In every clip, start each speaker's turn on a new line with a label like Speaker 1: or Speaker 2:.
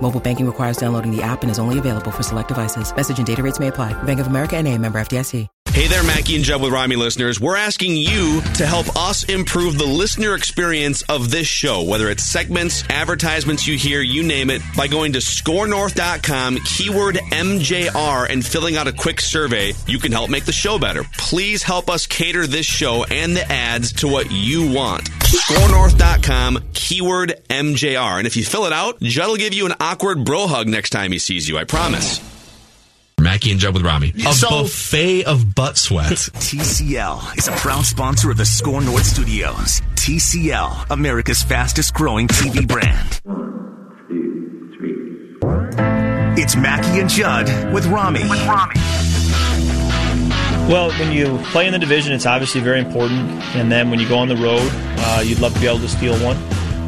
Speaker 1: Mobile banking requires downloading the app and is only available for select devices. Message and data rates may apply. Bank of America and a member FDIC.
Speaker 2: Hey there, Mackey and Judd with Rami listeners. We're asking you to help us improve the listener experience of this show, whether it's segments, advertisements you hear, you name it, by going to skornorth.com, keyword MJR, and filling out a quick survey. You can help make the show better. Please help us cater this show and the ads to what you want. Skornorth.com, keyword MJR. And if you fill it out, Judd will give you an awkward bro hug next time he sees you. I promise. Mackey and Judd with Rami. A
Speaker 3: So-
Speaker 2: buffet of butt sweat.
Speaker 3: TCL is a proud sponsor of the SKOR North Studios. TCL, America's fastest growing TV brand. It's Mackey and Judd with Rami. With Rami.
Speaker 4: Well, when you play in the division, it's obviously very important. And then when you go on the road, uh, you'd love to be able to steal one.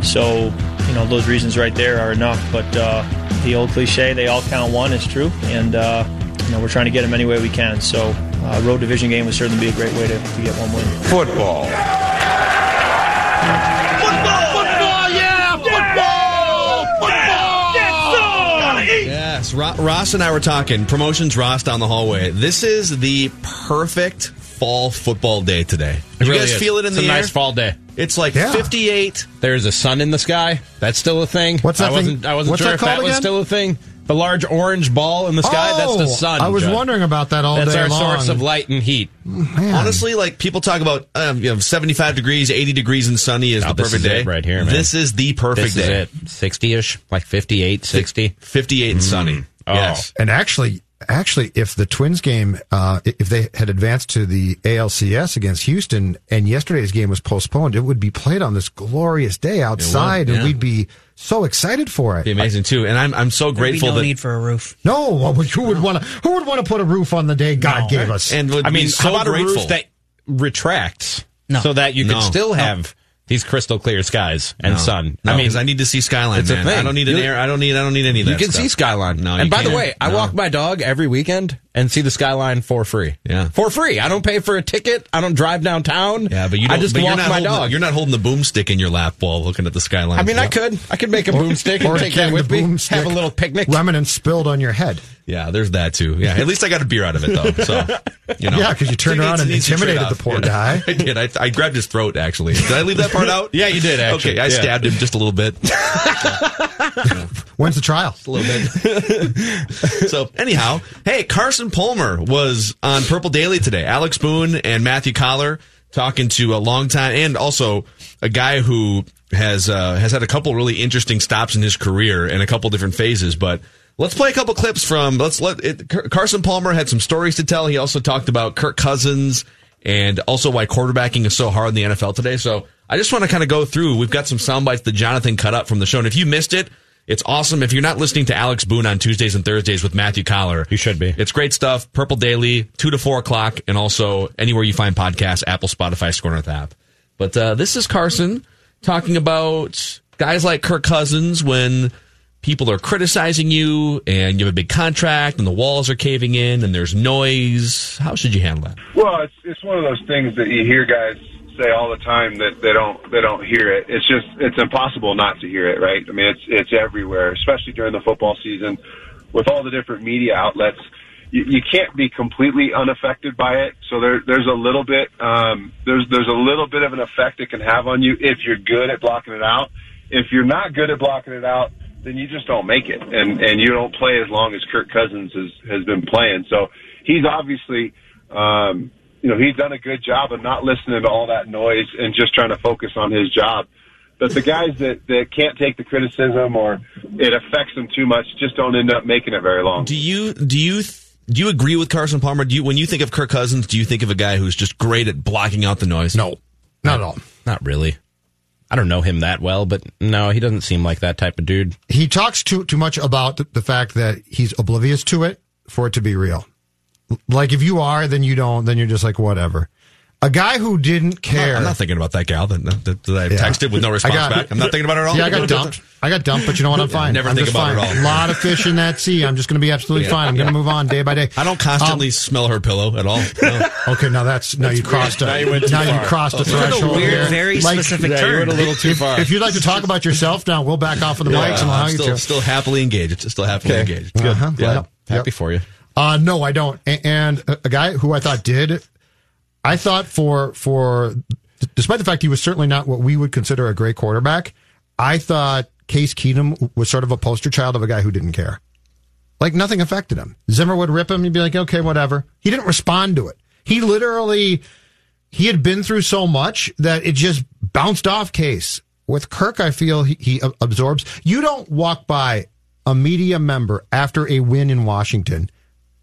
Speaker 4: So, you know, those reasons right there are enough. But uh, the old cliche, they all count one, is true. And, uh, you know, we're trying to get them any way we can. So, uh, road division game would certainly be a great way to, to get one win.
Speaker 5: Football.
Speaker 6: Football, yeah! Football! Football!
Speaker 2: Yes, Ross and I were talking promotions. Ross down the hallway. This is the perfect fall football day today.
Speaker 7: It
Speaker 2: you
Speaker 7: really
Speaker 2: guys
Speaker 7: is.
Speaker 2: feel it in
Speaker 7: It's
Speaker 2: the
Speaker 7: a
Speaker 2: air?
Speaker 7: nice fall day.
Speaker 2: It's like
Speaker 7: Yeah.
Speaker 2: 58.
Speaker 7: There's a sun in the sky. That's still a thing.
Speaker 8: What's that
Speaker 7: I wasn't.
Speaker 8: thing-
Speaker 7: I wasn't
Speaker 8: what's
Speaker 7: sure
Speaker 8: that
Speaker 7: if that
Speaker 8: called
Speaker 7: was still a thing. The large orange ball in the sky. that's the
Speaker 8: Oh,
Speaker 7: sun.
Speaker 8: I was
Speaker 7: Judd.
Speaker 8: wondering about that all day.
Speaker 7: That's
Speaker 8: our
Speaker 7: source of light and heat.
Speaker 2: Honestly, like people talk about um, you know 75 degrees, 80 degrees and sunny is
Speaker 7: Oh,
Speaker 2: the
Speaker 7: this
Speaker 2: perfect
Speaker 7: is
Speaker 2: day
Speaker 7: it right here, man.
Speaker 2: This is the perfect
Speaker 7: This is
Speaker 2: day.
Speaker 7: it. 60ish, like 58, 60.
Speaker 2: 58 and sunny.
Speaker 7: Oh.
Speaker 2: Yes.
Speaker 8: And actually, actually, if the Twins game, uh, if they had advanced to the ALCS against Houston, and yesterday's game was postponed, it would be played on this glorious day outside,
Speaker 2: yeah.
Speaker 8: and we'd be so excited for it.
Speaker 2: Be amazing too. And I'm I'm so grateful
Speaker 9: no
Speaker 2: that
Speaker 9: need for a roof.
Speaker 8: No, well, who would want to? Who would want to put a roof on the day God gave us?
Speaker 2: and would
Speaker 7: I mean,
Speaker 2: be so
Speaker 7: how about
Speaker 2: grateful.
Speaker 7: a roof that retracts
Speaker 9: No.
Speaker 7: so that you
Speaker 2: No.
Speaker 7: could still
Speaker 2: No.
Speaker 7: have these crystal clear skies and sun?
Speaker 2: No,
Speaker 7: I mean,
Speaker 2: I need to see skyline.
Speaker 7: it's a thing.
Speaker 2: I don't need an
Speaker 7: You-
Speaker 2: air. I don't need. I don't need any of that.
Speaker 7: you can
Speaker 2: stuff.
Speaker 7: see skyline.
Speaker 2: No, you
Speaker 7: and by the
Speaker 2: can't.
Speaker 7: way, I
Speaker 2: No.
Speaker 7: walk my dog every weekend and see the skyline for free.
Speaker 2: Yeah.
Speaker 7: for free. I don't pay for a ticket. I don't drive downtown.
Speaker 2: Yeah, but you
Speaker 7: I
Speaker 2: don't,
Speaker 7: just
Speaker 2: but
Speaker 7: walk
Speaker 2: you're not
Speaker 7: my
Speaker 2: holding,
Speaker 7: dog.
Speaker 2: You're not holding the boomstick in your lap while looking at the skyline.
Speaker 7: I mean, I could. I could make a boomstick
Speaker 8: Or
Speaker 7: and take that with me. Have a little picnic.
Speaker 8: remnant spilled on your head.
Speaker 2: Yeah, there's that too. Yeah, at least I got a beer out of it though. So, you know,
Speaker 8: Yeah, 'cause you turned around and
Speaker 2: it's an easy
Speaker 8: intimidated the poor
Speaker 2: Yeah,
Speaker 8: guy.
Speaker 2: I did. I, I grabbed his throat. Actually, did I leave that part out?
Speaker 7: Yeah, you did, actually.
Speaker 2: Okay, I
Speaker 7: Yeah.
Speaker 2: stabbed him just a little bit.
Speaker 8: When's the trial?
Speaker 2: a little bit. so anyhow, hey, Carson Palmer was on Purple Daily today. Alex Boone and Matthew Coller talking to a long time and also a guy who has uh, has had a couple really interesting stops in his career and a couple different phases, but. Let's play a couple clips from. Let's let it, Carson Palmer had some stories to tell. He also talked about Kirk Cousins and also why quarterbacking is so hard in the NFL today. So I just want to kind of go through. We've got some sound bites that Jonathan cut up from the show, and if you missed it, it's awesome. If you're not listening to Alex Boone on Tuesdays and Thursdays with Matthew Coller,
Speaker 7: You should be.
Speaker 2: It's great stuff. Purple Daily, two to four o'clock, and also anywhere you find podcasts, Apple, Spotify, SKOR North app. But uh, this is Carson talking about guys like Kirk Cousins when people are criticizing you and you have a big contract and the walls are caving in and there's noise. How should you handle that?
Speaker 5: Well, it's it's one of those things that you hear guys say all the time that they don't they don't hear it. It's just it's impossible not to hear it, right? I mean, it's it's everywhere, especially during the football season, with all the different media outlets. You, you can't be completely unaffected by it. So there there's a little bit um, there's there's a little bit of an effect it can have on you if you're good at blocking it out. If you're not good at blocking it out, then you just don't make it, and and you don't play as long as Kirk Cousins has has been playing. So he's obviously um, you know, he's done a good job of not listening to all that noise and just trying to focus on his job. But the guys that, that can't take the criticism or it affects them too much just don't end up making it very long.
Speaker 2: Do you do you do you agree with Carson Palmer? Do you when you think of Kirk Cousins, do you think of a guy who's just great at blocking out the noise?
Speaker 8: No, not at all.
Speaker 7: Not really. I don't know him that well, but no, he doesn't seem like that type of dude.
Speaker 8: He talks too too much about the, the fact that he's oblivious to it for it to be real. Like if you are, then you don't. Then you're just like whatever. A guy who didn't care.
Speaker 2: I'm not thinking about that gal that, that, that I
Speaker 8: Yeah.
Speaker 2: texted with no response
Speaker 8: got-
Speaker 2: back. I'm not thinking about it at all.
Speaker 8: Yeah, I got dumped. I got dumped, but you know what? I'm fine.
Speaker 2: never
Speaker 8: I'm
Speaker 2: think
Speaker 8: just
Speaker 2: about it
Speaker 8: fine.
Speaker 2: at all.
Speaker 8: A lot of fish in that sea. I'm just going to be absolutely
Speaker 2: Yeah.
Speaker 8: fine. I'm going to move on day by day.
Speaker 2: I don't constantly smell her pillow at all. No.
Speaker 8: Okay, now that's now you crossed a
Speaker 7: Now you went
Speaker 8: now you crossed a
Speaker 2: Oh,
Speaker 9: What a
Speaker 8: threshold.
Speaker 9: weird,
Speaker 8: here.
Speaker 9: very
Speaker 8: Like,
Speaker 9: specific
Speaker 7: Yeah, you
Speaker 9: turn.
Speaker 7: went a little too far.
Speaker 8: If you'd like to talk about yourself now, we'll back off of the mics and allow
Speaker 2: I'm
Speaker 8: you
Speaker 2: still,
Speaker 8: to.
Speaker 2: still happily engaged. It's still happily
Speaker 7: Okay.
Speaker 2: engaged. Good.
Speaker 8: Uh-huh.
Speaker 2: Yeah.
Speaker 7: Happy for you.
Speaker 8: Uh, no, I don't. A- And a a guy who I thought did, I thought for for despite the fact he was certainly not what we would consider a great quarterback, I thought Case Keenum was sort of a poster child of a guy who didn't care. Like nothing affected him. Zimmer would rip him, he'd be like, okay, whatever. He didn't respond to it. He literally he had been through so much that it just bounced off Case. With Kirk, I feel he, he absorbs. You don't walk by a media member after a win in Washington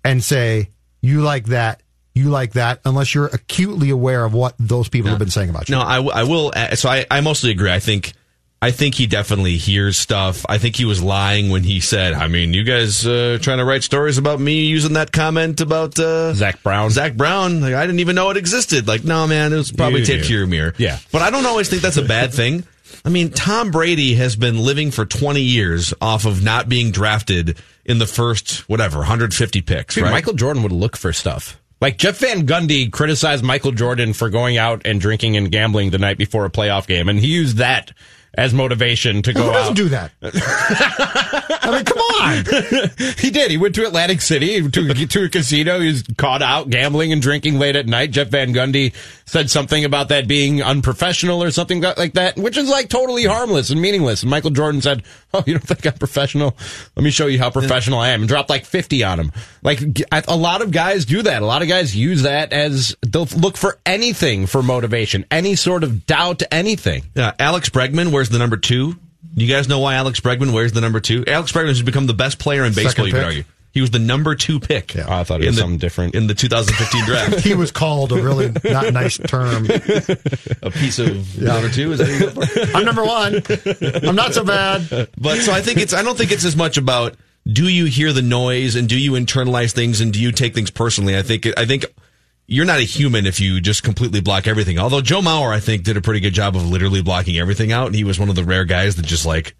Speaker 8: and say, you like that, you like that, unless you're acutely aware of what those people have been saying about you.
Speaker 2: No, I, I will. uh, So I, I mostly agree. I think I think he definitely hears stuff. I think he was lying when he said, "I mean, you guys uh, trying to write stories about me using that comment about uh,
Speaker 7: Zach Brown.
Speaker 2: Zach Brown. Like I didn't even know it existed. Like, no, man, it was probably
Speaker 7: You
Speaker 2: taped
Speaker 7: knew.
Speaker 2: to your mirror.
Speaker 7: Yeah.
Speaker 2: but I don't always think that's a bad thing. I mean, Tom Brady has been living for 20 years off of not being drafted in the first whatever 150 picks.
Speaker 7: Dude,
Speaker 2: right?
Speaker 7: Michael Jordan would look for stuff. Like Jeff Van Gundy criticized Michael Jordan for going out and drinking and gambling the night before a playoff game, and he used that as motivation to go
Speaker 8: Who
Speaker 7: go
Speaker 8: doesn't
Speaker 7: out.
Speaker 8: do that? I mean, come on.
Speaker 7: he did. He went to Atlantic City to, to a casino. He was caught out gambling and drinking late at night. Jeff Van Gundy said something about that being unprofessional or something like that, which is like totally harmless and meaningless. And Michael Jordan said, "Oh, you don't think I'm professional? Let me show you how professional I am," and dropped like fifty on him. Like a lot of guys do that. A lot of guys use that as they'll look for anything for motivation, any sort of doubt, anything.
Speaker 2: Yeah, Alex Bregman wears the number two. You guys know why Alex Bregman wears the number two? Alex Bregman has become the best player in baseball.
Speaker 8: Second
Speaker 2: you could
Speaker 8: pick?
Speaker 2: argue he was the number two pick.
Speaker 7: Oh, I thought it was
Speaker 2: the,
Speaker 7: something different.
Speaker 2: in the 2015 draft.
Speaker 8: He was called a really not nice term.
Speaker 2: a piece of number two is that what you go for?
Speaker 8: I'm number one. I'm not so bad.
Speaker 2: But so I think it's I don't think it's as much about do you hear the noise and do you internalize things and do you take things personally. I think I think you're not a human if you just completely block everything. Although Joe Mauer I think did a pretty good job of literally blocking everything out and he was one of the rare guys that just like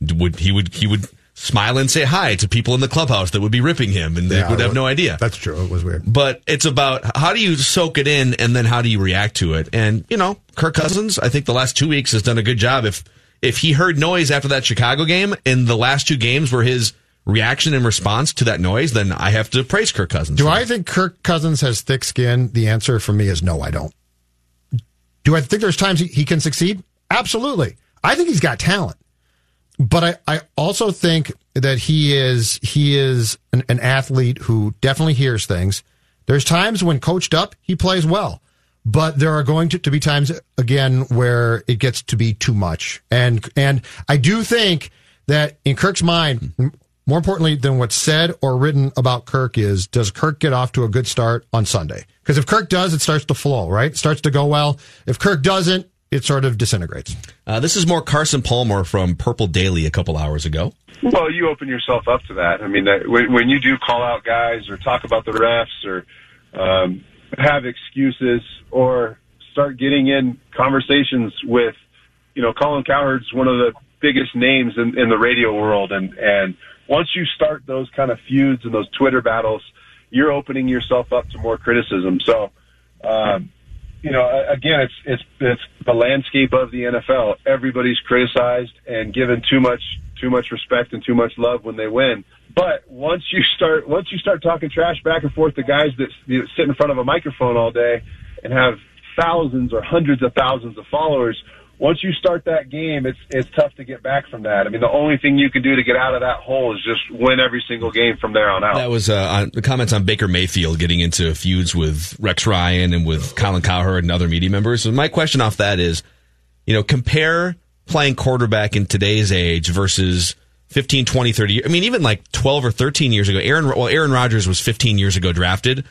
Speaker 2: would he would he would smile and say hi to people in the clubhouse that would be ripping him and they
Speaker 8: Yeah,
Speaker 2: would have no idea.
Speaker 8: That's true. It was weird.
Speaker 2: But it's about how do you soak it in and then how do you react to it? And, you know, Kirk Cousins, I think the last two weeks has done a good job. If, if he heard noise after that Chicago game and the last two games were his reaction and response to that noise, then I have to praise Kirk Cousins.
Speaker 8: Do I think Kirk Cousins has thick skin? The answer for me is no, I don't. Do I think there's times he, can succeed? Absolutely. I think he's got talent. But I, I also think that he is he is an, an athlete who definitely hears things. There's times when coached up, he plays well. But there are going to, to be times again where it gets to be too much. And and I do think that in Kirk's mind, more importantly than what's said or written about Kirk is does Kirk get off to a good start on Sunday? Because if Kirk does, it starts to flow, right? It starts to go well. If Kirk doesn't, it sort of disintegrates.
Speaker 2: Uh, this is more Carson Palmer from Purple Daily a couple hours ago.
Speaker 5: Well, you open yourself up to that. I mean, that, when, when you do call out guys or talk about the refs or um, have excuses or start getting in conversations with, you know, Colin Cowherd's one of the biggest names in, in the radio world, and and once you start those kind of feuds and those Twitter battles, you're opening yourself up to more criticism. So. Um, you know, again, it's it's it's the landscape of the NFL. Everybody's criticized and given too much too much respect and too much love when they win. But once you start once you start talking trash back and forth to guys that you know, sit in front of a microphone all day and have thousands or hundreds of thousands of followers, once you start that game, it's it's tough to get back from that. I mean, the only thing you can do to get out of that hole is just win every single game from there on out.
Speaker 2: That was uh, the comments on Baker Mayfield getting into feuds with Rex Ryan and with Colin Cowherd and other media members. So my question off that is, you know, compare playing quarterback in today's age versus 15, 20, 30. I mean, even like 12 or 13 years ago. Aaron, well, Aaron Rodgers was 15 years ago drafted.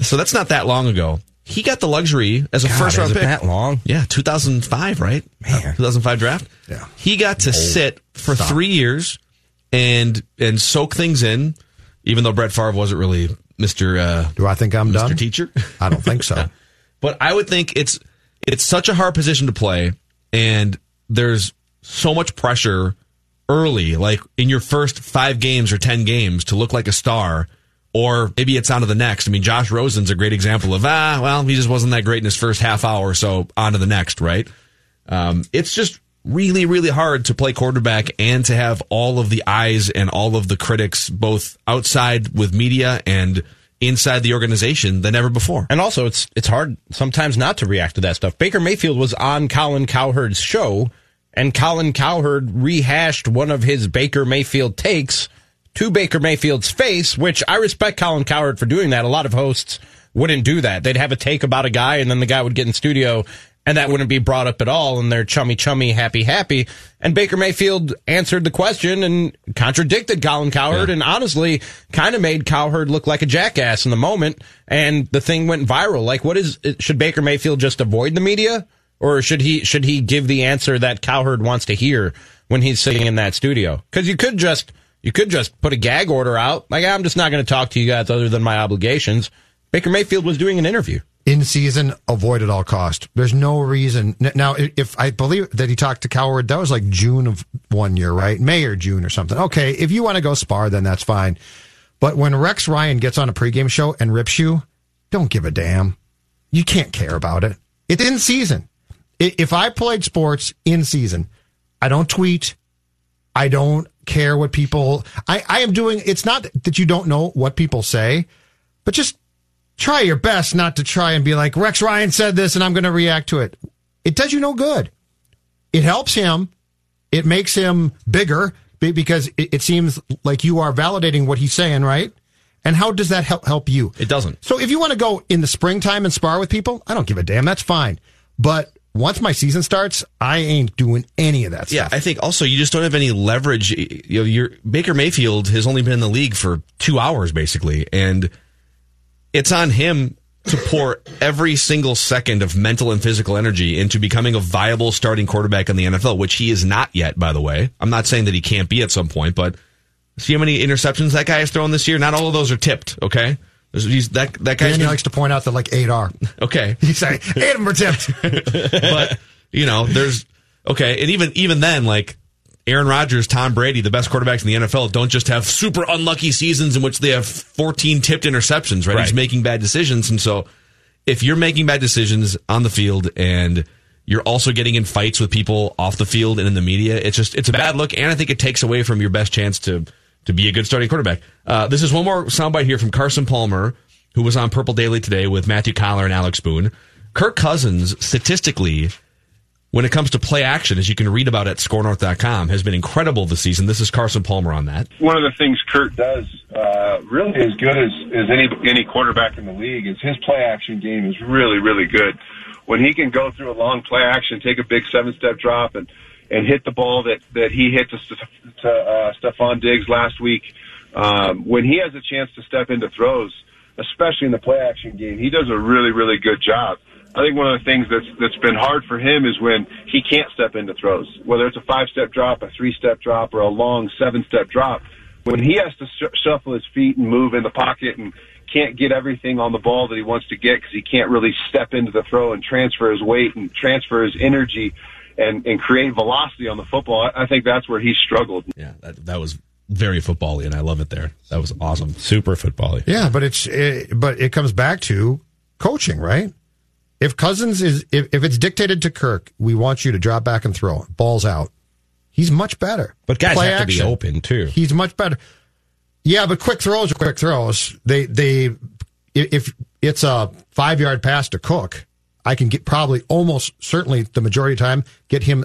Speaker 2: So that's not that long ago. He got the luxury as a
Speaker 7: God,
Speaker 2: first round pick.
Speaker 7: that long?
Speaker 2: Yeah, 2005, right?
Speaker 7: Man.
Speaker 2: 2005 draft.
Speaker 8: Yeah.
Speaker 2: He got to sit for three years and and soak things in, even though Brett Favre wasn't really Mr. Uh,
Speaker 8: Do I think I'm
Speaker 2: Mr.
Speaker 8: done?
Speaker 2: Teacher.
Speaker 8: I don't think so.
Speaker 2: But I would think it's it's such a hard position to play, and there's so much pressure early, like in your first five games or ten games, to look like a star. Or maybe it's on to the next. I mean, Josh Rosen's a great example of ah, well, he just wasn't that great in his first half hour, so on to the next, right? Um, it's just really, really hard to play quarterback and to have all of the eyes and all of the critics, both outside with media and inside the organization, than ever before.
Speaker 7: And also, it's it's hard sometimes not to react to that stuff. Baker Mayfield was on Colin Cowherd's show, and Colin Cowherd rehashed one of his Baker Mayfield takes to Baker Mayfield's face, which I respect Colin Cowherd for doing that. A lot of hosts wouldn't do that. They'd have a take about a guy, and then the guy would get in studio, and that wouldn't be brought up at all, and they're chummy, chummy, happy, happy. And Baker Mayfield answered the question and contradicted Colin Cowherd, and honestly, kind of made Cowherd look like a jackass in the moment, and the thing went viral. Like, what is, should Baker Mayfield just avoid the media? Or should he, should he give the answer that Cowherd wants to hear when he's sitting in that studio? Cause you could just, you could just put a gag order out. Like, I'm just not going to talk to you guys other than my obligations. Baker Mayfield was doing an interview.
Speaker 8: in season, avoid at all cost. There's no reason. Now, if I believe that he talked to Cowherd, that was like June of one year, right? May or June or something. Okay, if you want to go spar, then that's fine. But when Rex Ryan gets on a pregame show and rips you, don't give a damn. You can't care about it. It's in season. If I played sports in season, I don't tweet. I don't care what people. I, I am doing. It's not that you don't know what people say, but just try your best not to try and be like Rex Ryan said this and I'm going to react to it. It does you no good. It helps him. It makes him bigger because it, it seems like you are validating what he's saying, right? And how does that help help you?
Speaker 2: It doesn't.
Speaker 8: So if you want to go in the springtime and spar with people, I don't give a damn. That's fine. But once my season starts, I ain't doing any of that stuff. Yeah.
Speaker 2: I think also you just don't have any leverage. You know, your Baker Mayfield has only been in the league for two hours basically, and it's on him to pour every single second of mental and physical energy into becoming a viable starting quarterback in the NFL, which he is not yet, by the way. I'm not saying that he can't be at some point, but see how many interceptions that guy has thrown this year? Not all of those are tipped, okay? He's, that, that
Speaker 8: Danny
Speaker 2: been-
Speaker 8: likes to point out that like eight are.
Speaker 2: okay.
Speaker 8: He's say eight of them are tipped.
Speaker 2: but you know, there's okay, and even even then, like Aaron Rodgers, Tom Brady, the best quarterbacks in the NFL, don't just have super unlucky seasons in which they have 14 tipped interceptions. Right? He's making bad decisions, and so if you're making bad decisions on the field and you're also getting in fights with people off the field and in the media, it's just it's a bad look, and I think it takes away from your best chance to to be a good starting quarterback. Uh, this is one more soundbite here from Carson Palmer, who was on Purple Daily today with Matthew Coller and Alex Boone. Kirk Cousins, statistically, when it comes to play action, as you can read about at skornorth.com, has been incredible this season. This is Carson Palmer on that.
Speaker 5: one of the things Kirk does uh, really as good as, as any any quarterback in the league is his play action game is really really good. When he can go through a long play action, take a big seven step drop, and and hit the ball that that he hit to, to uh, Stefon Diggs last week. Um, when he has a chance to step into throws, especially in the play action game, he does a really really good job. I think one of the things that's that's been hard for him is when he can't step into throws, whether it's a five step drop, a three step drop, or a long seven step drop. When he has to sh- shuffle his feet and move in the pocket and can't get everything on the ball that he wants to get because he can't really step into the throw and transfer his weight and transfer his energy and and create velocity on the football. I, I think that's where he struggled.
Speaker 2: Yeah, that, that was very football-y, and I love it there. That was awesome.
Speaker 7: Super football-y.
Speaker 8: Yeah, but it's it, but it comes back to coaching, right? If Cousins is if, if it's dictated to Kirk, we want you to drop back and throw balls out. He's much better.
Speaker 7: But guys
Speaker 8: Play
Speaker 7: have to be open too.
Speaker 8: He's much better. Yeah, but quick throws are quick throws. They they if it's a five yard pass to Cook, I can get probably almost certainly the majority of the time get him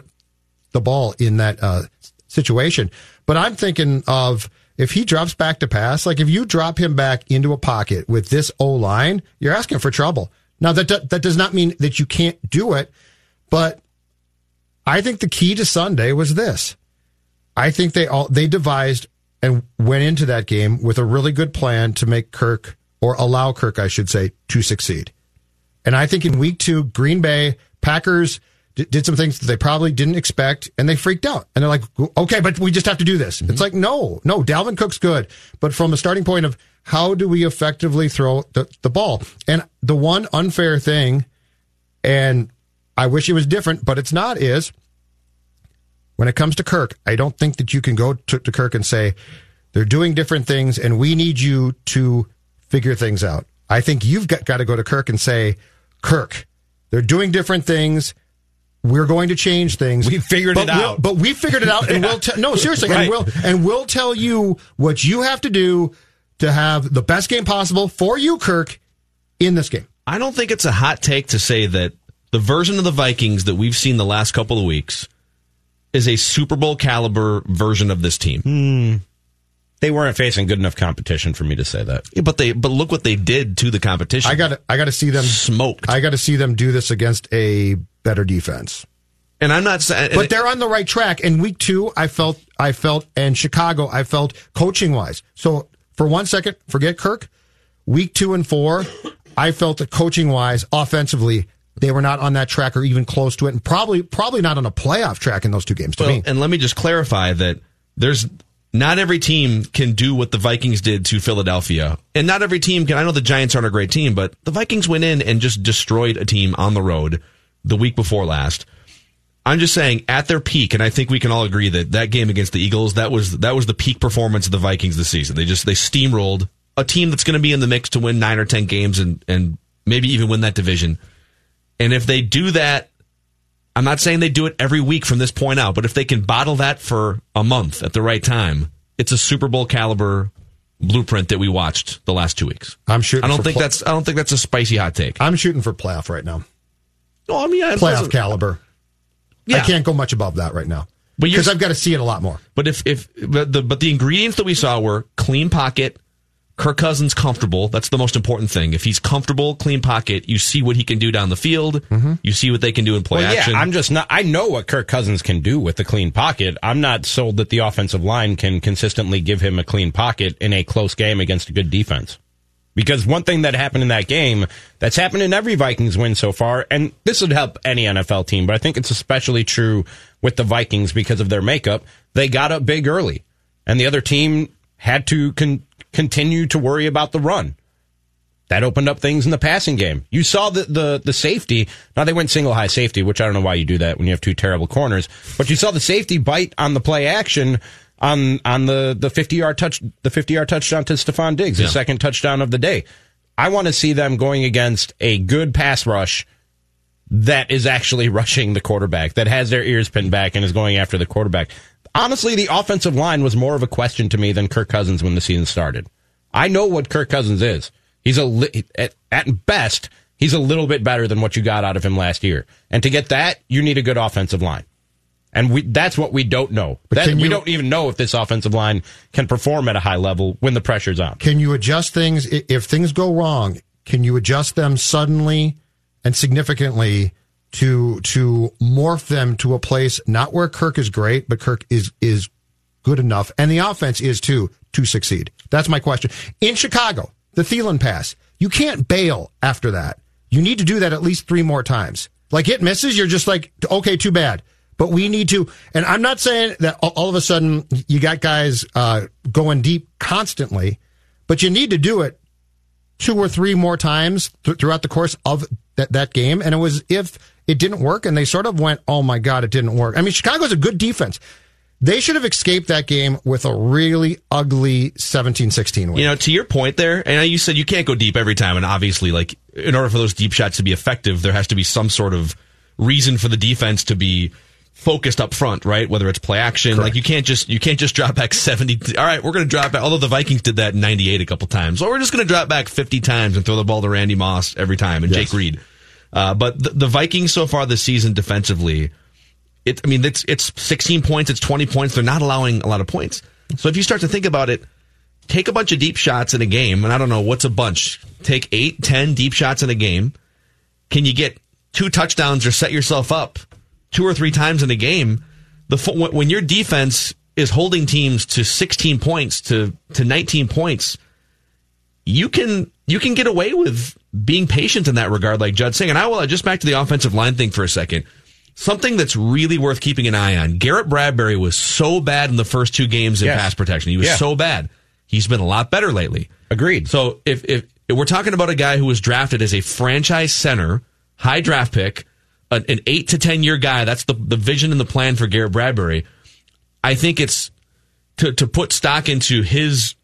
Speaker 8: the ball in that uh, situation. But I'm thinking of if he drops back to pass, like if you drop him back into a pocket with this O line, you're asking for trouble. Now that do- that does not mean that you can't do it, but I think the key to Sunday was this. I think they all they devised and went into that game with a really good plan to make Kirk or allow Kirk, I should say, to succeed. And I think in week two, Green Bay Packers d- did some things that they probably didn't expect, and they freaked out. And they're like, "Okay, but we just have to do this." Mm-hmm. It's like, no, no, Dalvin Cook's good, but from a starting point of how do we effectively throw the, the ball? And the one unfair thing, and I wish it was different, but it's not, is when it comes to Kirk, I don't think that you can go to, to Kirk and say, they're doing different things and we need you to figure things out. I think you've got, got to go to Kirk and say, Kirk, they're doing different things. We're going to change things.
Speaker 7: We figured
Speaker 8: but
Speaker 7: it
Speaker 8: we'll-
Speaker 7: out.
Speaker 8: but we figured it out, and
Speaker 7: Yeah.
Speaker 8: we'll tell. No, seriously,
Speaker 7: Right.
Speaker 8: and we'll and we'll tell you what you have to do to have the best game possible for you, Kirk, in this game.
Speaker 2: I don't think it's a hot take to say that the version of the Vikings that we've seen the last couple of weeks is a Super Bowl caliber version of this team. Hmm.
Speaker 7: They weren't facing good enough competition for me to say that.
Speaker 2: Yeah, but they but look what they did to the competition.
Speaker 8: I got to I got to see them
Speaker 2: smoked.
Speaker 8: I got to see them do this against a better defense.
Speaker 2: and I'm not saying
Speaker 8: But they're on the right track. In week two, I felt, I felt, and Chicago, I felt coaching wise. So for one second, forget Kirk. Week two and four, I felt that coaching wise, offensively, they were not on that track or even close to it, and probably, probably not on a playoff track in those two games. To
Speaker 2: Well,
Speaker 8: me,
Speaker 2: and let me just clarify that there's not every team can do what the Vikings did to Philadelphia, and not every team can. I know the Giants aren't a great team, but the Vikings went in and just destroyed a team on the road the week before last. I'm just saying at their peak, and I think we can all agree that that game against the Eagles that was that was the peak performance of the Vikings this season. They just they steamrolled a team that's going to be in the mix to win nine or ten games and and maybe even win that division. And if they do that I'm not saying they do it every week from this point out, but if they can bottle that for a month at the right time, it's a Super Bowl caliber blueprint that we watched the last two weeks.
Speaker 8: I'm shooting.
Speaker 2: I don't
Speaker 8: for
Speaker 2: think
Speaker 8: pla-
Speaker 2: that's I don't think that's a spicy hot take.
Speaker 8: I'm shooting for playoff right now.
Speaker 2: No, I mean it
Speaker 8: Playoff caliber.
Speaker 2: Yeah.
Speaker 8: I can't go much above that right now
Speaker 2: But
Speaker 8: because I've got to see it a lot more.
Speaker 2: But if if but the but the ingredients that we saw were clean pocket, Kirk Cousins comfortable. That's the most important thing. If he's comfortable, clean pocket, you see what he can do down the field. Mm-hmm. You see what they can do in play
Speaker 7: Well,
Speaker 2: action.
Speaker 7: yeah, I'm just not. I know what Kirk Cousins can do with the clean pocket. I'm not sold that the offensive line can consistently give him a clean pocket in a close game against a good defense. Because one thing that happened in that game, that's happened in every Vikings win so far, and this would help any NFL team, but I think it's especially true with the Vikings because of their makeup. They got up big early, and the other team had to con- continue to worry about the run that opened up things in the passing game. You saw the, the, the safety. Now they went single high safety, which I don't know why you do that when you have two terrible corners, but you saw the safety bite on the play action on, on the, the 50 yard touch, the 50 yard touchdown to Stefon Diggs, the second touchdown of the day. I want to see them going against a good pass rush that is actually rushing the quarterback, that has their ears pinned back and is going after the quarterback. Honestly, the offensive line was more of a question to me than Kirk Cousins when the season started. I know what Kirk Cousins is. He's a li- at, at best, he's a little bit better than what you got out of him last year. And to get that, you need a good offensive line. And we, that's what we don't know. That,
Speaker 8: can
Speaker 7: we don't even know if this offensive line can perform at a high level when the pressure's on.
Speaker 8: Can you adjust things if things go wrong? Can you adjust them suddenly and significantly to to morph them to a place not where Kirk is great, but Kirk is is good enough, and the offense is too to succeed? That's my question. In Chicago, the Thielen pass, you can't bail after that. You need to do that at least three more times. Like it misses, you're just like, okay, too bad. But we need to, and I'm not saying that all- of a sudden you got guys uh, going deep constantly, but you need to do it two or three more times th- throughout the course of that, that game. And it was if it didn't work and they sort of went, oh my God, it didn't work. I mean, Chicago's a good defense. They should have escaped that game with a really ugly 17 16 win.
Speaker 2: You know, to your point there, and you said you can't go deep every time, and obviously, like in order for those deep shots to be effective, there has to be some sort of reason for the defense to be focused up front, right? Whether it's play action, like you can't just you can't just drop back seventy. All right, we're going to drop back. Although the Vikings did that in '98 a couple times, or we're just going to drop back fifty times and throw the ball to Randy Moss every time and
Speaker 8: Yes.
Speaker 2: Jake Reed. Uh, but the, the Vikings so far this season defensively, it, I mean, it's, it's 16 points, it's 20 points. They're not allowing a lot of points. So if you start to think about it, take a bunch of deep shots in a game, and I don't know what's a bunch. Take eight, ten deep shots in a game. Can you get two touchdowns or set yourself up two or three times in a game? The when your defense is holding teams to 16 points to to 19 points, you can you can get away with being patient in that regard, like Judd saying. And I will uh, just back to the offensive line thing for a second. Something that's really worth keeping an eye on. Garrett Bradbury was so bad in the first two games in
Speaker 7: Yes.
Speaker 2: pass protection. He was
Speaker 7: Yeah.
Speaker 2: so bad. He's been a lot better lately.
Speaker 7: Agreed.
Speaker 2: So if, if if we're talking about a guy who was drafted as a franchise center, high draft pick, an, an eight to ten year guy, that's the the vision and the plan for Garrett Bradbury. I think it's to to put stock into his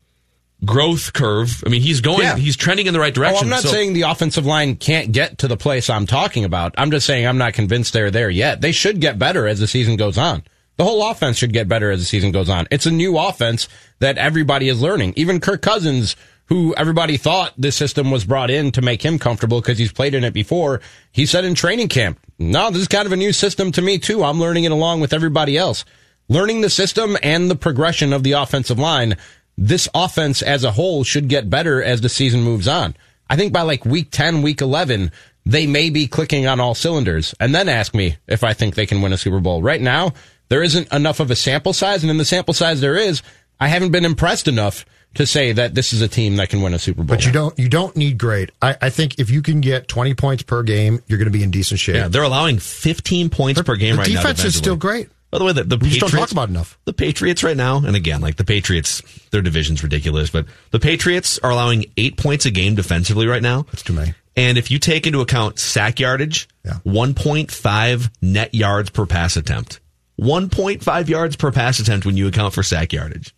Speaker 2: growth curve. I mean, he's going,
Speaker 7: Yeah.
Speaker 2: he's trending in the right
Speaker 7: Oh,
Speaker 2: direction.
Speaker 7: I'm not
Speaker 2: So-
Speaker 7: saying the offensive line can't get to the place I'm talking about. I'm just saying I'm not convinced they're there yet. They should get better as the season goes on. The whole offense should get better as the season goes on. It's a new offense that everybody is learning. Even Kirk Cousins, who everybody thought this system was brought in to make him comfortable because he's played in it before, he said in training camp, no, this is kind of a new system to me too. I'm learning it along with everybody else. Learning the system and the progression of the offensive line, this offense as a whole should get better as the season moves on. I think by like week 10, week 11, they may be clicking on all cylinders and then ask me if I think they can win a Super Bowl. Right now, there isn't enough of a sample size. And in the sample size there is, I haven't been impressed enough to say that this is a team that can win a Super Bowl.
Speaker 8: But you don't you don't need great. I, I think if you can get twenty points per game, you're going to be in decent shape.
Speaker 2: Yeah, they're allowing 15 points per game
Speaker 8: the
Speaker 2: right now.
Speaker 8: defense is still great.
Speaker 2: By the way, the, the
Speaker 8: We just
Speaker 2: Patriots
Speaker 8: don't talk about enough.
Speaker 2: The Patriots right now, and again, like the Patriots, their division's ridiculous, but the Patriots are allowing eight points a game defensively right now.
Speaker 8: That's too many.
Speaker 2: And if you take into account sack yardage,
Speaker 8: Yeah.
Speaker 2: 1.5 net yards per pass attempt. 1.5 yards per pass attempt when you account for sack yardage.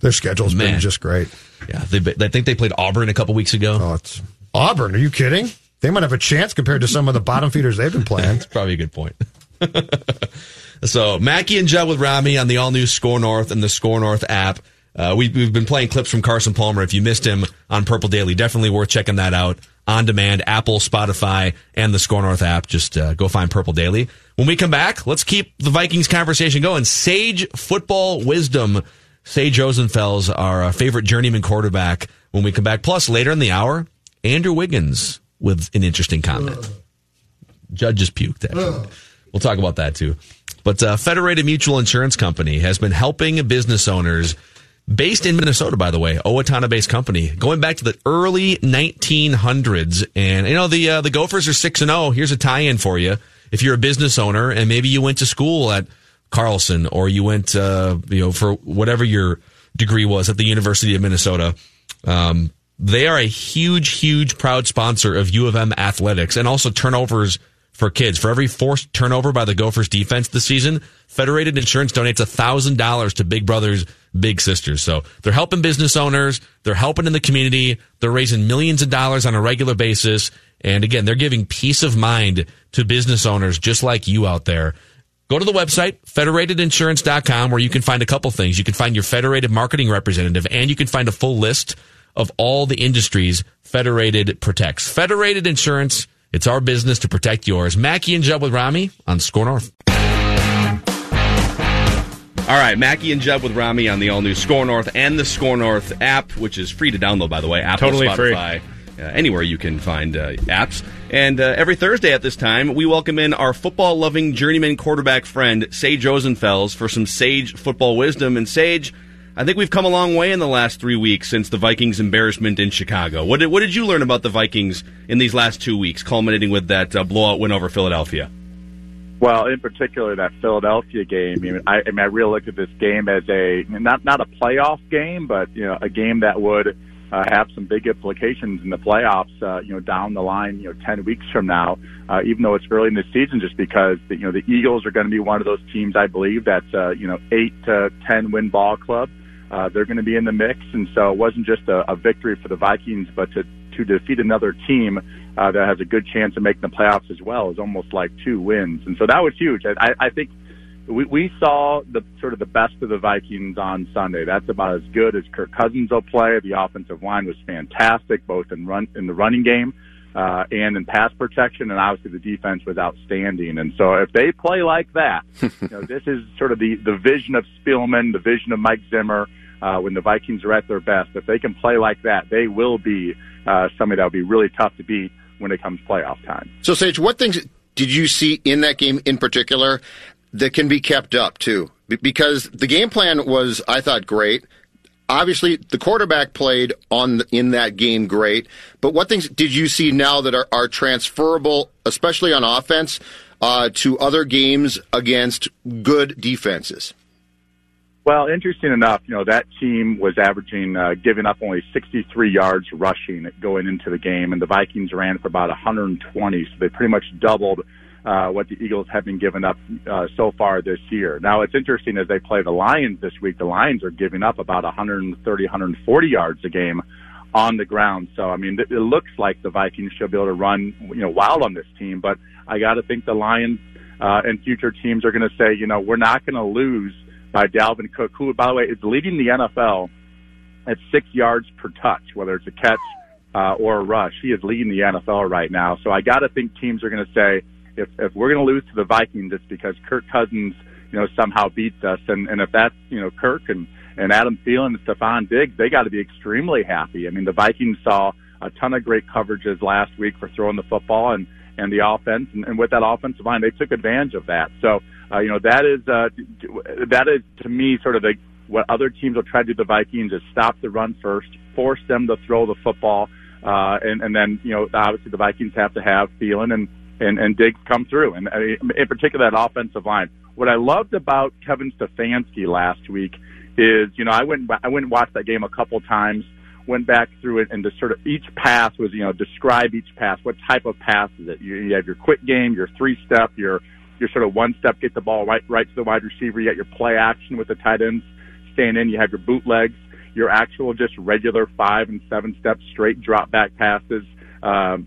Speaker 8: Their schedule's
Speaker 2: Man.
Speaker 8: been just great.
Speaker 2: Yeah, they, I think they played Auburn a couple weeks ago.
Speaker 8: Oh, it's Auburn. Are you kidding? They might have a chance compared to some of the bottom feeders they've been playing.
Speaker 2: That's probably a good point. so Mackey and Judd with Rami on the all new SKOR North and the SKOR North app. Uh, we, we've been playing clips from Carson Palmer. If you missed him on Purple Daily, definitely worth checking that out on demand. Apple, Spotify, and the SKOR North app. Just uh, go find Purple Daily. When we come back, let's keep the Vikings conversation going. Sage football wisdom. Sage Rosenfels, our uh, favorite journeyman quarterback. When we come back, plus later in the hour, Andrew Wiggins with an interesting comment. Judd just puked. Actually, we'll talk about that too. But uh, Federated Mutual Insurance Company has been helping business owners based in Minnesota, by the way, Owatonna-based company, going back to the early 1900s. And you know the uh, the Gophers are six and zero. Here's a tie-in for you. If you're a business owner and maybe you went to school at Carlson or you went, uh, you know, for whatever your degree was at the University of Minnesota. Um, they are a huge, huge, proud sponsor of U of M athletics and also turnovers for kids. For every forced turnover by the Gophers defense this season, Federated Insurance donates thousand dollars to Big Brothers Big Sisters. So they're helping business owners. They're helping in the community. They're raising millions of dollars on a regular basis. And again, they're giving peace of mind to business owners just like you out there. Go to the website, federatedinsurance.com, where you can find a couple things. You can find your federated marketing representative and you can find a full list of all the industries Federated protects. Federated Insurance, it's our business to protect yours. Mackey and Judd with Rami on SKOR North. All right, Mackey and Judd with Rami on the all new SKOR North and the SKOR North app, which is free to download, by the way. Apple,
Speaker 4: Totally free.
Speaker 2: Uh, anywhere you can find uh, apps. And uh, every Thursday at this time, we welcome in our football loving journeyman quarterback friend, Sage Rosenfels, for some Sage football wisdom. And Sage, I think we've come a long way in the last three weeks since the Vikings' embarrassment in Chicago. What did, what did you learn about the Vikings in these last two weeks, culminating with that uh, blowout win over Philadelphia?
Speaker 9: Well, in particular, that Philadelphia game. I mean, I, I mean, I really looked at this game as a not not a playoff game, but you know, a game that would uh, have some big implications in the playoffs. Uh, you know, down the line, you know, ten weeks from now, uh, even though it's early in the season, just because the, you know the Eagles are going to be one of those teams. I believe that's uh, you know eight to ten win ball club. Uh, they're going to be in the mix, and so it wasn't just a, a victory for the Vikings, but to to defeat another team uh, that has a good chance of making the playoffs as well is almost like two wins, and so that was huge. I, I think we, we saw the sort of the best of the Vikings on Sunday. That's about as good as Kirk Cousins will play. The offensive line was fantastic, both in run in the running game uh, and in pass protection, and obviously the defense was outstanding. And so if they play like that, you know, this is sort of the, the vision of Spielman, the vision of Mike Zimmer, uh, when the Vikings are at their best. If they can play like that, they will be uh, somebody that will be really tough to beat when it comes playoff time.
Speaker 8: So, Sage, what things did you see in that game in particular that can be kept up too? Because the game plan was, I thought, great obviously the quarterback played on in that game great, but what things did you see now that are, are transferable, especially on offense, uh, to other games against good defenses?
Speaker 9: Well, interesting enough, you know that team was averaging uh, giving up only 63 yards rushing going into the game, and the Vikings ran for about 120, so they pretty much doubled uh, what the Eagles have been giving up uh, so far this year. Now, it's interesting as they play the Lions this week, the Lions are giving up about 130, 140 yards a game on the ground. So, I mean, it, looks like the Vikings should be able to run, you know, wild on this team. But I got to think the Lions uh, and future teams are going to say, you know, we're not going to lose by Dalvin Cook, who, by the way, is leading the NFL at six yards per touch, whether it's a catch uh, or a rush. He is leading the NFL right now. So I got to think teams are going to say, if if we're going to lose to the Vikings, it's because Kirk Cousins, you know, somehow beats us. And and if that's you know Kirk and and Adam Thielen and Stefon Diggs, they got to be extremely happy. I mean, the Vikings saw a ton of great coverages last week for throwing the football and and the offense, and, and with that offensive line, they took advantage of that. So, uh, you know, that is uh, that is to me sort of the what other teams will try to do. The Vikings is stop the run first, force them to throw the football, uh, and and then you know obviously the Vikings have to have Thielen and and, and Diggs come through, and in particular that offensive line. What I loved about Kevin Stefanski last week is, you know, I went I went and watched that game a couple times, went back through it, and just sort of each pass was, you know, describe each pass. What type of pass is it? You, you have your quick game, your three step, your your sort of one step, get the ball right right to the wide receiver. You got your play action with the tight ends staying in. You have your bootlegs, your actual just regular five and seven step straight drop back passes. Um,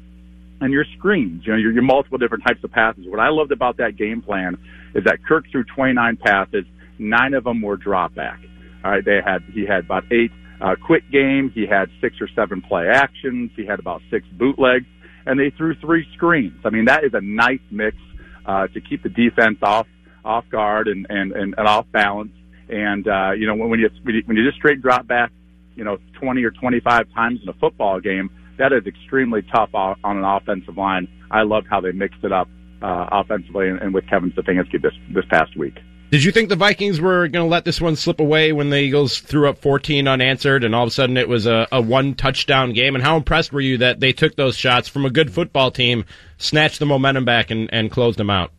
Speaker 9: and your screens, you know, your, your multiple different types of passes. What I loved about that game plan is that Kirk threw 29 passes, nine of them were drop back. All right, they had he had about eight uh, quick game, he had six or seven play actions, he had about six bootlegs, and they threw three screens. I mean, that is a nice mix uh, to keep the defense off off guard and and and, and off balance. And uh, you know, when, when you when you just straight drop back, you know, 20 or 25 times in a football game that is extremely tough on an offensive line. I loved how they mixed it up uh, offensively and, and with Kevin Stefanski this this past week.
Speaker 7: Did you think the Vikings were going to let this one slip away when the Eagles threw up 14 unanswered and all of a sudden it was a, a one touchdown game? And how impressed were you that they took those shots from a good football team, snatched the momentum back, and, and closed them out?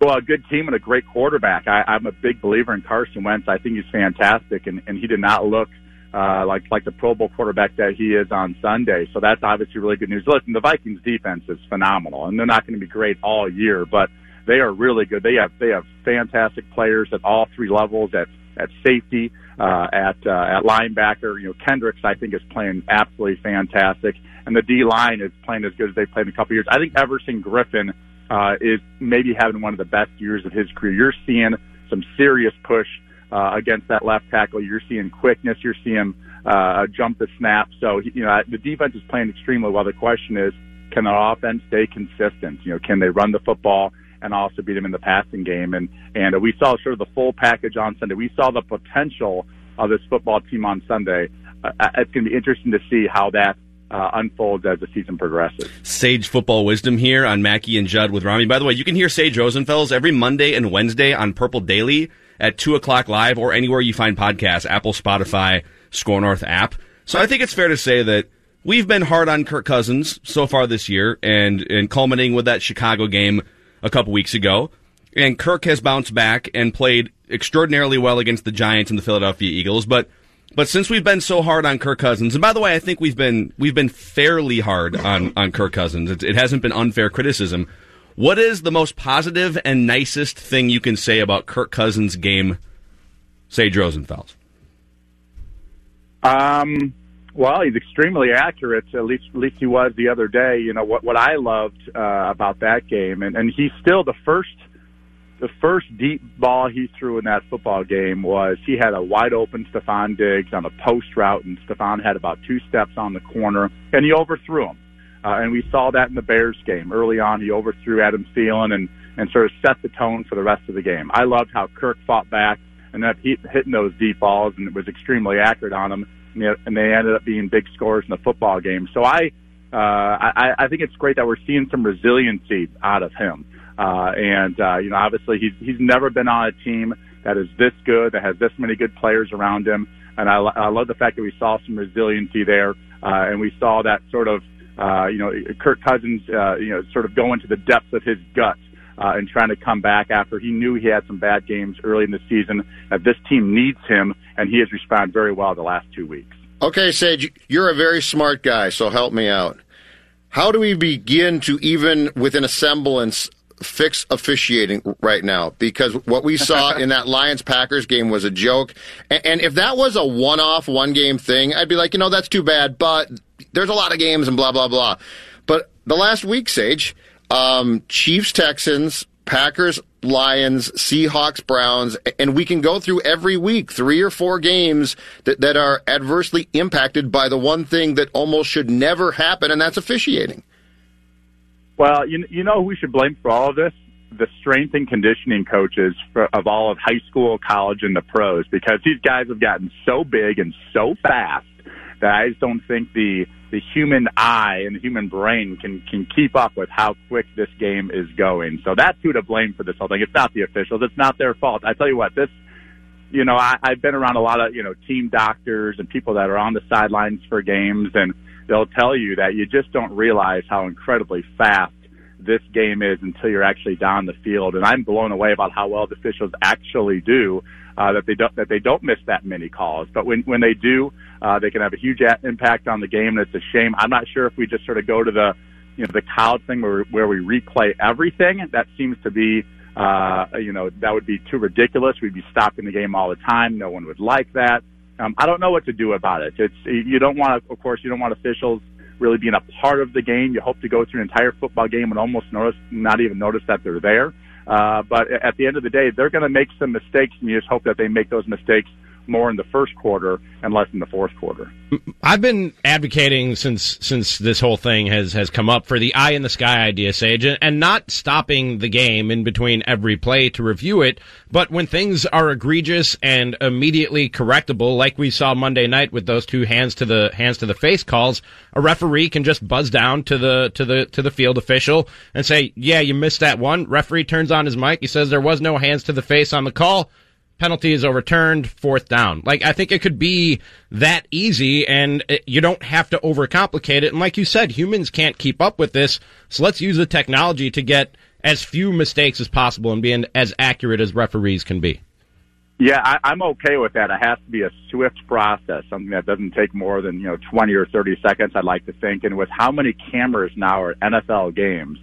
Speaker 9: Well, a good team and a great quarterback. I, I'm a big believer in Carson Wentz. I think he's fantastic, and, and he did not look – uh, like like the Pro Bowl quarterback that he is on Sunday. So that's obviously really good news. Listen, the Vikings defense is phenomenal, and they're not going to be great all year, but they are really good. They have they have fantastic players at all three levels at at safety, uh, at uh, at linebacker. You know, Kendricks I think is playing absolutely fantastic, and the D line is playing as good as they've played in a couple years. I think Everson Griffen uh, is maybe having one of the best years of his career. You're seeing some serious push uh, against that left tackle. You're seeing quickness. You're seeing uh, jump the snap. So you know the defense is playing extremely well. The question is, can the offense stay consistent? You know, can they run the football and also beat them in the passing game? And and we saw sort of the full package on Sunday. We saw the potential of this football team on Sunday. Uh, it's going to be interesting to see how that uh, unfolds as the season progresses.
Speaker 2: Sage football wisdom here on Mackey and Judd with Rami. By the way, you can hear Sage Rosenfels every Monday and Wednesday on Purple Daily at 2 o'clock live or anywhere you find podcasts, Apple, Spotify, SKOR North app. So I think it's fair to say that we've been hard on Kirk Cousins so far this year and, and culminating with that Chicago game a couple weeks ago. And Kirk has bounced back and played extraordinarily well against the Giants and the Philadelphia Eagles. But but since we've been so hard on Kirk Cousins, and by the way, I think we've been we've been fairly hard on on Kirk Cousins. It, it hasn't been unfair criticism. What is the most positive and nicest thing you can say about Kirk Cousins' game, Sage Rosenfels?
Speaker 9: Um, well, he's extremely accurate. At least, at least he was the other day. You know what? What I loved uh, about that game, and and he's still the first, the first deep ball he threw in that football game was he had a wide open Stefon Diggs on a post route, and Stefon had about two steps on the corner, and he overthrew him. Uh, and we saw that in the Bears game early on. He overthrew Adam Thielen and and sort of set the tone for the rest of the game. I loved how Kirk fought back and he hitting those deep balls and it was extremely accurate on them. And, you and they ended up being big scores in the football game. So I, uh, I, I think it's great that we're seeing some resiliency out of him. Uh, and, uh, you know, obviously he's, he's never been on a team that is this good, that has this many good players around him. And I, I love the fact that we saw some resiliency there. Uh, and we saw that sort of, uh, you know, Kirk Cousins, uh, you know, sort of going to the depths of his gut uh, and trying to come back after he knew he had some bad games early in the season. That this team needs him, and he has responded very well the last two weeks.
Speaker 10: Okay, Sage, you're a very smart guy, so help me out. How do we begin to even within a semblance fix officiating right now? Because what we saw in that Lions Packers game was a joke. And, and if that was a one off, one game thing, I'd be like, you know, that's too bad, but there's a lot of games and blah, blah, blah. But the last week, Sage, um, Chiefs, Texans, Packers, Lions, Seahawks, Browns, and we can go through every week three or four games that, that are adversely impacted by the one thing that almost should never happen, and that's officiating.
Speaker 9: Well, you, you know who we should blame for all of this? The strength and conditioning coaches for, of all of high school, college, and the pros, because these guys have gotten so big and so fast that I just don't think the the human eye and the human brain can can keep up with how quick this game is going. So that's who to blame for this whole thing. It's not the officials. It's not their fault. I tell you what, this you know, I, I've been around a lot of, you know, team doctors and people that are on the sidelines for games and they'll tell you that you just don't realize how incredibly fast this game is until you're actually down the field. And I'm blown away about how well the officials actually do uh, that they don't that they don't miss that many calls. But when when they do, uh, they can have a huge impact on the game. And it's a shame. I'm not sure if we just sort of go to the you know the college thing where where we replay everything. That seems to be uh, you know that would be too ridiculous. We'd be stopping the game all the time. No one would like that. Um, I don't know what to do about it. It's you don't want to, of course, you don't want officials really being a part of the game. You hope to go through an entire football game and almost notice, not even notice that they're there. Uh, but at the end of the day, they're going to make some mistakes, and you just hope that they make those mistakes more in the first quarter and less in the fourth quarter.
Speaker 7: I've been advocating since since this whole thing has has come up for the eye in the sky idea, Sage, and not stopping the game in between every play to review it, but when things are egregious and immediately correctable, like we saw Monday night with those two hands to the hands to the face calls, a referee can just buzz down to the to the to the field official and say, "Yeah, you missed that one." Referee turns on his mic. He says there was no hands to the face on the call penalty is overturned, fourth down. Like, I think it could be that easy and it, you don't have to overcomplicate it. And like you said, humans can't keep up with this. So let's use the technology to get as few mistakes as possible and being as accurate as referees can be.
Speaker 9: Yeah, I, I'm okay with that. It has to be a swift process, something that doesn't take more than, you know, 20 or 30 seconds, I'd like to think. And with how many cameras now are NFL games,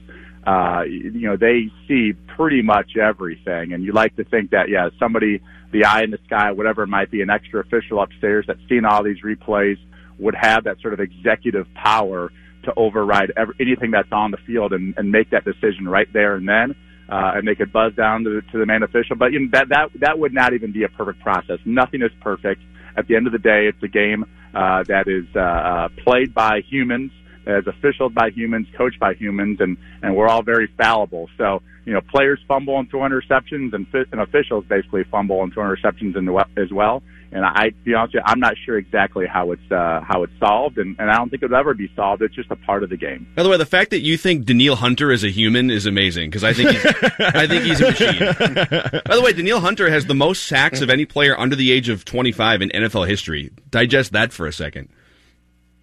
Speaker 9: uh, you know, they see pretty much everything. And you like to think that, yeah, somebody, the eye in the sky, whatever it might be, an extra official upstairs that's seen all these replays would have that sort of executive power to override every, anything that's on the field and, and make that decision right there and then. Uh, and they could buzz down to the, to the main official, but you know, that that that would not even be a perfect process. Nothing is perfect. At the end of the day, it's a game uh, that is uh, uh, played by humans as officials by humans, coached by humans, and and we're all very fallible. So you know, players fumble and throw interceptions, and, and officials basically fumble and throw interceptions in the, as well. And I, to be honest with you, I'm not sure exactly how it's uh, how it's solved, and, and I don't think it'll ever be solved. It's just a part of the game.
Speaker 11: By the way, the fact that you think Danielle Hunter is a human is amazing because I think he's, I think he's a machine. By the way, Danielle Hunter has the most sacks of any player under the age of 25 in NFL history. Digest that for a second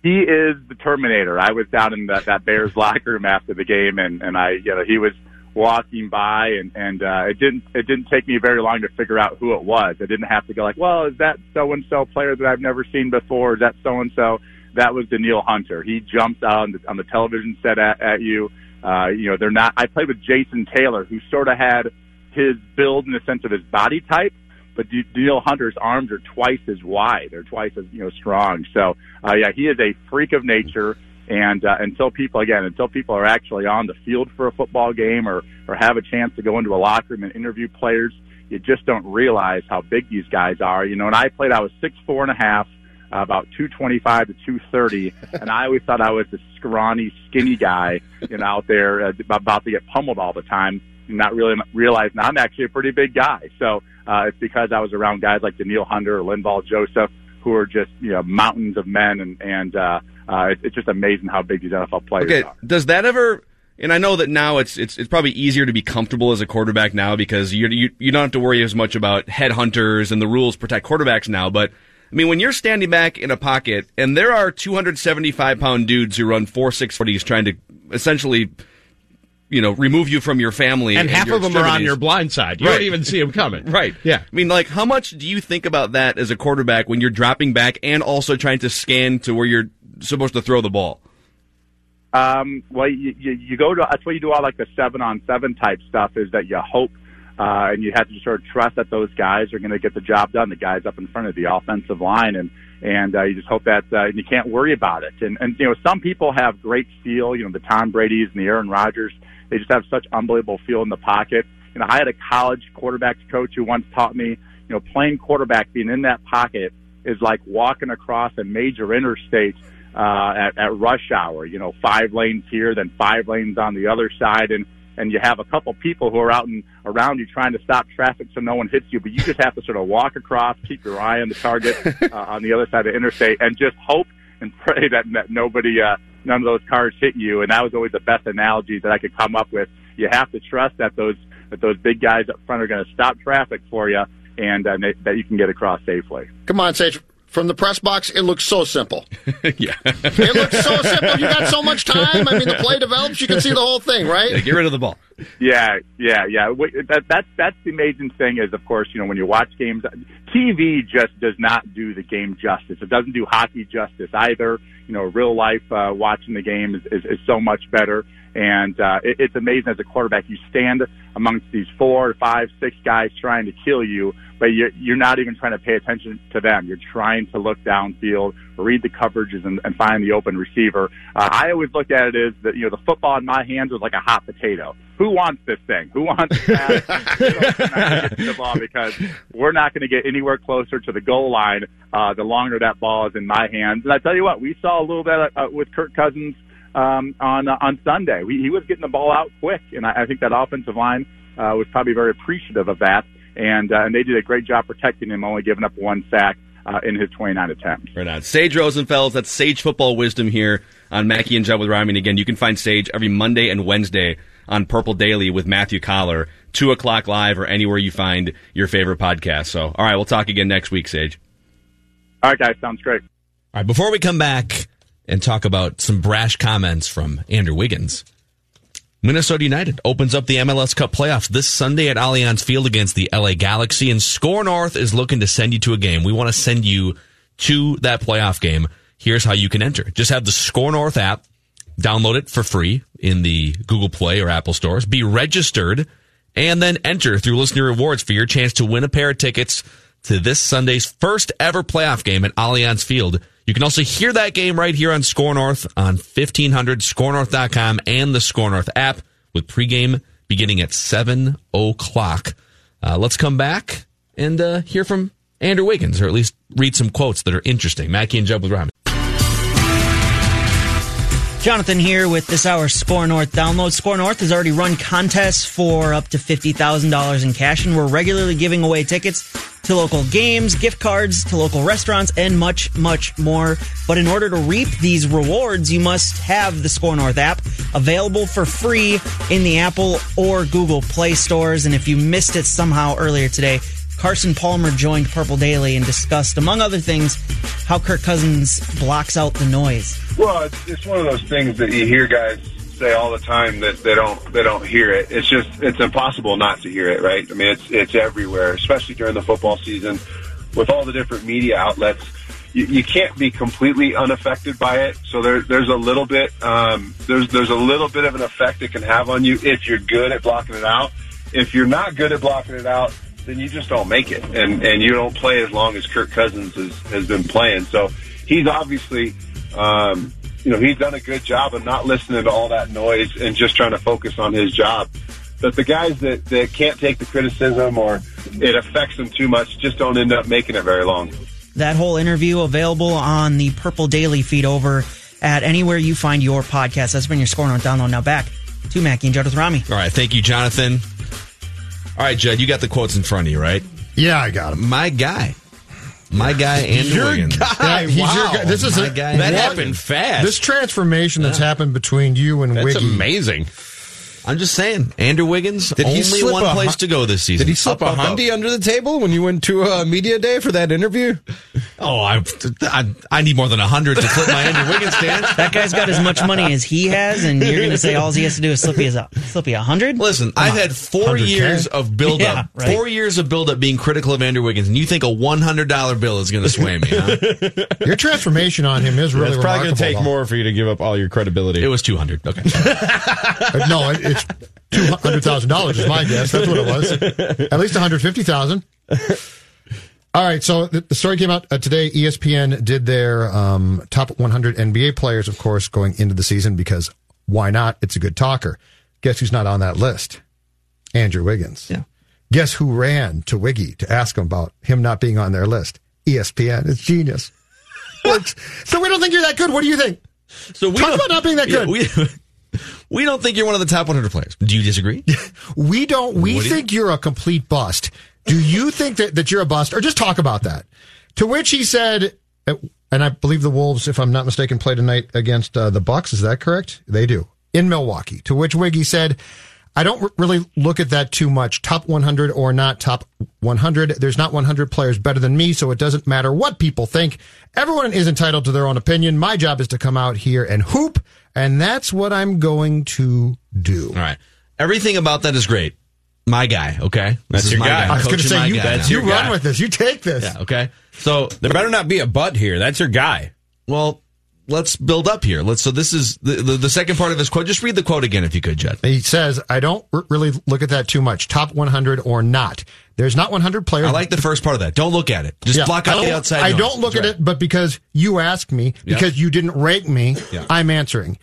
Speaker 9: he is the Terminator. I was down in that, that Bears locker room after the game, and and I, you know, he was walking by, and and uh, it didn't it didn't take me very long to figure out who it was. I didn't have to go like, well, is that so and so player that I've never seen before? Is that so and so? That was Danielle Hunter. He jumps out on the, on the television set at, at you. Uh, you know, they're not. I played with Jason Taylor, who sort of had his build in the sense of his body type, but Danielle Hunter's arms are twice as wide. They're twice as you know strong. So uh, yeah, he is a freak of nature. And uh, until people again, until people are actually on the field for a football game or or have a chance to go into a locker room and interview players, you just don't realize how big these guys are. You know, when I played. I was six four and a half. uh, about 225 to 230, and I always thought I was the scrawny, skinny guy, you know, out there uh, about to get pummeled all the time, not really realizing I'm actually a pretty big guy. So uh, it's because I was around guys like Danielle Hunter or Linval Joseph, who are just you know mountains of men, and and uh, uh, it, it's just amazing how big these NFL players
Speaker 11: Okay,
Speaker 9: are.
Speaker 11: does that ever? And I know that now it's it's it's probably easier to be comfortable as a quarterback now because you you you don't have to worry as much about headhunters and the rules protect quarterbacks now. But I mean, when you're standing back in a pocket and there are 275 pound dudes who run four six forties trying to essentially, you know, remove you from your family,
Speaker 7: And half
Speaker 11: your
Speaker 7: of them are on your blind side. You
Speaker 11: Right.
Speaker 7: don't even see them coming.
Speaker 11: Right.
Speaker 7: Yeah.
Speaker 11: I mean, like, how much do you think about that as a quarterback when you're dropping back and also trying to scan to where you're supposed to throw the ball?
Speaker 9: Um, well, you, you, you go to that's what you do all like the seven on seven type stuff is that you hope uh, and you have to sort of trust that those guys are going to get the job done. The guys up in front of the offensive line, and and uh, you just hope that uh, you can't worry about it. And and you know some people have great feel. You know the Tom Brady's and the Aaron Rodgers. They just have such unbelievable feel in the pocket. You know I had a college quarterbacks coach who once taught me, you know, playing quarterback, being in that pocket is like walking across a major interstate uh, at, at rush hour. You know, five lanes here, then five lanes on the other side, and and you have a couple people who are out and around you trying to stop traffic so no one hits you, but you just have to sort of walk across, keep your eye on the target uh, on the other side of the interstate, and just hope and pray that, that nobody, uh, none of those cars hit you. And that was always the best analogy that I could come up with. You have to trust that those that those big guys up front are going to stop traffic for you, and uh, that- that you can get across safely.
Speaker 10: Come on, Sage. From the press box, it looks so simple.
Speaker 11: yeah.
Speaker 10: It looks so simple. You got so much time. I mean, the play develops. You can see the whole thing, right?
Speaker 11: get rid of the ball.
Speaker 9: Yeah, yeah, yeah. Wait, That, that's that's the amazing thing is, of course, you know, when you watch games, TV just does not do the game justice. It doesn't do hockey justice either. You know, real life uh, watching the game is, is, is so much better, and uh, it, it's amazing as a quarterback. You stand amongst these four, five, six guys trying to kill you, but you're, you're not even trying to pay attention to them. You're trying to look downfield, read the coverages, and, and find the open receiver. Uh, I always looked at it as that you know the football in my hands was like a hot potato. Who wants this thing? Who wants that? the ball because we're not going to get anywhere closer to the goal line uh, the longer that ball is in my hands. And I tell you what, we saw a little bit uh, with Kirk Cousins um, on uh, on Sunday. We, he was getting the ball out quick, and I, I think that offensive line uh, was probably very appreciative of that. And uh, and they did a great job protecting him, only giving up one sack uh, in his 29 attempts.
Speaker 11: Right on. Sage Rosenfels, that's Sage Football Wisdom here on Mackey and Judd with Rami. And again, you can find Sage every Monday and Wednesday on Purple Daily with Matthew Coller, 2 o'clock live or anywhere you find your favorite podcast. So, all right, we'll talk again next week, Sage.
Speaker 9: All right, guys, sounds great.
Speaker 2: All right, before we come back and talk about some brash comments from Andrew Wiggins, Minnesota United opens up the MLS Cup playoffs this Sunday at Allianz Field against the LA Galaxy, and SKOR North is looking to send you to a game. We want to send you to that playoff game. Here's how you can enter. Just have the SKOR North app, download it for free in the Google Play or Apple stores, be registered, and then enter through listener rewards for your chance to win a pair of tickets to this Sunday's first ever playoff game at Allianz Field. You can also hear that game right here on SKOR North on 1500 skornorth.com and the SKOR North app with pregame beginning at 7 o'clock. Uh, let's come back and uh, hear from Andrew Wiggins, or at least read some quotes that are interesting. Mackey and Jeb with Rami.
Speaker 12: Jonathan here with this hour's SKOR North download. SKOR North has already run contests for up to $50,000 in cash, and we're regularly giving away tickets to local games, gift cards to local restaurants, and much, much more. But in order to reap these rewards, you must have the SKOR North app available for free in the Apple or Google Play stores. And if you missed it somehow earlier today, Carson Palmer joined Purple Daily and discussed, among other things, how Kirk Cousins blocks out the noise.
Speaker 5: Well, it's, one of those things that you hear guys say all the time that they don't they don't hear it. It's just it's impossible not to hear it, right? I mean, it's it's everywhere, especially during the football season, with all the different media outlets. You, you can't be completely unaffected by it. So there, there's a little bit um, there's there's a little bit of an effect it can have on you if you're good at blocking it out. If you're not good at blocking it out, then you just don't make it, and and you don't play as long as Kirk Cousins has has been playing. So he's obviously um, you know, he's done a good job of not listening to all that noise and just trying to focus on his job. But the guys that, that can't take the criticism or it affects them too much just don't end up making it very long.
Speaker 12: That whole interview available on the Purple Daily feed over at anywhere you find your podcast. That's been your SKOR North download. Now back to Mackey and Judd with Rami.
Speaker 2: All right, thank you, Jonathan. All right, Judd, you got the quotes in front of you, right?
Speaker 8: Yeah, I got him.
Speaker 2: My guy. My guy, Andrew
Speaker 7: Your
Speaker 2: Wiggins.
Speaker 7: guy.
Speaker 8: Yeah, he's your
Speaker 7: wow.
Speaker 8: guy. This is
Speaker 2: My
Speaker 8: a,
Speaker 2: guy.
Speaker 7: That happened fast.
Speaker 8: This transformation that's happened between you and
Speaker 7: That's
Speaker 8: Wiggy.
Speaker 7: amazing.
Speaker 2: I'm just saying, Andrew Wiggins,
Speaker 7: Did he
Speaker 2: only
Speaker 7: slip
Speaker 2: one
Speaker 7: a
Speaker 2: place to go this season.
Speaker 7: Did he slip
Speaker 2: Up,
Speaker 7: a
Speaker 2: up, up.
Speaker 7: hundy under the table when you went to a media day for that interview?
Speaker 2: Oh, I, I, I need more than a hundred to flip my Andrew Wiggins stand.
Speaker 12: That guy's got as much money as he has, and you're going to say all he has to do is slip you a slip a hundred.
Speaker 2: Listen, I've had four
Speaker 8: 100K?
Speaker 2: years of build
Speaker 12: Yeah, right.
Speaker 2: four years of build up being critical of Andrew Wiggins, and you think a one hundred dollar bill is going to sway me? Huh?
Speaker 8: Your transformation on him is really
Speaker 7: it's probably going to take
Speaker 8: though.
Speaker 7: more for you to give up all your credibility.
Speaker 2: it was two hundred. Okay,
Speaker 8: no, it- it's two hundred thousand dollars is my guess. That's what it was. At least one hundred fifty thousand. All right, so the, story came out uh, today. ESPN did their um, top 100 NBA players, of course, going into the season because why not? It's a good talker. Guess who's not on that list? Andrew Wiggins.
Speaker 2: Yeah.
Speaker 8: Guess who ran to Wiggy to ask him about him not being on their list? ESPN. It's genius. So we don't think you're that good. What do you think?
Speaker 2: so we
Speaker 8: Talk about not being that
Speaker 2: Yeah,
Speaker 8: good.
Speaker 2: we, we don't think you're one of the top one hundred players. Do you disagree?
Speaker 8: We don't. We
Speaker 2: What do you-
Speaker 8: think you're a complete bust. Do you think that, that you're a bust, or just talk about that? To which he said, uh, and I believe the Wolves, if I'm not mistaken, play tonight against uh, the Bucks. Is that correct? They do in Milwaukee. To which Wiggy said, "I don't r- really look at that too much. Top 100 or not top 100. There's not 100 players better than me, so it doesn't matter what people think. Everyone is entitled to their own opinion. My job is to come out here and hoop, and that's what I'm going to do."
Speaker 2: All right. Everything about that is great. My guy, okay?
Speaker 7: That's your
Speaker 2: my
Speaker 7: guy.
Speaker 8: I was going to say you.
Speaker 2: guy
Speaker 7: that's
Speaker 8: you
Speaker 7: your
Speaker 8: run
Speaker 7: guy.
Speaker 8: with this. You take this.
Speaker 2: Yeah, okay. So,
Speaker 7: there better not be a butt here. That's your guy.
Speaker 2: well, let's build up here. Let's. So this is the, the the second part of his quote. Just read the quote again, if you could, Jed.
Speaker 8: He says, I don't r- really look at that too much. Top 100 or not. There's not 100 players.
Speaker 2: I like the first part of that. Don't look at it. Just
Speaker 8: Yeah,
Speaker 2: block out the outside.
Speaker 8: I
Speaker 2: noise.
Speaker 8: don't look
Speaker 2: That's
Speaker 8: at
Speaker 2: right.
Speaker 8: it, but because you asked me,
Speaker 2: Yeah.
Speaker 8: because you didn't rank me,
Speaker 2: Yeah.
Speaker 8: I'm answering.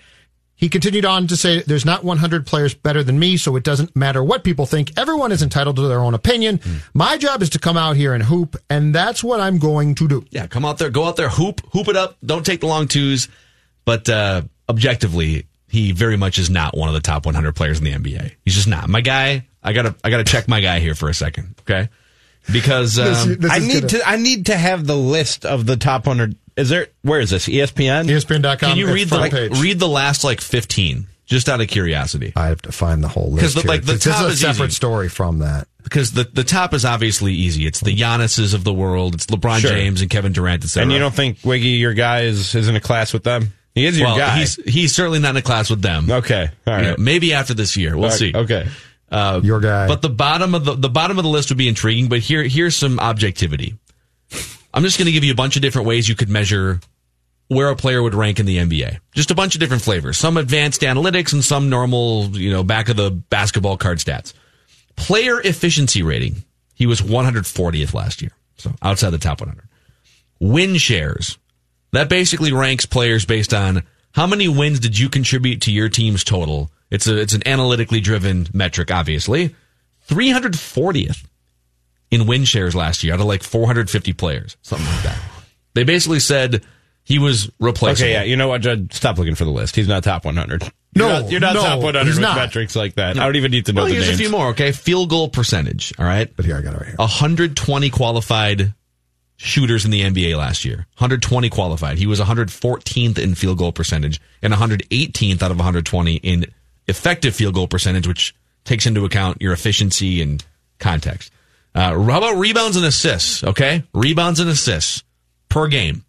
Speaker 8: He continued on to say, there's not 100 players better than me, so it doesn't matter what people think. Everyone is entitled to their own opinion.
Speaker 2: Hmm.
Speaker 8: My job is to come out here and hoop, and that's what I'm going to do.
Speaker 2: Yeah, come out there, go out there, hoop, hoop it up. Don't take the long twos. But uh, objectively, he very much is not one of the top 100 players in the NBA. He's just not. My guy, I gotta, I gotta check my guy here for a second, okay? Because um,
Speaker 8: this
Speaker 7: I need
Speaker 8: gonna-
Speaker 7: to. I need to have the list of the top hundred. Is there? Where is this? ESPN.
Speaker 8: ESPN.com.
Speaker 2: can you read the
Speaker 8: front page.
Speaker 2: read the last like 15 just out of curiosity?
Speaker 8: I have to find the whole list.
Speaker 2: the- like, the
Speaker 8: this is a
Speaker 2: is
Speaker 8: separate
Speaker 2: easy.
Speaker 8: story from that.
Speaker 2: Because the the top is obviously easy. It's the Giannis's of the world. It's LeBron
Speaker 7: Sure.
Speaker 2: James and Kevin Durant, etc.
Speaker 7: and you don't think Wiggy, your guy, is is in a class with them? He is your
Speaker 2: well,
Speaker 7: guy.
Speaker 2: he's he's certainly not in a class with them.
Speaker 7: okay. All
Speaker 2: You know, maybe after this year, we'll
Speaker 7: All right,
Speaker 2: see.
Speaker 7: Okay.
Speaker 2: Uh,
Speaker 8: Your guy.
Speaker 2: But the bottom of the the bottom of the list would be intriguing. But here here's some objectivity. I'm just going to give you a bunch of different ways you could measure where a player would rank in the NBA. Just a bunch of different flavors. Some advanced analytics and some normal, you know, back of the basketball card stats. Player efficiency rating. He was 140th last year. So outside the top 100. Win shares. That basically ranks players based on how many wins did you contribute to your team's total. It's a it's an analytically driven metric, obviously. 340th in win shares last year out of like 450 players, something like that. They basically said he was replaceable.
Speaker 7: Okay. Yeah. You know what, Judd? Stop looking for the list. He's not top 100.
Speaker 8: No,
Speaker 7: you're not, you're not
Speaker 8: no,
Speaker 7: top 100
Speaker 8: he's
Speaker 7: with
Speaker 8: not.
Speaker 7: metrics like that. I don't even need to know
Speaker 2: Well,
Speaker 7: the
Speaker 2: here's
Speaker 7: names.
Speaker 2: a few more. Okay, field goal percentage. All right,
Speaker 8: But here, I got it right here.
Speaker 2: 120 qualified shooters in the NBA last year. 120 qualified. He was 114th in field goal percentage and 118th out of 120 in effective field goal percentage, which takes into account your efficiency and context. Uh, how about rebounds and assists? Okay, rebounds and assists per game.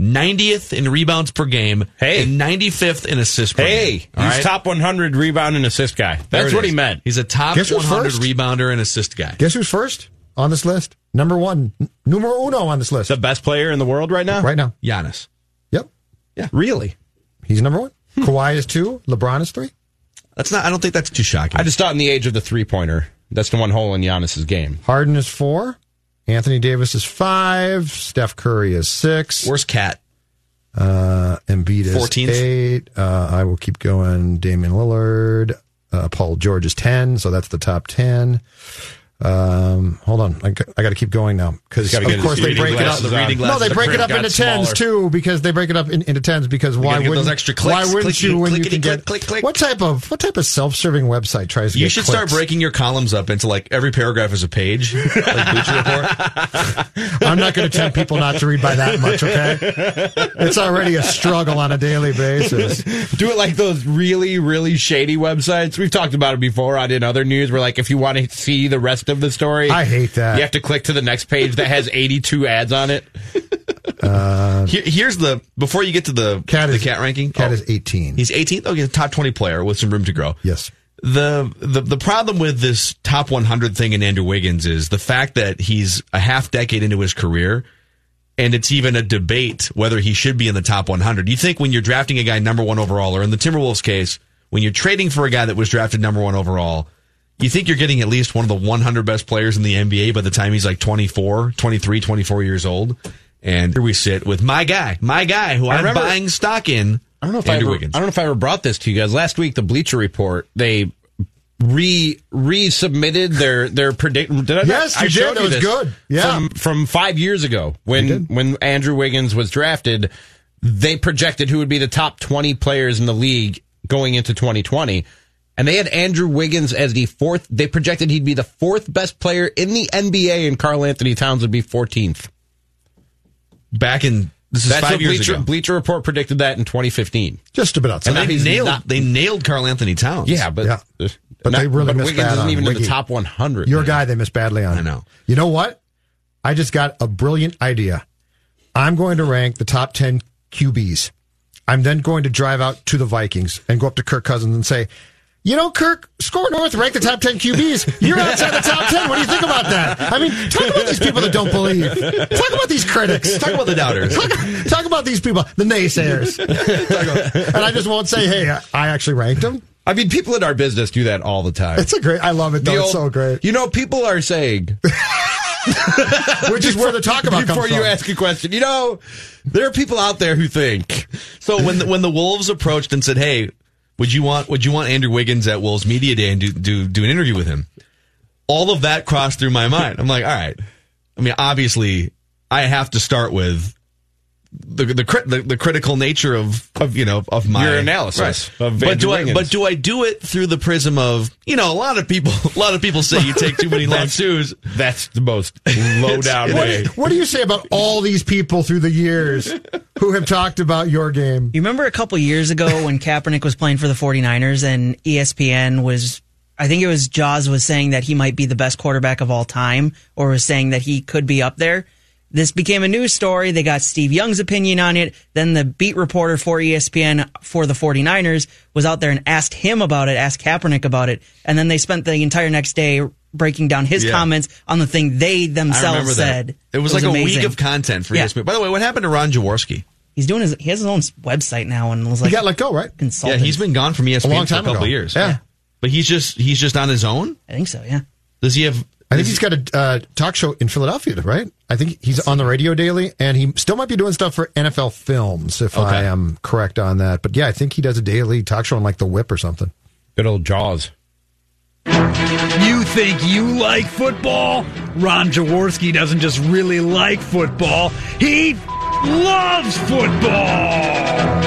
Speaker 2: 90th in rebounds per game.
Speaker 7: Hey.
Speaker 2: and 95th in assists per
Speaker 7: Hey,
Speaker 2: game. All
Speaker 7: he's
Speaker 2: right?
Speaker 7: top 100 rebound and assist guy.
Speaker 2: There
Speaker 7: That's
Speaker 2: it
Speaker 7: what
Speaker 2: is.
Speaker 7: he meant.
Speaker 2: He's a top
Speaker 8: Guess
Speaker 2: 100
Speaker 8: first?
Speaker 2: rebounder and assist guy.
Speaker 8: Guess who's first on this list? Number one, n- numero uno on this list
Speaker 7: The best player in the world right now.
Speaker 8: right now.
Speaker 2: Giannis.
Speaker 8: Yep, Yeah.
Speaker 7: Really?
Speaker 8: he's number one. Kawhi is two. LeBron is three.
Speaker 2: That's not. I don't think that's too shocking.
Speaker 7: I just thought in the age of the three pointer, that's the one hole in Giannis's game.
Speaker 8: Harden is four. Anthony Davis is five. Steph Curry is six.
Speaker 2: Where's Cat?
Speaker 8: Uh, Embiid is
Speaker 2: 14th?
Speaker 8: eight. Uh, I will keep going. Damian Lillard. Uh, Paul George is ten. So that's the top ten. Um, hold on, I, got- I got to keep going now because of course they
Speaker 7: reading
Speaker 8: break it up.
Speaker 7: glasses on. Reading
Speaker 8: No,
Speaker 7: glasses.
Speaker 8: they
Speaker 7: The
Speaker 8: break it up
Speaker 7: got
Speaker 8: into tens too because they break it up in, into tens because why wouldn't
Speaker 2: those extra clicks,
Speaker 8: why wouldn't
Speaker 2: clickety,
Speaker 8: you when you can get
Speaker 2: click, click, click.
Speaker 8: what type of what type of self-serving website tries to
Speaker 2: You
Speaker 8: get
Speaker 2: should start breaking your columns up into like every paragraph is a page, like
Speaker 8: I'm not going to tempt people not to read by that much. Okay, it's already a struggle on a daily basis.
Speaker 7: Do it like those really, really shady websites. We've talked about it before on in other news where like if you want to see the rest of the story,
Speaker 8: I hate that.
Speaker 7: You have to click to the next page that has 82 ads on it.
Speaker 2: Uh, Here, here's the before you get to the
Speaker 8: Cat
Speaker 2: the
Speaker 8: is-
Speaker 2: cat ranking.
Speaker 8: Cat
Speaker 2: oh,
Speaker 8: is 18.
Speaker 2: He's 18th. Okay, top 20 player with some room to grow.
Speaker 8: Yes.
Speaker 2: The, the the problem with this top 100 thing in Andrew Wiggins is the fact that he's a half decade into his career, and it's even a debate whether he should be in the top 100. You think when you're drafting a guy number one overall, or in the Timberwolves case, when you're trading for a guy that was drafted number one overall, you think you're getting at least one of the 100 best players in the NBA by the time he's like 24, 23, 24 years old. And here we sit with my guy, my guy, who
Speaker 7: I
Speaker 2: I'm
Speaker 7: remember-
Speaker 2: buying stock in.
Speaker 7: I don't know if
Speaker 2: Andrew
Speaker 7: I ever,
Speaker 2: Wiggins.
Speaker 7: I don't know if I ever brought this to you guys. Last week, the Bleacher Report they re resubmitted their their predict. Did I not-
Speaker 8: Yes, you
Speaker 7: I
Speaker 8: did.
Speaker 7: showed
Speaker 8: That
Speaker 7: you
Speaker 8: was
Speaker 7: this
Speaker 8: good. Yeah.
Speaker 7: from from five years ago when when Andrew Wiggins was drafted. They projected who would be the top twenty players in the league going into 2020. And they had Andrew Wiggins as the fourth. They projected he'd be the fourth best player in the NBA, and Karl Anthony Towns would be 14th.
Speaker 2: Back in this is
Speaker 7: That's
Speaker 2: five years
Speaker 7: Bleacher,
Speaker 2: ago.
Speaker 7: Bleacher Report predicted that in 2015.
Speaker 8: Just a bit outside.
Speaker 7: And
Speaker 2: they
Speaker 7: he's
Speaker 2: nailed
Speaker 7: not-
Speaker 2: they nailed Karl Anthony Towns.
Speaker 7: Yeah, but
Speaker 8: Yeah. But
Speaker 7: not-
Speaker 8: they really
Speaker 7: but
Speaker 8: missed
Speaker 7: Wiggins
Speaker 8: bad
Speaker 7: isn't
Speaker 8: on
Speaker 7: even in the top 100.
Speaker 8: Your
Speaker 7: man.
Speaker 8: guy they missed badly on.
Speaker 2: I know.
Speaker 8: You know what? I just got a brilliant idea. I'm going to rank the top 10 QBs. I'm then going to drive out to the Vikings and go up to Kirk Cousins and say, you know, Kirk, SKOR North ranked the top 10 QBs. You're outside the top 10. What do you think about that? I mean, talk about these people that don't believe. Talk about these critics.
Speaker 2: Talk about the doubters.
Speaker 8: Talk, talk about these people, the naysayers. and I just won't say, hey, I- actually ranked them.
Speaker 7: I mean, people in our business do that all the time.
Speaker 8: It's a great, I love it though. It's so great.
Speaker 7: You know, people are saying,
Speaker 8: Which is where the talk about
Speaker 7: before you
Speaker 8: from.
Speaker 7: ask a question, you know, there are people out there who think.
Speaker 2: So when the, when the Wolves approached and said, "Hey, would you want would you want Andrew Wiggins at Wolves Media Day and do do, do an interview with him?" All of that crossed through my mind. I'm like, all right. I mean, obviously, I have to start with the the, crit, the, the critical nature of, of you know of my
Speaker 7: Your analysis of
Speaker 2: but
Speaker 7: Andrew
Speaker 2: do I but do I do it through the prism of you know a lot of people a lot of people say you take too many long twos.
Speaker 7: That's the most low down way.
Speaker 8: What do you say about all these people through the years who have talked about your game?
Speaker 12: You remember a couple years ago when Kaepernick was playing for the 49ers and ESPN was, I think it was Jaws was saying that he might be the best quarterback of all time or was saying that he could be up there. This became a news story. They got Steve Young's opinion on it. Then the beat reporter for ESPN for the 49ers was out there and asked him about it, asked Kaepernick about it. And then they spent the entire next day breaking down his
Speaker 2: Yeah.
Speaker 12: comments on the thing they themselves
Speaker 2: remember
Speaker 12: said.
Speaker 2: that. It was like a week of content for
Speaker 12: Yeah.
Speaker 2: ESPN. By the way, what happened to Ron Jaworski?
Speaker 12: He's doing his, he has his own website now and was like,
Speaker 8: He got let go, right?
Speaker 2: Yeah, he's been gone from ESPN
Speaker 8: A long
Speaker 2: for a couple
Speaker 8: ago.
Speaker 2: of years.
Speaker 8: Yeah.
Speaker 2: but he's just he's just on his own.
Speaker 12: I think so, yeah.
Speaker 2: Does he have?
Speaker 8: I think he's got a uh, talk show in Philadelphia, right? I think he's on the radio daily, and he still might be doing stuff for NFL Films, if I am correct on that. But yeah, I think he does a daily talk show on like The Whip or something.
Speaker 7: Good old Jaws.
Speaker 13: You think you like football? Ron Jaworski doesn't just really like football, he loves football.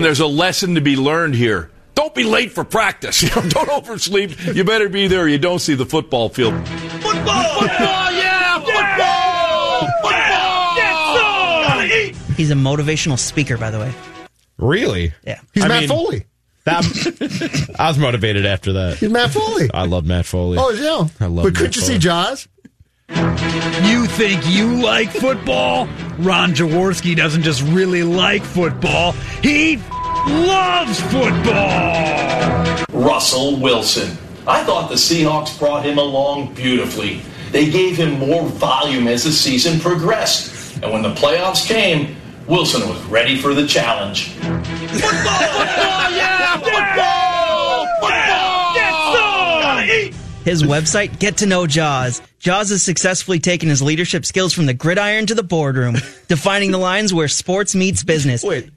Speaker 14: There's a lesson to be learned here. Don't be late for practice. You know, don't oversleep. You better be there or you don't see the football field.
Speaker 6: Football! Football! Yeah! Football! Football! Gotta eat!
Speaker 12: He's a motivational speaker, by the way.
Speaker 7: Really?
Speaker 12: Yeah.
Speaker 8: He's
Speaker 7: I
Speaker 8: Matt
Speaker 7: mean-
Speaker 8: Foley.
Speaker 7: That, I was motivated after that.
Speaker 8: He's Matt Foley.
Speaker 7: I love Matt Foley.
Speaker 8: Oh, yeah.
Speaker 7: I love
Speaker 8: But
Speaker 7: Matt
Speaker 8: couldn't you see Jaws?
Speaker 13: You think you like football? Ron Jaworski doesn't just really like football, he loves football.
Speaker 15: Russell Wilson. I thought the Seahawks brought him along beautifully. They gave him more volume as the season progressed. And when the playoffs came, Wilson was ready for the challenge.
Speaker 6: Football! Yeah! Football! Football! Gotta eat!
Speaker 12: His website, Get to Know Jaws. Jaws has successfully taken his leadership skills from the gridiron to the boardroom, defining the lines where sports meets business.
Speaker 2: Wait,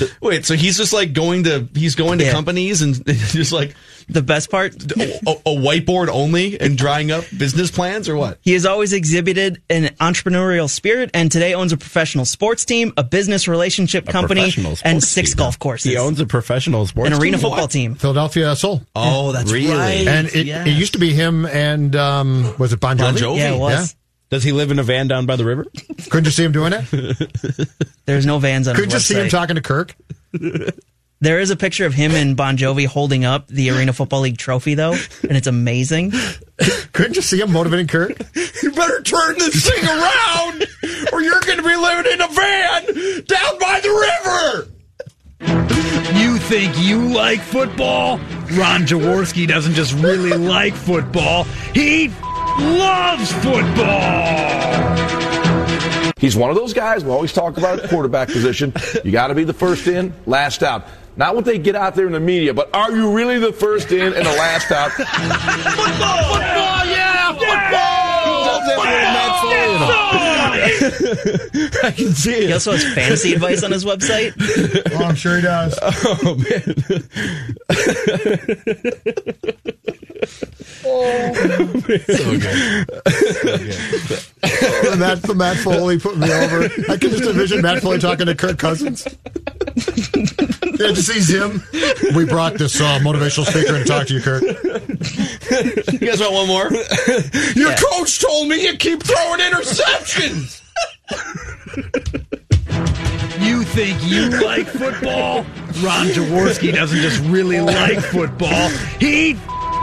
Speaker 2: wait. So he's just like going to he's going to
Speaker 12: Yeah.
Speaker 2: companies and just like
Speaker 12: The best part?
Speaker 2: A, a whiteboard only and drying up business plans or what?
Speaker 12: He has always exhibited an entrepreneurial spirit and today owns a professional sports team, a business relationship company, and six
Speaker 7: team.
Speaker 12: golf courses.
Speaker 7: He owns a professional sports
Speaker 12: an arena
Speaker 7: team?
Speaker 12: football
Speaker 7: What?
Speaker 12: tein
Speaker 8: Philadelphia Soul.
Speaker 2: Oh, that's
Speaker 7: Really?
Speaker 2: right.
Speaker 8: And it,
Speaker 12: Yeah.
Speaker 8: it used to be him and um, was it Bon Jovi?
Speaker 2: Bon Jovi?
Speaker 12: Yeah, it was.
Speaker 7: Does he live in a van down by the river?
Speaker 8: Couldn't you see him doing it?
Speaker 12: There's no vans on
Speaker 8: Couldn't you see him talking to Kirk?
Speaker 12: There is a picture of him and Bon Jovi holding up the Arena Football League trophy, though, and it's amazing.
Speaker 8: Couldn't you see him motivating Kirk?
Speaker 7: You better turn this thing around, or you're going to be living in a van down by the river.
Speaker 13: You think you like football? Ron Jaworski doesn't just really like football, he loves football.
Speaker 14: He's one of those guys. We always talk about quarterback position. You got to be the first in, last out. Not what they get out there in the media, but are you really the first in and the last out?
Speaker 6: Football! Football! Yeah! Football!
Speaker 7: I can see it.
Speaker 12: He also has fantasy advice on his website.
Speaker 8: Oh, I'm sure he does.
Speaker 7: Oh man. Oh.
Speaker 2: So good.
Speaker 8: the, Matt, Matt Foley put me over. I can just envision Matt Foley talking to Kirk Cousins. Yeah, to see Zim. We brought this uh, motivational speaker to talk to you, Kirk.
Speaker 2: You guys want one more?
Speaker 7: Your
Speaker 12: Yeah.
Speaker 7: coach told me you keep throwing interceptions.
Speaker 13: You think you like football? Ron Jaworski doesn't just really like football, he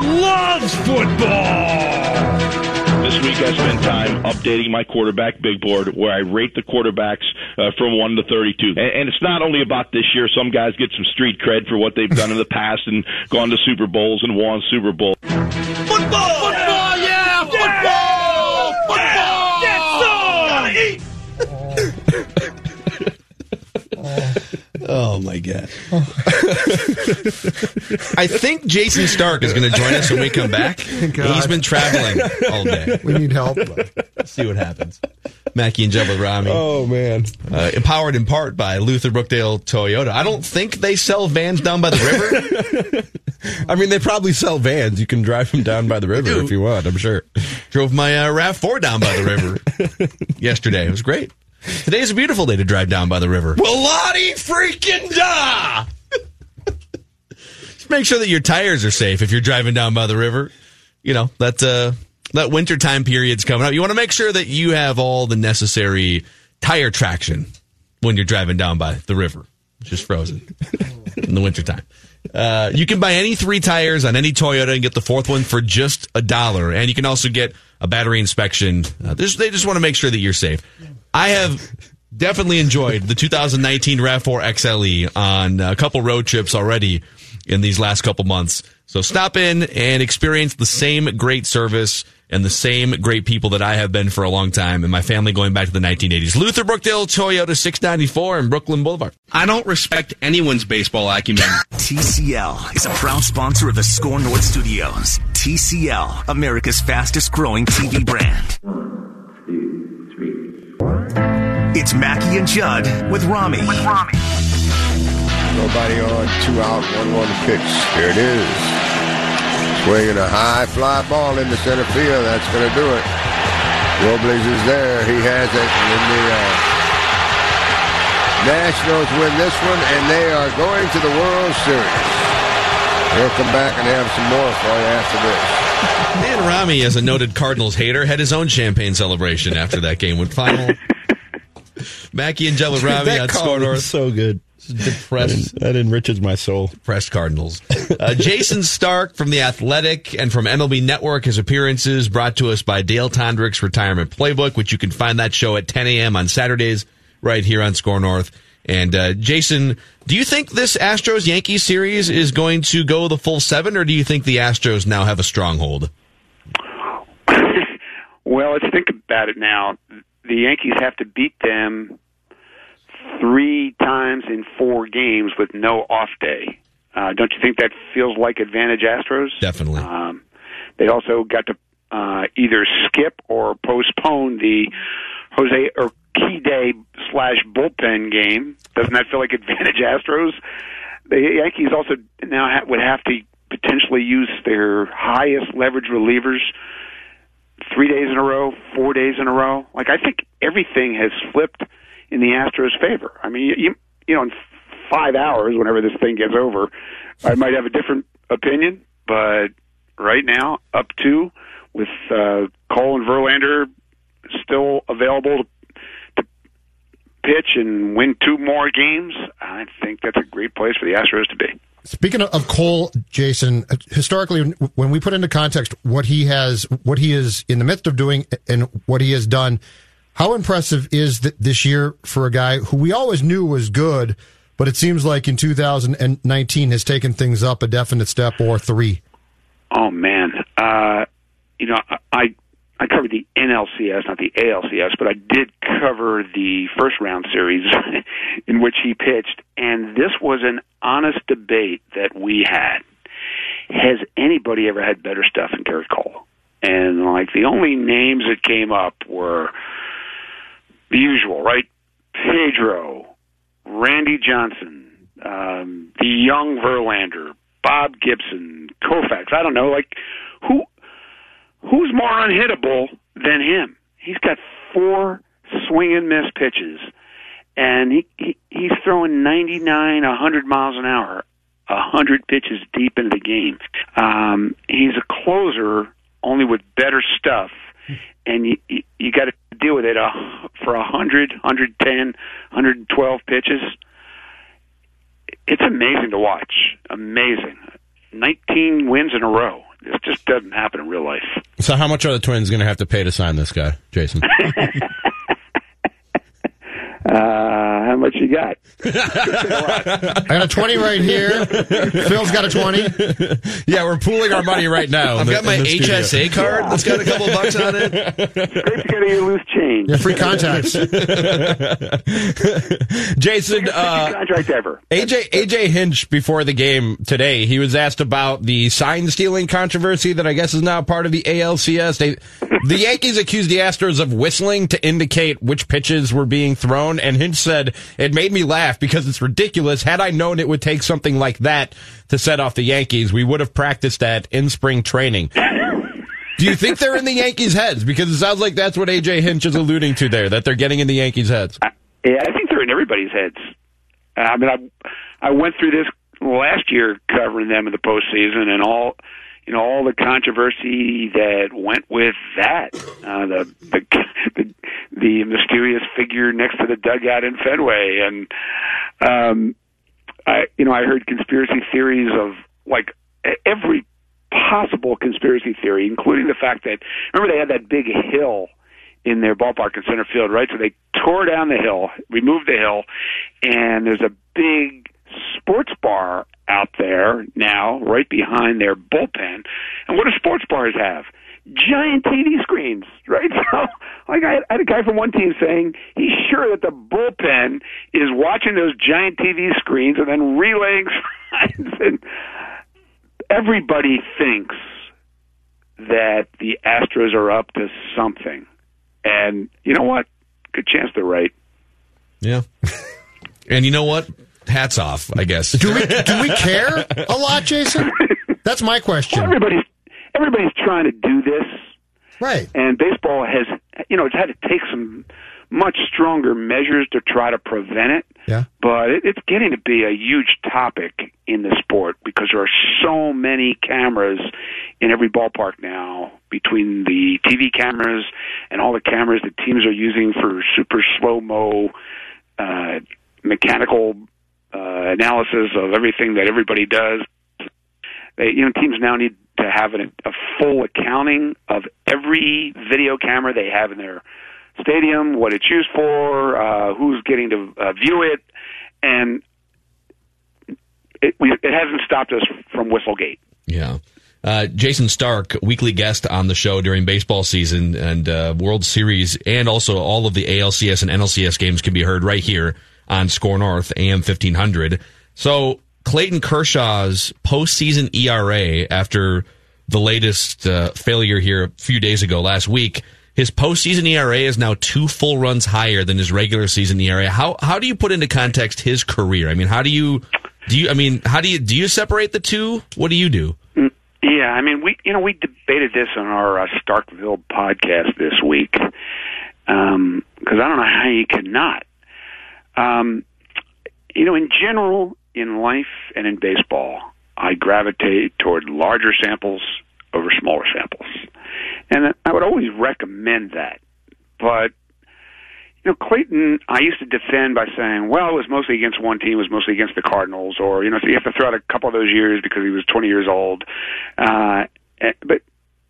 Speaker 13: loves football.
Speaker 16: This week I spent time updating my quarterback big board where I rate the quarterbacks uh, from 1 to 32. And, and it's not only about this year. Some guys get some street cred for what they've done in the past and gone to Super Bowls and won Super Bowl.
Speaker 6: Football!
Speaker 2: Oh my god! I think Jayson Stark is going to join us when we come back.
Speaker 8: God.
Speaker 2: He's been traveling all day.
Speaker 8: We need help.
Speaker 2: Let's see what happens. Mackey and Jeb with Rami.
Speaker 7: Oh man.
Speaker 2: Uh, empowered in part by Luther Brookdale Toyota. I don't think they sell vans down by the river.
Speaker 7: I mean, they probably sell vans. You can drive them down by the river if you want. I'm sure.
Speaker 2: Drove my uh, Rav4 down by the river yesterday. It was great. Today's a beautiful day to drive down by the river.
Speaker 7: Well, Lottie freaking da!
Speaker 2: Just make sure that your tires are safe if you're driving down by the river. You know, that uh that winter time period's coming up. You want to make sure that you have all the necessary tire traction when you're driving down by the river, which is frozen in the wintertime. Uh, you can buy any three tires on any Toyota and get the fourth one for just a dollar. And you can also get a battery inspection. Uh, they just want to make sure that you're safe. I have definitely enjoyed the 2019 RAV4 XLE on a couple road trips already in these last couple months. So stop in and experience the same great service and the same great people that I have been for a long time and my family going back to the 1980s. Luther Brookdale Toyota 694 in Brooklyn Boulevard.
Speaker 11: I don't respect anyone's baseball acumen.
Speaker 3: TCL is a proud sponsor of the SKOR North Studios. TCL, America's fastest growing TV brand. It's Mackey and Judd with Rami. With Rami.
Speaker 17: Nobody on, two out, one one pitch. Here it is. Swinging a high fly ball into center field. That's going to do it. Robles is there. He has it. And the uh, Nationals win this one, and they are going to the World Series. We'll come back and have some more for you after this.
Speaker 2: Dan Rami, as a noted Cardinals hater, had his own champagne celebration after that game went final. Mackey and Jell with Rami on
Speaker 7: SKOR
Speaker 2: North.
Speaker 7: so good.
Speaker 2: Depressed.
Speaker 7: That enriches my soul.
Speaker 2: Depressed Cardinals. Uh, Jayson Stark from The Athletic and from MLB Network, his appearances brought to us by Dale Tondrick's Retirement Playbook, which you can find that show at 10 a.m. on Saturdays right here on SKOR North. And uh, Jason, do you think this Astros Yankees series is going to go the full seven, or do you think the Astros now have a stronghold?
Speaker 18: Well, let's think about it now. The Yankees have to beat them three times in four games with no off day. Uh, don't you think that feels like advantage Astros?
Speaker 2: Definitely.
Speaker 18: Um, they also got to uh, either skip or postpone the Jose Urquidy Key Day slash bullpen game. Doesn't that feel like advantage Astros? The Yankees also now ha- would have to potentially use their highest leverage relievers three days in a row, four days in a row. Like I think everything has flipped in the Astros' favor. I mean, you you know, in five hours, whenever this thing gets over, I might have a different opinion, but right now, up to with uh, Cole and Verlander still available to, pitch and win two more games, I think that's a great place for the Astros to be.
Speaker 8: Speaking of Cole, Jason, historically, when we put into context what he has, what he is in the midst of doing, and what he has done, how impressive is th- this year for a guy who we always knew was good, but it seems like in 2019 has taken things up a definite step or three.
Speaker 18: Oh man, uh, you know I I covered the NLCS, not the ALCS, but I did cover the first round series in which he pitched, and this was an honest debate that we had. Has anybody ever had better stuff than Gerrit Cole? And like the only names that came up were the usual, right? Pedro, Randy Johnson, um, the young Verlander, Bob Gibson, Koufax. I don't know, like who who's more unhittable than him? He's got four swing and miss pitches, and he, he he's throwing 99, a 100 miles an hour, a 100 pitches deep into the game. Um, he's a closer, only with better stuff, and you you, you got to deal with it uh, for 100, 110, 112 pitches. It's amazing to watch. Amazing. 19 wins in a row. This just doesn't happen in real life.
Speaker 7: So, how much are the Twins going to have to pay to sign this guy, Jason?
Speaker 18: Uh, how much you got?
Speaker 8: I got a 20 right here. Phil's got a 20.
Speaker 7: yeah, we're pooling our money right now.
Speaker 2: I've
Speaker 7: the-
Speaker 2: got my
Speaker 7: in the studio.
Speaker 2: HSA card that's got a couple bucks on it.
Speaker 18: Scrape together your loose change.
Speaker 8: Yeah, free contacts.
Speaker 7: Jason, uh,
Speaker 18: contract ever.
Speaker 7: AJ AJ Hinch before the game today, he was asked about the sign stealing controversy that I guess is now part of the ALCS. They, the Yankees accused the Astros of whistling to indicate which pitches were being thrown, and Hinch said it made me laugh because it's ridiculous. Had I known it would take something like that to set off the Yankees, we would have practiced that in spring training. Do you think they're in the Yankees' heads? Because it sounds like that's what AJ Hinch is alluding to there, that they're getting in the Yankees' heads.
Speaker 18: Yeah, I think they're in everybody's heads. I mean, I I went through this last year covering them in the postseason, and all you know, all the controversy that went with that. Uh, the, the the the mysterious figure next to the dugout in Fenway, and um, I you know I heard conspiracy theories of like every possible conspiracy theory, including the fact that remember they had that big hill in their ballpark in center field, right? So they tore down the hill, removed the hill, and there's a big sports bar out there now, right behind their bullpen. And what do sports bars have? Giant TV screens, right? So, like, I had a guy from one team saying he's sure that the bullpen is watching those giant TV screens and then relaying signs. And everybody thinks that the Astros are up to something. And you know what? Good chance they're right.
Speaker 2: Yeah. And you know what? Hats off, I guess.
Speaker 8: Do we do we care a lot, Jason? That's my question.
Speaker 18: Well, everybody's everybody's trying to do this,
Speaker 8: right?
Speaker 18: And baseball has, you know, it's had to take some much stronger measures to try to prevent it.
Speaker 8: Yeah.
Speaker 18: But it, it's getting to be a huge topic in the sport because there are so many cameras in every ballpark now between the TV cameras and all the cameras that teams are using for super slow mo uh, mechanical uh, analysis of everything that everybody does. They, you know, teams now need to have an, a full accounting of every video camera they have in their stadium, what it's used for, uh, who's getting to uh, view it, and it, we, it hasn't stopped us from Whistlegate.
Speaker 2: Yeah. Uh, Jayson Stark, weekly guest on the show during baseball season and uh, World Series, and also all of the ALCS and NLCS games can be heard right here on SKOR North AM 1500. So Clayton Kershaw's postseason ERA after the latest uh, failure here a few days ago last week, his postseason ERA is now two full runs higher than his regular season ERA. How how do you put into context his career? I mean, how do you do you? I mean, how do you do you separate the two? What do you do?
Speaker 18: Yeah, I mean, we you know we debated this on our uh, Starkville podcast this week because I don't know how you could not. Um, you know, in general, in life and in baseball, I gravitate toward larger samples over smaller samples, and I would always recommend that. But you know, Clayton, I used to defend by saying, well, it was mostly against one team, it was mostly against the Cardinals, or, you know, so you have to throw out a couple of those years because he was 20 years old. Uh, eh, but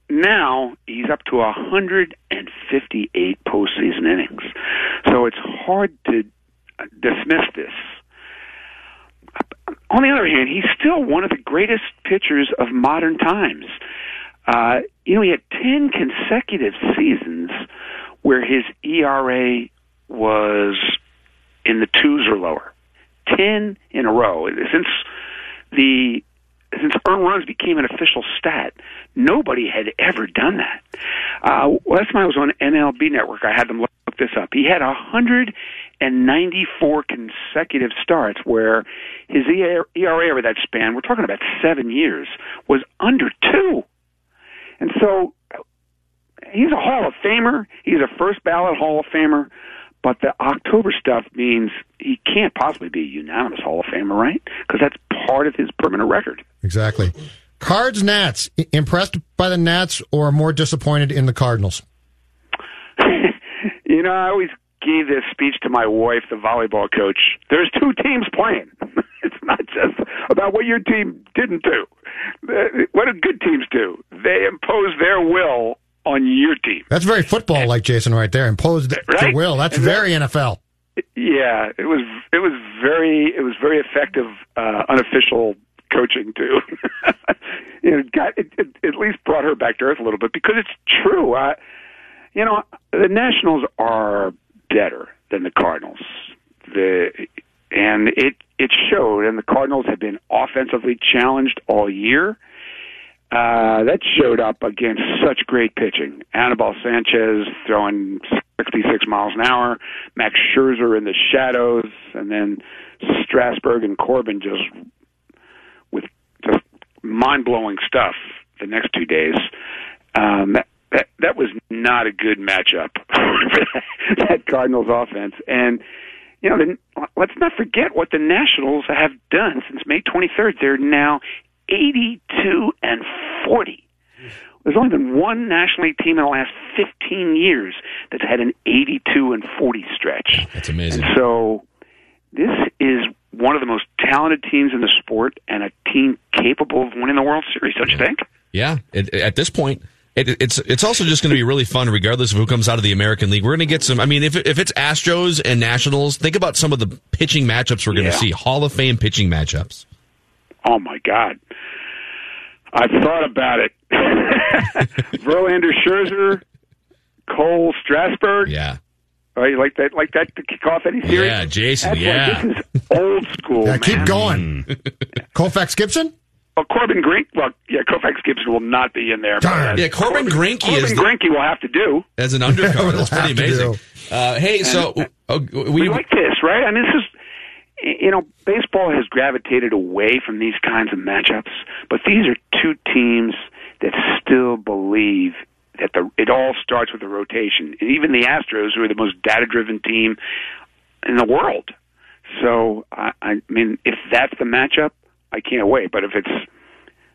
Speaker 18: now he's up to 158 postseason innings. So it's hard to dismiss this. On the other hand, he's still one of the greatest pitchers of modern times. Uh, you know, he had 10 consecutive seasons where his ERA was in the twos or lower. Ten in a row. Since the since earned runs became an official stat, nobody had ever done that. Uh, last time I was on MLB Network, I had them look this up. He had 194 consecutive starts where his ERA over that span, we're talking about seven years, was under two. And so he's a Hall of Famer. He's a first ballot Hall of Famer. But the October stuff means he can't possibly be a unanimous Hall of Famer, right? Because that's part of his permanent record.
Speaker 8: Exactly. Cards, Nats. Impressed by the Nats or more disappointed in the Cardinals?
Speaker 18: You know, I always gave this speech to my wife, the volleyball coach. There's two teams playing. it's not just about what your team didn't do. Uh, What do good teams do? They impose their will on your team.
Speaker 8: That's very football like Jayson right there. Imposed
Speaker 18: Right?
Speaker 8: will. That's
Speaker 18: And that-
Speaker 8: very NFL.
Speaker 18: Yeah, it was it was very it was very effective uh, unofficial coaching too. know, got it, it at least brought her back to earth a little bit because it's true. Uh, you know, the Nationals are better than the Cardinals. The and it it showed, and the Cardinals have been offensively challenged all year. Uh, that showed up against such great pitching. Anibal Sanchez throwing 66 miles an hour, Max Scherzer in the shadows, and then Strasburg and Corbin just with just mind blowing stuff the next two days. Um, that, that was not a good matchup for that Cardinals offense, and you know, the, let's not forget what the Nationals have done since May 23rd. They're now 82 and 40. There's only been one National League team in the last 15 years that's had an 82 and 40 stretch.
Speaker 2: That's amazing.
Speaker 18: And so this is one of the most talented teams in the sport and a team capable of winning the World Series, don't you think?
Speaker 2: Yeah, at this point, it, it's it's also just going to be really fun, regardless of who comes out of the American League. We're going to get some. I mean, if if it's Astros and Nationals, think about some of the pitching matchups we're going to
Speaker 18: Yeah.
Speaker 2: see. Hall of Fame pitching matchups.
Speaker 18: Oh my God. I've thought about it. Verlander Scherzer, Cole Strasburg.
Speaker 2: Yeah.
Speaker 18: Oh, you like that? Like that to kick off any series?
Speaker 2: Yeah, Jayson,
Speaker 18: That's
Speaker 2: yeah.
Speaker 18: Like, this is old school.
Speaker 8: Yeah, keep going. Hmm. Koufax Gibson?
Speaker 18: Well, Corbin Grink. Well, yeah, Koufax Gibson will not be in there.
Speaker 8: Darn.
Speaker 18: but, uh,
Speaker 2: Yeah, Corbin Greinke
Speaker 18: Corbin
Speaker 2: is the-
Speaker 18: Greinke will have to do.
Speaker 2: as an undercard. That's pretty amazing. Uh, hey, so uh,
Speaker 18: We
Speaker 2: we
Speaker 18: like this, right? I mean, this is, you know, baseball has gravitated away from these kinds of matchups, but these are two teams that still believe that the it all starts with the rotation. And even the Astros, who are the most data-driven team in the world. So, I, I mean, if that's the matchup, I can't wait. But if it's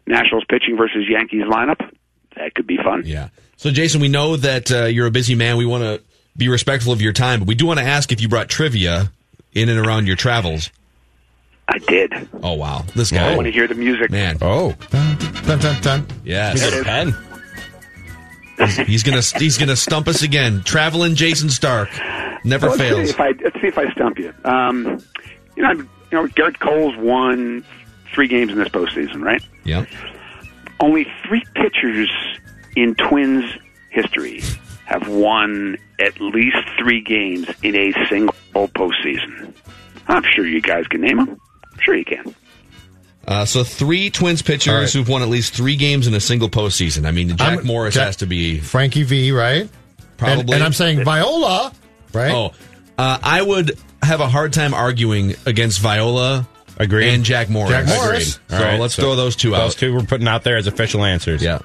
Speaker 18: Nationals pitching versus Yankees lineup, that could be fun.
Speaker 2: Yeah. So, Jayson, we know that uh, you're a busy man. We want to be respectful of your time, but we do want to ask if you brought trivia in and around your travels.
Speaker 18: I did.
Speaker 2: Oh wow, this guy!
Speaker 18: I
Speaker 2: guy,
Speaker 18: want to hear the music.
Speaker 2: man.
Speaker 7: Oh,
Speaker 8: Dun, dun, dun.
Speaker 2: Yes.
Speaker 18: There it is.
Speaker 7: pen.
Speaker 2: He's gonna he's gonna stump us again. Traveling Jayson Stark never
Speaker 18: Well, let's
Speaker 2: fails.
Speaker 18: See if I, let's see if I stump you. Um, you know, I'm- you know, Gerrit Cole's won three games in this postseason, right?
Speaker 2: Yeah.
Speaker 18: Only three pitchers in Twins history have won at least three games in a single postseason. I'm sure you guys can name them. I'm sure you can.
Speaker 2: Uh, so three Twins pitchers
Speaker 8: All right.
Speaker 2: who've won at least three games in a single postseason. I mean, Jack
Speaker 8: I'm-
Speaker 2: Morris
Speaker 8: Jack-
Speaker 2: has to be
Speaker 8: Frankie V, right?
Speaker 2: probably.
Speaker 8: And, and I'm saying Viola, right?
Speaker 2: Oh, uh, I would have a hard time arguing against Viola
Speaker 7: Agreed.
Speaker 2: and Jack Morris.
Speaker 8: Jack Morris.
Speaker 2: So
Speaker 7: All right,
Speaker 2: let's throw those two out.
Speaker 7: Those two we're putting out there as official answers.
Speaker 2: Yeah.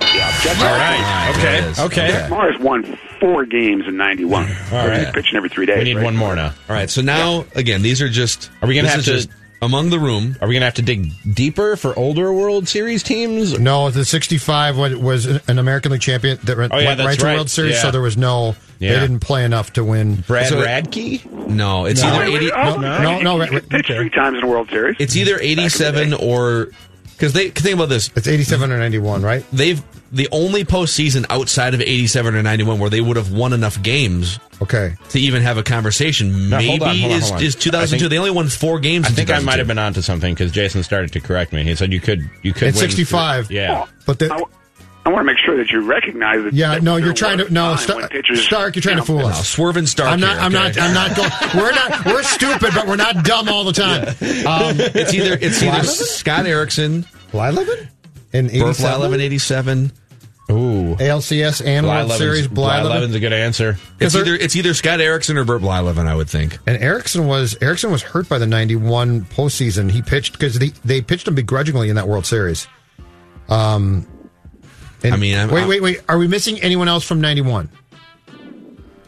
Speaker 18: Yeah, Jeff
Speaker 7: All
Speaker 18: Morris-
Speaker 7: right.
Speaker 2: There
Speaker 7: Okay. Okay.
Speaker 18: Jeff Morris won four games in '91.
Speaker 7: All right.
Speaker 18: He's pitching every three days.
Speaker 7: We need
Speaker 18: right?
Speaker 7: one more now.
Speaker 2: All right. So now, again, these are just.
Speaker 7: Are we gonna have to-
Speaker 2: just among the room?
Speaker 7: Are we gonna have to dig deeper for older World Series teams?
Speaker 8: No, the 65 was, was an American League champion that went
Speaker 7: Oh, yeah,
Speaker 8: went right to
Speaker 7: right.
Speaker 8: World Series,
Speaker 7: Yeah.
Speaker 8: so there was no.
Speaker 7: Yeah.
Speaker 8: They didn't play enough to win.
Speaker 7: Brad
Speaker 2: So-
Speaker 7: Radke?
Speaker 2: No, it's
Speaker 8: No.
Speaker 2: either
Speaker 18: Wait,
Speaker 2: eighty.
Speaker 18: oh,
Speaker 8: no, no, no,
Speaker 18: He pitched
Speaker 8: okay.
Speaker 18: three times in the World Series.
Speaker 2: It's either eighty-seven or because they think about this.
Speaker 8: It's 87 or 91, right?
Speaker 2: They've the only postseason outside of eighty-seven or ninety-one where they would have won enough games
Speaker 8: Okay.
Speaker 2: to even have a conversation.
Speaker 7: No,
Speaker 2: Maybe
Speaker 7: hold on, hold on,
Speaker 2: is
Speaker 7: hold on.
Speaker 2: is two thousand two.
Speaker 7: I think-
Speaker 2: They only won four games.
Speaker 7: I
Speaker 2: in
Speaker 7: think I might have been onto something because Jayson started to correct me. He said you could you could
Speaker 8: It's
Speaker 7: win
Speaker 8: 65.
Speaker 7: three- Yeah.
Speaker 8: But the,
Speaker 18: I want to make sure that you recognize that.
Speaker 8: yeah,
Speaker 18: that
Speaker 8: no,
Speaker 18: there
Speaker 8: you're trying to no Star-
Speaker 18: when pitchers,
Speaker 8: Stark. You're trying to
Speaker 18: you know,
Speaker 8: fool
Speaker 2: No,
Speaker 8: us.
Speaker 2: Swerving Stark.
Speaker 8: I'm not.
Speaker 2: here,
Speaker 8: I'm
Speaker 2: okay?
Speaker 8: not. I'm not going. We're not. We're stupid, but we're not dumb all the time. Um,
Speaker 2: It's either it's either Scott Erickson,
Speaker 8: Blyleven in
Speaker 2: Burt
Speaker 8: 87,
Speaker 2: Blyleven, eighty-seven.
Speaker 7: Ooh.
Speaker 8: ALCS and World
Speaker 7: Blyleven's-
Speaker 8: Series. Blyleven.
Speaker 7: Blyleven's a good answer.
Speaker 2: It's either it's either Scott Erickson or Burt Blyleven. I would think.
Speaker 8: And Erickson was Erickson was hurt by the '91 postseason. He pitched because they they pitched him begrudgingly in that World Series. Um, and-
Speaker 2: I mean, I'm-
Speaker 8: wait,
Speaker 2: I'm-
Speaker 8: wait, wait. Are we missing anyone else from '91?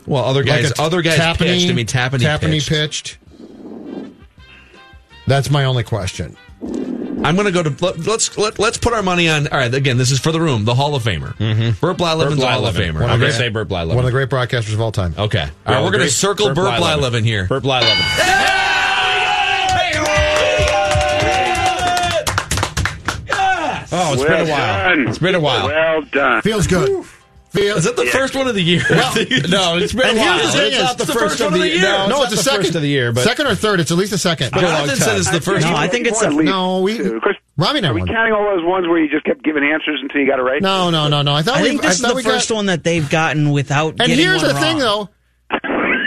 Speaker 2: Well, other guys,
Speaker 8: Like a
Speaker 2: other guys
Speaker 8: Tapani-
Speaker 2: pitched. I mean, Tapani,
Speaker 8: Tapani
Speaker 2: pitched.
Speaker 8: pitched. That's my only question.
Speaker 2: I'm going to go to let, let's let, let's put our money on. All right, again, this is for the room, the Hall of Famer, mm-hmm. Burt Blyleven's
Speaker 7: Burt
Speaker 2: Hall of Famer.
Speaker 7: I'm going to say Burt Blyleven.
Speaker 8: One of the great broadcasters of all time.
Speaker 2: Okay, all
Speaker 7: Yeah,
Speaker 2: right, we're going to circle Burt,
Speaker 7: Burt Blyleven.
Speaker 2: Blyleven here.
Speaker 7: Burt Blyleven. Oh, it's
Speaker 18: well
Speaker 7: been a while.
Speaker 18: Done.
Speaker 7: It's been a while.
Speaker 18: Well done.
Speaker 8: Feels good. Feels.
Speaker 2: Is that the first one of the year?
Speaker 7: no, it's been
Speaker 8: And
Speaker 7: a while.
Speaker 8: here's the thing
Speaker 7: it's
Speaker 8: is,
Speaker 7: not the
Speaker 8: it's the
Speaker 7: first,
Speaker 8: first
Speaker 7: of
Speaker 8: one
Speaker 7: the,
Speaker 8: of the
Speaker 7: year.
Speaker 8: year.
Speaker 7: No,
Speaker 8: No,
Speaker 7: it's,
Speaker 8: it's
Speaker 7: not
Speaker 8: the
Speaker 7: the first
Speaker 8: second-
Speaker 7: of the year, but
Speaker 8: second or third. It's at least the second.
Speaker 7: been a
Speaker 2: Jonathan said it's the first.
Speaker 12: No, I think it's
Speaker 18: One
Speaker 12: a,
Speaker 8: No, we-
Speaker 18: too. Chris,
Speaker 8: Robbie and I
Speaker 18: Are we
Speaker 8: won.
Speaker 18: counting all those ones where you just kept giving answers until you got it right?
Speaker 8: No, no, no, no. I thought
Speaker 12: I
Speaker 8: we.
Speaker 12: think this is
Speaker 8: I thought
Speaker 12: the first
Speaker 8: got,
Speaker 12: one that they've gotten without
Speaker 8: And here's
Speaker 12: one
Speaker 8: the thing, though.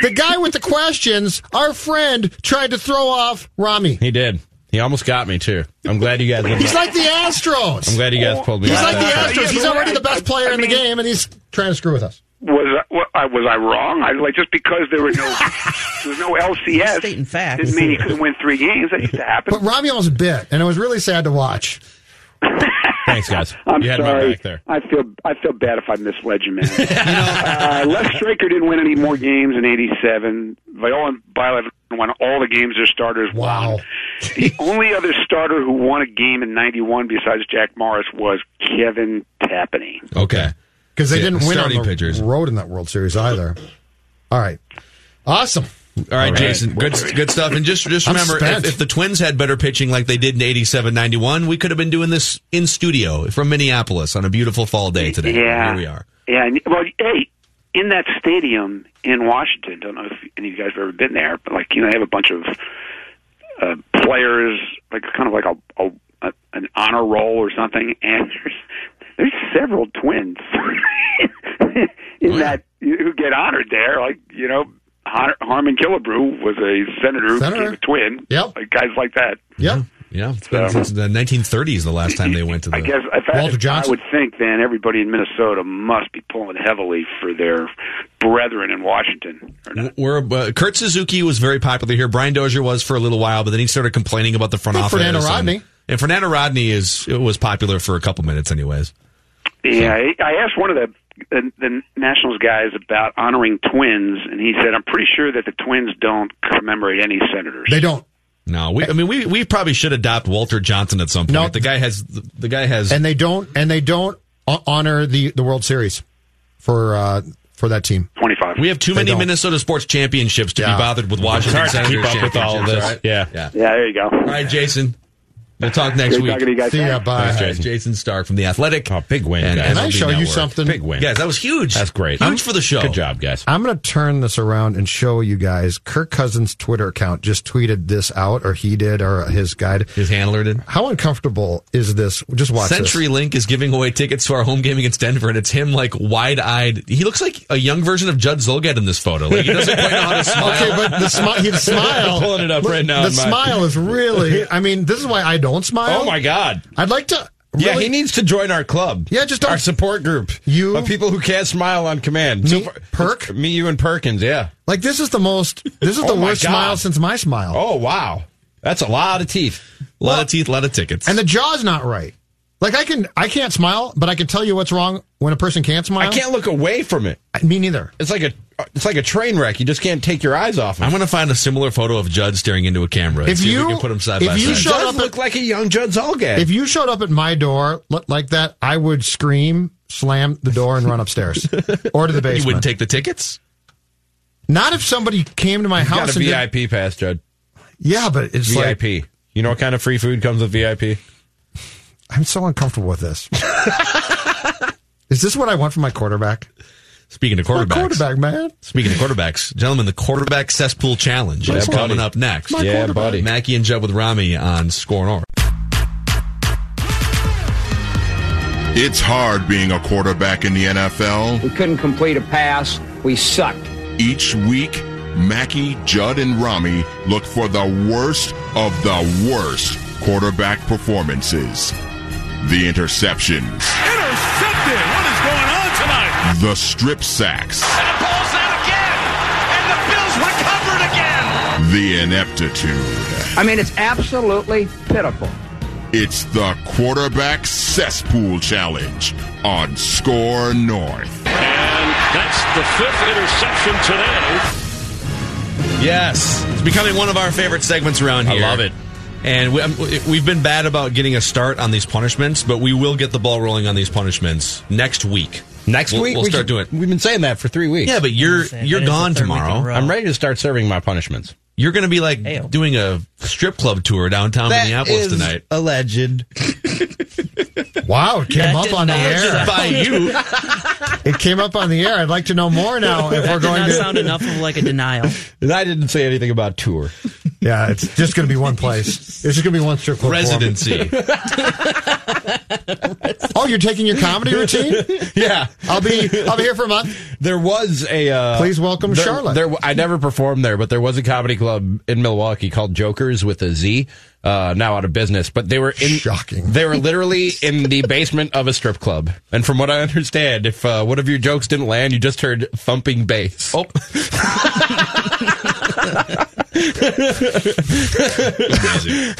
Speaker 8: The guy with the questions, our friend, tried to throw off Rami.
Speaker 7: he did. He almost got me too. I'm glad you guys.
Speaker 8: He's like the Astros.
Speaker 7: I'm glad you guys pulled me.
Speaker 8: He's
Speaker 7: out.
Speaker 8: like the Astros.
Speaker 18: yeah,
Speaker 8: He's already
Speaker 18: I-
Speaker 8: the best player
Speaker 18: I
Speaker 8: in the
Speaker 18: mean-
Speaker 8: game, and he's trying to screw with us.
Speaker 18: Was I, wa- I- was I wrong? I like just because there were no there was no LCS
Speaker 12: Stating facts.
Speaker 18: didn't mean he couldn't win three games. That used to happen.
Speaker 8: But Rami almost bit, and it was really sad to watch.
Speaker 7: Thanks, guys.
Speaker 18: I'm
Speaker 7: you had
Speaker 18: sorry.
Speaker 7: my back there.
Speaker 18: I feel I feel bad if I misled you, man. you know, uh, Les Straker didn't win any more games in '87. Viola and Blyleven won all the games their starters
Speaker 8: Wow.
Speaker 18: won. The only other starter who won a game in '91 besides Jack Morris was Kevin Tapani.
Speaker 2: Okay,
Speaker 8: Because they
Speaker 2: Yeah,
Speaker 8: didn't win on
Speaker 2: starting
Speaker 8: the
Speaker 2: pitchers.
Speaker 8: road in that World Series either. All right. Awesome.
Speaker 2: all right, Jayson, good good stuff. And just just remember, if, if the Twins had better pitching like they did in 87, 91, we could have been doing this in studio from Minneapolis on a beautiful fall day today.
Speaker 18: Yeah.
Speaker 2: Here we are.
Speaker 18: Yeah, and, well, hey, in that stadium in Washington, don't know if any of you guys have ever been there, but like you know, they have a bunch of uh, players, like kind of like a, a, a an honor roll or something, and there's there's several twins in that who get honored there, like you know. Har- Harmon Killebrew was a senator, who
Speaker 8: Senator.
Speaker 18: became a twin.
Speaker 8: Yep.
Speaker 18: Like guys like that.
Speaker 8: Yep.
Speaker 2: Yeah, it's been since the 1930s the last time they went to the.
Speaker 18: I guess if I,
Speaker 8: Walter
Speaker 18: if
Speaker 8: Johnson.
Speaker 18: I would think then everybody in Minnesota must be pulling heavily for their brethren in Washington. Or not.
Speaker 2: We're, uh, Kurt Suzuki was very popular here. Brian Dozier was for a little while, but then he started complaining about the front
Speaker 8: Hey,
Speaker 2: office.
Speaker 8: Fernando
Speaker 2: and-
Speaker 8: Rodney.
Speaker 2: And, Fernando Rodney is was popular for a couple minutes, anyways.
Speaker 18: Yeah, I I asked one of the, the the Nationals guys about honoring twins, and he said, "I'm pretty sure that the twins don't commemorate any senators."
Speaker 8: They don't.
Speaker 2: No, we, I mean, we, we probably should adopt Walter Johnson at some point.
Speaker 8: No.
Speaker 2: the guy has the, the guy has
Speaker 8: And they don't. And they don't honor the, the World Series for uh, for that team.
Speaker 18: Twenty-five.
Speaker 2: We have too
Speaker 8: They
Speaker 2: many
Speaker 8: don't.
Speaker 2: Minnesota sports championships to
Speaker 8: Yeah.
Speaker 2: be bothered with
Speaker 7: It's
Speaker 2: Washington
Speaker 7: hard to keep up with all of this.
Speaker 2: all right?
Speaker 7: Yeah.
Speaker 2: Yeah.
Speaker 18: Yeah, there you go.
Speaker 2: All right, Jayson. We'll talk next
Speaker 18: Good
Speaker 2: week.
Speaker 18: talking to you guys.
Speaker 8: See ya.
Speaker 18: Thanks.
Speaker 8: Bye.
Speaker 2: All right, Jayson Stark from the Athletic.
Speaker 7: Oh, big win,
Speaker 2: And
Speaker 7: guys.
Speaker 8: Can I
Speaker 2: MLB
Speaker 8: show you something?
Speaker 7: Big win.
Speaker 2: Guys, that was huge.
Speaker 7: That's great.
Speaker 2: Huge for the show.
Speaker 7: Good job, guys.
Speaker 8: I'm going to turn this around and show you guys. Kirk Cousins' Twitter account just tweeted this out, or he did, or his guide.
Speaker 2: His handler did.
Speaker 8: How uncomfortable is this? Just watch
Speaker 2: CenturyLink is giving away tickets to our home game against Denver, and it's him like wide eyed. He looks like a young version of Judd Zulgad in this photo. Like he doesn't quite know how to smile.
Speaker 8: Okay, but the, smi- the smile.
Speaker 7: I'm pulling it up right now
Speaker 8: The
Speaker 7: in my-
Speaker 8: smile is really. I mean, this is why I don't smile.
Speaker 7: Oh my God.
Speaker 8: I'd like to.
Speaker 7: Yeah, he needs to join our club.
Speaker 8: Yeah, just don't-
Speaker 7: our support group.
Speaker 8: You-
Speaker 7: of people who can't smile on command.
Speaker 8: Me-
Speaker 7: far-
Speaker 8: Perk?
Speaker 7: me, you, and Perkins. Yeah.
Speaker 8: Like this is the most. This is
Speaker 7: Oh
Speaker 8: the worst
Speaker 7: God.
Speaker 8: smile since my smile.
Speaker 7: Oh wow, that's a lot of teeth.
Speaker 2: A lot of teeth, a lot of tickets.
Speaker 8: And the jaw's not right. Like I can, I can't smile, but I can tell you what's wrong when a person can't smile.
Speaker 7: I can't look away from it.
Speaker 8: Me neither.
Speaker 7: It's like a it's like a train wreck. You just can't take your eyes off. Him.
Speaker 2: I'm going to find a similar photo of Judd staring into a camera.
Speaker 8: If
Speaker 2: see if
Speaker 8: you-
Speaker 2: we can put him side
Speaker 8: if
Speaker 2: by
Speaker 8: you
Speaker 2: side.
Speaker 8: showed
Speaker 7: does
Speaker 8: up
Speaker 7: look like a young Judd Zulgad.
Speaker 8: If you showed up at my door li- like that, I would scream, slam the door, and run upstairs or to the basement.
Speaker 2: you wouldn't take the tickets?
Speaker 8: Not if somebody came to my
Speaker 7: You've
Speaker 8: house
Speaker 7: got a
Speaker 8: and did-
Speaker 7: VIP pass, Judd.
Speaker 8: yeah, but it's like
Speaker 7: VIP. you know what kind of free food comes with VIP?
Speaker 8: I'm so uncomfortable with this. Is this what I want from my quarterback?
Speaker 2: Speaking of
Speaker 8: My
Speaker 2: quarterbacks,
Speaker 8: quarterback, man.
Speaker 2: Speaking of quarterbacks, gentlemen, the quarterback cesspool challenge
Speaker 7: Yeah,
Speaker 2: is
Speaker 7: buddy.
Speaker 2: coming up next.
Speaker 7: My Yeah, buddy.
Speaker 2: Mackey and Judd with Rami on SKOR North.
Speaker 19: It's hard being a quarterback in the NFL.
Speaker 20: We couldn't complete a pass. We sucked.
Speaker 19: Each week, Mackey, Judd, and Rami look for the worst of the worst quarterback performances. The interceptions,
Speaker 6: Intercepted!
Speaker 19: The strip sacks,
Speaker 6: And it ball's out again! And the Bills recovered again!
Speaker 19: the ineptitude.
Speaker 20: I mean, it's absolutely pitiful.
Speaker 19: It's the Quarterback Cesspool Challenge on SKOR North.
Speaker 6: And that's the fifth interception today.
Speaker 2: Yes, it's becoming one of our favorite segments around here.
Speaker 7: I love it.
Speaker 2: And we, um, we've been bad about getting a start on these punishments, but we will get the ball rolling on these punishments next week.
Speaker 7: Next
Speaker 2: We'll-
Speaker 7: week
Speaker 2: we'll
Speaker 7: we
Speaker 2: start
Speaker 7: should,
Speaker 2: doing.
Speaker 7: We've been saying that for three weeks.
Speaker 2: Yeah, but you're
Speaker 12: saying,
Speaker 2: you're
Speaker 12: that is the
Speaker 2: gone
Speaker 12: third week in a
Speaker 2: tomorrow.
Speaker 7: I'm ready to start serving my punishments.
Speaker 2: You're going to be like
Speaker 12: Ayo.
Speaker 2: doing a strip club tour downtown Minneapolis tonight.
Speaker 7: a legend.
Speaker 8: Wow, it came
Speaker 12: That
Speaker 8: up on the air.
Speaker 2: By you.
Speaker 8: It came up on the air. I'd like to know more now if
Speaker 12: That
Speaker 8: we're
Speaker 12: did
Speaker 8: going
Speaker 12: not
Speaker 8: to.
Speaker 12: sound enough of like a denial.
Speaker 7: And I didn't say anything about tour.
Speaker 8: Yeah, it's just going to be one place. It's just going to be one strip club.
Speaker 2: Residency.
Speaker 8: Oh, you're taking your comedy routine?
Speaker 7: yeah.
Speaker 8: I'll be I'll be here for a month.
Speaker 7: There was a. Uh,
Speaker 8: Please welcome
Speaker 7: there,
Speaker 8: Charlotte.
Speaker 7: There, I never performed there, but there was a comedy club in Milwaukee called Jokers with a Z. Uh, now out of business, but they were in.
Speaker 8: Shocking.
Speaker 7: They were literally in the basement of a strip club, and from what I understand, if uh, one of your jokes didn't land, you just heard thumping bass.
Speaker 2: Oh. Amazing.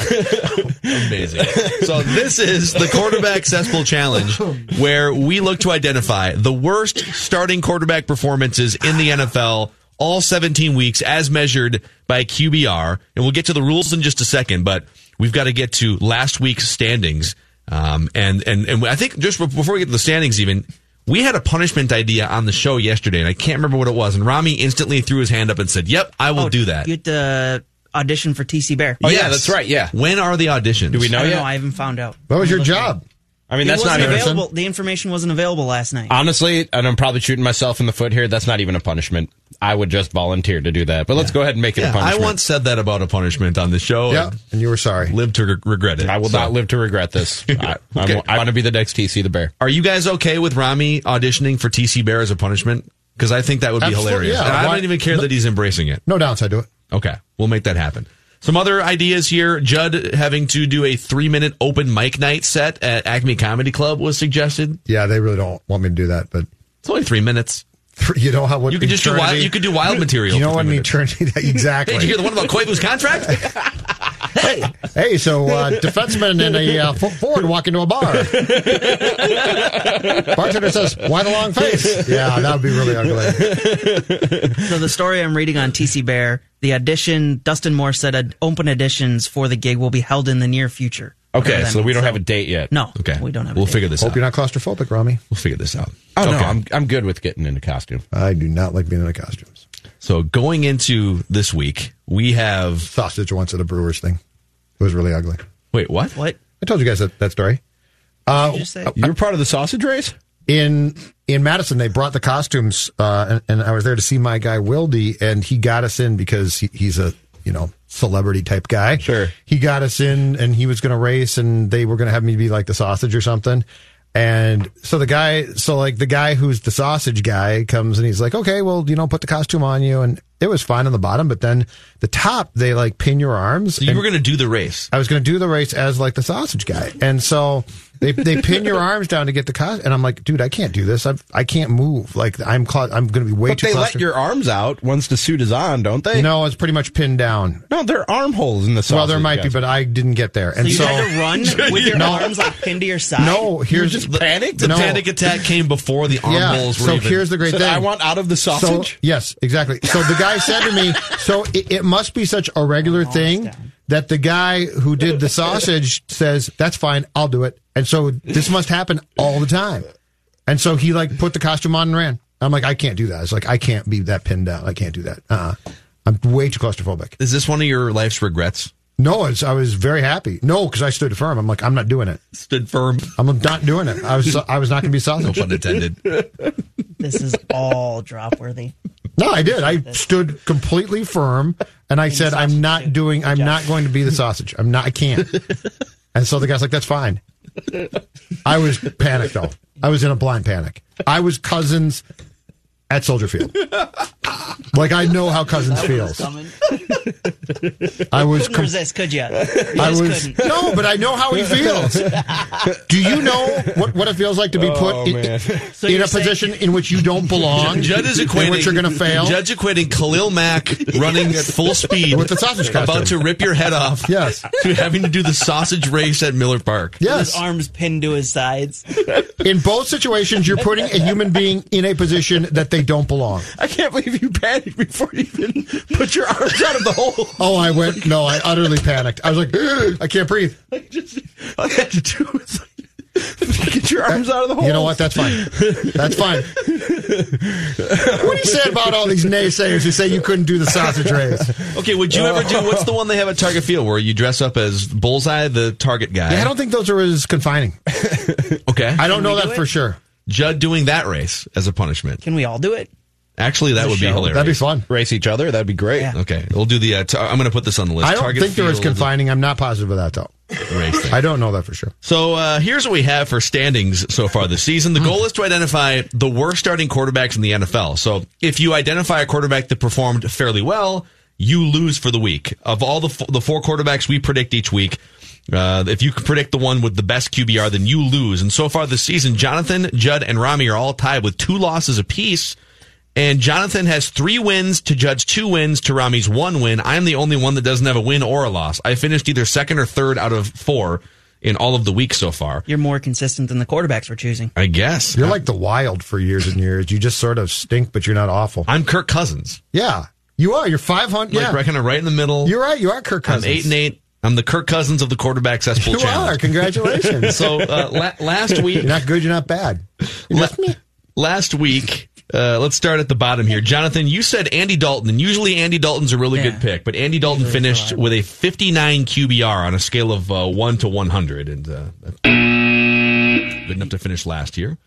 Speaker 2: Amazing. So this is the quarterback cesspool challenge where we look to identify the worst starting quarterback performances in the NFL all 17 weeks as measured by QBR. And we'll get to the rules in just a second, but we've got to get to last week's standings. Um, and, and, and I think just before we get to the standings even, we had a punishment idea on the show yesterday, and I can't remember what it was. And Rami instantly threw his hand up and said, "Yep, I will
Speaker 12: Oh,
Speaker 2: do that."
Speaker 12: You had to audition for TC Bear.
Speaker 7: Oh, yeah, that's right. Yeah.
Speaker 2: When are the auditions?
Speaker 7: Do we know
Speaker 12: I don't
Speaker 7: yet?
Speaker 12: know. I haven't found out.
Speaker 8: What was your job?
Speaker 7: I mean,
Speaker 12: It
Speaker 7: that's not
Speaker 12: wasn't
Speaker 7: even.
Speaker 12: available. The information wasn't available last night.
Speaker 7: Honestly, and I'm probably shooting myself in the foot here. That's not even a punishment. I would just volunteer to do that. But let's go ahead and make it a
Speaker 2: Yeah, I once said that about a punishment on the show.
Speaker 8: Yeah,
Speaker 2: and
Speaker 8: and you were sorry.
Speaker 2: Live to re- regret it.
Speaker 7: I will
Speaker 2: So,
Speaker 7: not live to regret this. I,
Speaker 2: Okay.
Speaker 7: I want to be the next TC the Bear.
Speaker 2: Are you guys okay with Rami auditioning for TC Bear as a punishment? Because I think that would be
Speaker 8: Absolutely,
Speaker 2: hilarious.
Speaker 8: yeah.
Speaker 2: And I
Speaker 8: Why-
Speaker 2: don't even care
Speaker 8: no-
Speaker 2: that he's embracing it.
Speaker 8: No downside to it.
Speaker 2: Okay, we'll make that happen. Some other ideas here. Judd having to do a three minute open mic night set at Acme Comedy Club was suggested.
Speaker 8: Yeah, they really don't want me to do that, but
Speaker 2: It's only three minutes.
Speaker 8: You know how what
Speaker 2: You could just do wild.
Speaker 8: eternity-
Speaker 2: You could do wild material.
Speaker 8: You know
Speaker 2: for
Speaker 8: what
Speaker 2: three
Speaker 8: an
Speaker 2: minutes.
Speaker 8: eternity? Exactly.
Speaker 2: Hey, did you hear the one about Koivu's contract?
Speaker 8: hey, hey, so uh, defenseman and a uh, fo- forward walk into a bar. Bartender says, "Why the long face?" Yeah, that would be really ugly.
Speaker 12: So the story I'm reading on TC Bear, the audition, Dustin Moore said open auditions for the gig will be held in the near future.
Speaker 7: Okay,
Speaker 12: Whatever that
Speaker 7: so we don't have a date yet.
Speaker 12: No,
Speaker 2: Okay,
Speaker 12: we don't have.
Speaker 2: We'll
Speaker 12: a date.
Speaker 2: figure this out.
Speaker 8: Hope
Speaker 2: out.
Speaker 8: you're not claustrophobic, Rami.
Speaker 2: We'll figure this out.
Speaker 7: Oh no, I'm I'm good with getting into costume.
Speaker 8: I do not like being in the costumes.
Speaker 2: So going into this week, we have
Speaker 8: Sausage once at a Brewers thing. It was really ugly.
Speaker 2: wait what?
Speaker 12: What?
Speaker 8: I told you guys that, that story. Uh,
Speaker 12: Did you just say?
Speaker 7: You were part of the sausage race.
Speaker 8: in in Madison, they brought the costumes, uh, and, and I was there to see my guy Wildy, and he got us in because he, he's a you know celebrity type guy.
Speaker 7: Sure.
Speaker 8: he got us in, and he was going to race, and they were going to have me be like the sausage or something. And so the guy, so like the guy who's the sausage guy comes and he's like, okay, well, you know, put the costume on you, and it was fine on the bottom, but then the top they like pin your arms.
Speaker 2: So you were going to do the race.
Speaker 8: I was going to do the race as like the sausage guy. And so They they pin your arms down to get the cost, and I'm like, dude, I can't do this. I I can't move. Like I'm cla- I'm going to be way
Speaker 7: But
Speaker 8: too.
Speaker 7: they let your arms out once the suit is on, don't they?
Speaker 8: No, it's pretty much pinned down.
Speaker 7: No, there are armholes in the sausage.
Speaker 8: well, there might be, but I didn't get there, and
Speaker 12: So
Speaker 8: and
Speaker 12: you
Speaker 8: so,
Speaker 12: had to run with your
Speaker 8: No.
Speaker 12: arms like pinned to your side.
Speaker 8: no. Here's
Speaker 7: just panicked?
Speaker 2: The
Speaker 8: No.
Speaker 2: panic attack came before the armholes.
Speaker 8: yeah.
Speaker 2: were
Speaker 8: So
Speaker 2: even.
Speaker 8: here's the great
Speaker 7: Said,
Speaker 8: thing.
Speaker 7: I want out of the
Speaker 8: So,
Speaker 7: sausage.
Speaker 8: yes, exactly. So the guy said to me, so it, it must be such a regular thing that the guy who did the sausage says, that's fine, I'll do it. And so this must happen all the time. And so he like put the costume on and ran. I'm like, I can't do that. It's like, I can't be that pinned down. I can't do that. Uh, I'm way too claustrophobic.
Speaker 2: Is this one of your life's regrets?
Speaker 8: No, it's, I was very happy. No, because I stood firm. I'm like, I'm not doing it.
Speaker 2: Stood firm.
Speaker 8: I'm not doing it. I was, I was not going to be sausage.
Speaker 2: No pun intended.
Speaker 12: This is all drop worthy.
Speaker 8: No, I did. I stood completely firm and I said, I'm not doing, I'm not going to be the sausage. I'm not, I can't. And so the guy's like, that's fine. I was panicked though. I was in a blind panic. I was cousins at Soldier Field. Like I know how cousins feels. I was
Speaker 12: Couldn't
Speaker 8: com-
Speaker 12: resist, could you?
Speaker 8: I was
Speaker 12: couldn't.
Speaker 8: no, but I know how he feels. Do you know what, what it feels like to be put
Speaker 7: Oh,
Speaker 8: in.
Speaker 12: So
Speaker 8: in a
Speaker 12: saying-
Speaker 8: position in which you don't belong?
Speaker 2: Judd is equating
Speaker 8: in which you're going to fail.
Speaker 2: Judd's equating Khalil Mack running at full speed
Speaker 8: With the sausage costume.
Speaker 2: about to rip your head off.
Speaker 8: Yes.
Speaker 2: To having to do the sausage race at Miller Park.
Speaker 12: His
Speaker 8: Yes.
Speaker 12: arms pinned to his sides.
Speaker 8: In both situations, you're putting a human being in a position that they don't belong.
Speaker 7: I can't believe you panicked before you even put your arms out of the hole.
Speaker 8: Oh, I went, no, I utterly panicked. I was like, I can't breathe.
Speaker 7: I just all I had to do was like, get your arms out of the hole.
Speaker 8: You know what? That's fine. That's fine. what do you say about all these naysayers who say you couldn't do the sausage race?
Speaker 2: Okay, would you ever do what's the one they have at Target Field where you dress up as Bullseye, the target guy?
Speaker 8: Yeah, I don't think those are as confining.
Speaker 2: Okay.
Speaker 8: I don't know
Speaker 12: we
Speaker 8: that
Speaker 12: do
Speaker 8: for sure.
Speaker 2: Judd doing that race as a punishment.
Speaker 12: Can we all do it?
Speaker 2: Actually, that would be
Speaker 12: show.
Speaker 2: hilarious.
Speaker 8: That'd be fun.
Speaker 7: Race each other. That'd be great.
Speaker 12: Yeah.
Speaker 2: Okay, we'll do the. Uh, tar- I'm going to put this on the list.
Speaker 8: I don't
Speaker 2: Target
Speaker 8: think they're confining. I'm not positive of that, though.
Speaker 2: race thing.
Speaker 8: I don't know that for sure.
Speaker 2: So uh, here's what we have for standings so far this season. The goal is to identify the worst starting quarterbacks in the NFL. So if you identify a quarterback that performed fairly well, you lose for the week. Of all the f- the four quarterbacks we predict each week, uh, if you predict the one with the best QBR, then you lose. And so far this season, Jonathan, Judd, and Rami are all tied with two losses apiece. And Jonathan has three wins to Judge two wins to Rami's one win. I'm the only one that doesn't have a win or a loss. I finished either second or third out of four in all of the weeks so far.
Speaker 12: You're more consistent than the quarterbacks we're choosing.
Speaker 2: I guess.
Speaker 8: You're like the wild for years and years. You just sort of stink, but you're not awful.
Speaker 2: I'm Kirk Cousins.
Speaker 8: Yeah, you are. You're 500.
Speaker 2: Like
Speaker 8: Yeah,
Speaker 2: right, kind of right in the middle.
Speaker 8: you're right. You are Kirk Cousins.
Speaker 2: I'm eight and eight. I'm the Kirk Cousins of the quarterback cesspool
Speaker 8: You
Speaker 2: challenge.
Speaker 8: are. Congratulations.
Speaker 2: So uh, la- last week,
Speaker 8: you're not good. You're not bad. You're
Speaker 2: La-
Speaker 8: just me.
Speaker 2: last week, uh, let's start at the bottom here. Jonathan, you said Andy Dalton, and usually Andy Dalton's a really
Speaker 12: Yeah.
Speaker 2: good pick, but Andy Dalton
Speaker 12: Usually
Speaker 2: finished
Speaker 12: so.
Speaker 2: with a 59 QBR on a scale of uh, one to 100, and uh, good enough to finish last year.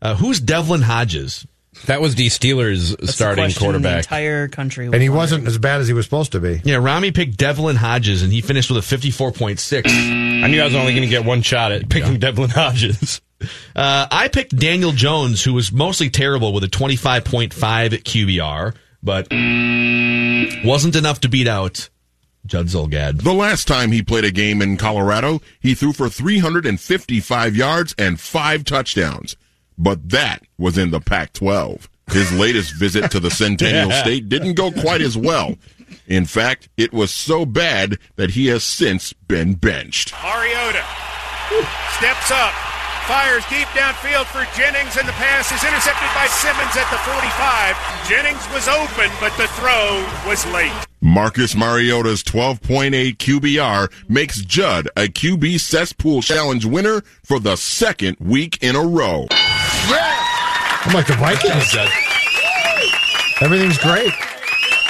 Speaker 2: Uh, who's Devlin Hodges?
Speaker 7: That was the Steelers
Speaker 12: That's
Speaker 7: starting
Speaker 12: question The
Speaker 7: quarterback.
Speaker 12: entire country. was
Speaker 8: And he
Speaker 12: wondering.
Speaker 8: wasn't as bad as he was supposed to be.
Speaker 2: Yeah, Rami picked Devlin Hodges, and he finished with a 54.6.
Speaker 7: I knew I was only going to get one shot at picking Devlin Hodges.
Speaker 2: Uh, I picked Daniel Jones, who was mostly terrible with a 25.5 QBR, but wasn't enough to beat out Judd Zulgad.
Speaker 19: The last time he played a game in Colorado, he threw for 355 yards and five touchdowns. But that was in the Pac 12. His latest visit to the Centennial State didn't go quite as well. In fact, it was so bad that he has since been benched.
Speaker 6: Mariota steps up, fires deep downfield for Jennings, and the pass is intercepted by Simmons at the 45. Jennings was open, but the throw was late.
Speaker 19: Marcus Mariota's 12.8 QBR makes Judd a QB Cesspool Challenge winner for the second week in a row. Yeah.
Speaker 8: I'm like the Vikings. Everything's great.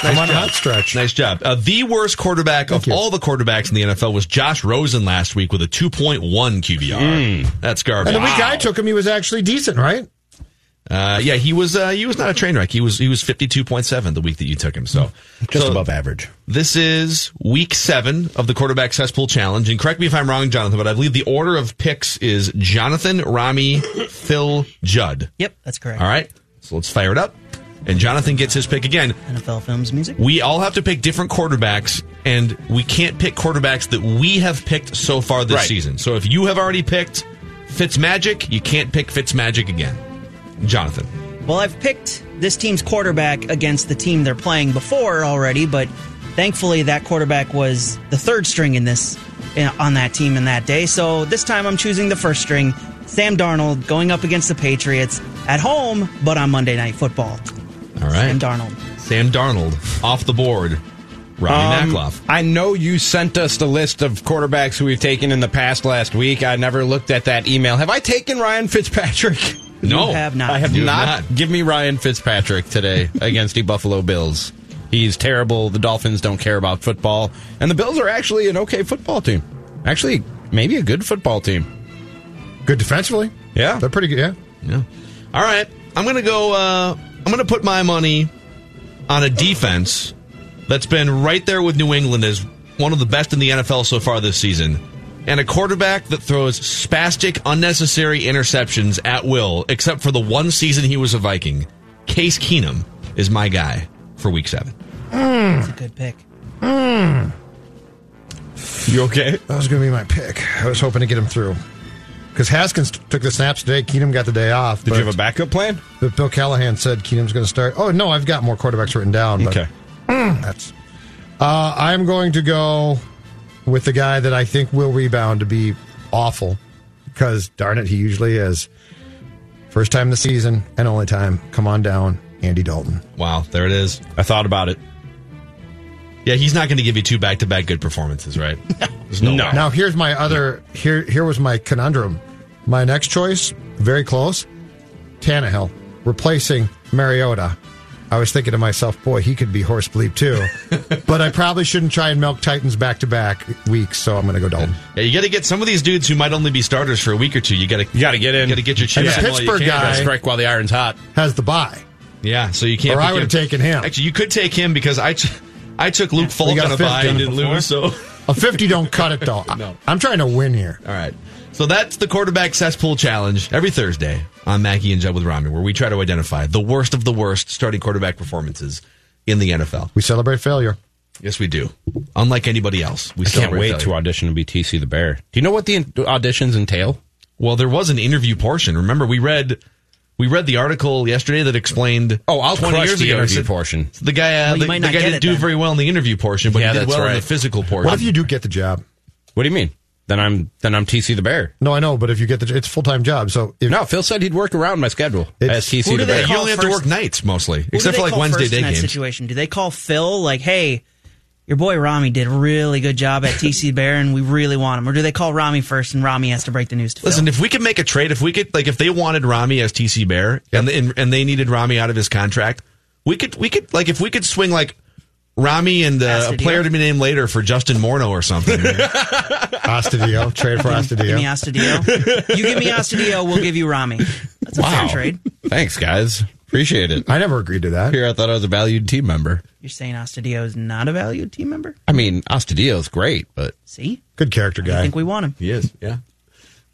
Speaker 8: I'm on a hot stretch.
Speaker 2: Nice job. Uh, the worst quarterback of
Speaker 8: you.
Speaker 2: all the quarterbacks in the NFL was Josh Rosen last week with a 2.1 QBR. That's garbage.
Speaker 8: And the week I took him, he was actually decent, right?
Speaker 2: Uh, yeah, he was. Uh, he was not a train wreck. He was. He was 52.7 the week that you took him. So
Speaker 7: Just
Speaker 2: so
Speaker 7: above average.
Speaker 2: This is week seven of the quarterback cesspool challenge. And correct me if I'm wrong, Jonathan, but I believe the order of picks is Jonathan, Rami, Phil, Judd.
Speaker 12: Yep, that's correct.
Speaker 2: All right. So let's fire it up. And Jonathan gets his pick again.
Speaker 12: NFL Films music.
Speaker 2: We all have to pick different quarterbacks, and we can't pick quarterbacks that we have picked so far this
Speaker 7: Right.
Speaker 2: season. So if you have already picked Fitzmagic, you can't pick Fitzmagic again. Jonathan.
Speaker 12: Well, I've picked this team's quarterback against the team they're playing before already, but thankfully that quarterback was the third string in this on that team in that day. So this time I'm choosing the first string, Sam Darnold, going up against the Patriots at home, but on Monday Night Football.
Speaker 2: All right.
Speaker 12: Sam Darnold.
Speaker 2: Sam Darnold off the board. Rami
Speaker 7: Um,
Speaker 2: Makloff.
Speaker 7: I know you sent us the list of quarterbacks who we've taken in the past last week. I never looked at that email. Have I taken Ryan Fitzpatrick?
Speaker 2: No.
Speaker 12: You have not.
Speaker 7: I have
Speaker 2: You have
Speaker 7: not.
Speaker 2: not.
Speaker 7: Give me Ryan Fitzpatrick today against the Buffalo Bills. He's terrible. The Dolphins don't care about football. And the Bills are actually an okay football team. Actually, maybe a good football team.
Speaker 8: Good defensively.
Speaker 7: Yeah.
Speaker 8: They're pretty good. Yeah.
Speaker 2: Yeah. All right. I'm going to go. Uh, I'm going to put my money on a defense that's been right there with New England as one of the best in the NFL so far this season, and a quarterback that throws spastic, unnecessary interceptions at will, except for the one season he was a Viking. Case Keenum is my guy for Week Seven. Mm.
Speaker 12: That's a good pick. Mm.
Speaker 7: You okay?
Speaker 8: That was going to be my pick. I was hoping to get him through. Because Haskins t- took the snaps today. Keenum got the day off.
Speaker 7: Did you have a backup plan?
Speaker 8: But Bill Callahan said Keenum's going to start. Oh, no, I've got more quarterbacks written down. But
Speaker 7: Okay.
Speaker 8: That's. Uh, I'm going to go with the guy that I think will rebound to be awful because darn it, he usually is. First time this season and only time. Come on down, Andy Dalton.
Speaker 2: Wow, there it is.
Speaker 7: I thought about it.
Speaker 2: Yeah, he's not going to give you two back-to-back good performances, right? There's no.
Speaker 8: Now here's my other. Here here was my conundrum. My next choice, very close, Tannehill replacing Mariota. I was thinking to myself, boy, he could be horse bleep too. but I probably shouldn't try and milk Titans back to back weeks, so I'm going to go Dalton.
Speaker 2: Yeah, you got to get some of these dudes who might only be starters for a week or two. You got to
Speaker 7: You got to get in.
Speaker 2: got to get your
Speaker 8: chance.
Speaker 2: And
Speaker 8: the
Speaker 2: in while you
Speaker 8: Pittsburgh
Speaker 2: can.
Speaker 8: guy-
Speaker 7: strike while the iron's hot.
Speaker 8: Has the bye.
Speaker 2: Yeah, so you can't.
Speaker 8: Or I would have taken him.
Speaker 2: Actually, you could take him because I, t- I took Luke Falk
Speaker 8: got
Speaker 2: on
Speaker 8: a
Speaker 2: a bye and didn't lose. So
Speaker 8: A 50 don't cut it though.
Speaker 2: No.
Speaker 8: I'm trying to win here.
Speaker 2: all right, so that's the quarterback cesspool challenge every Thursday on Mackey and Judd with Rami, where we try to identify the worst of the worst starting quarterback performances in the NFL.
Speaker 8: We celebrate failure.
Speaker 2: Yes, we do. Unlike anybody else, we
Speaker 7: I can't wait
Speaker 2: failure.
Speaker 7: to audition to be TC the Bear. Do you know what the auditions entail?
Speaker 2: Well, there was an interview portion. Remember, we read we read the article yesterday that explained.
Speaker 7: Oh, I'll
Speaker 2: 20
Speaker 7: crush
Speaker 2: years
Speaker 7: the
Speaker 2: ago,
Speaker 7: interview
Speaker 2: said-
Speaker 7: portion.
Speaker 2: The guy, uh,
Speaker 12: Well,
Speaker 2: the, the guy didn't
Speaker 12: it
Speaker 2: do
Speaker 12: then.
Speaker 2: very well in the interview portion, but
Speaker 7: Yeah,
Speaker 2: he did
Speaker 7: that's
Speaker 2: well in the physical portion.
Speaker 8: What if you do get the job?
Speaker 7: What do you mean? Then I'm then I'm TC the Bear.
Speaker 8: No, I know, but if you get the, it's full time job. So if,
Speaker 7: No, Phil said he'd work around my schedule as TC the Bear.
Speaker 2: you only have to work nights mostly, except for like Wednesday
Speaker 12: first
Speaker 2: day
Speaker 12: in that
Speaker 2: games.
Speaker 12: situation? Do they call Phil like, "Hey, your boy Rami did a really good job at TC Bear, and we really want him," or do they call Rami first and Rami has to break the news to Phil?
Speaker 2: Listen, if we could make a trade, if we could, like, if they wanted Rami as TC Bear and, and and they needed Rami out of his contract, we could we could like if we could swing like Rami and uh, a player to be named later for Justin Morneau or something.
Speaker 8: Astudillo, trade for
Speaker 12: Give me
Speaker 8: Astudillo.
Speaker 12: Astudillo. you give me Astudillo, we'll give you Rami. That's a
Speaker 7: Wow.
Speaker 12: fair trade.
Speaker 7: Thanks, guys. Appreciate it.
Speaker 8: I never agreed to that.
Speaker 7: Here, I thought I was a valued team member.
Speaker 12: You're saying Astudillo is not a valued team member?
Speaker 7: I mean, Astudillo's great, but
Speaker 12: See,
Speaker 8: Good character guy.
Speaker 12: I think we want him.
Speaker 2: he is, yeah.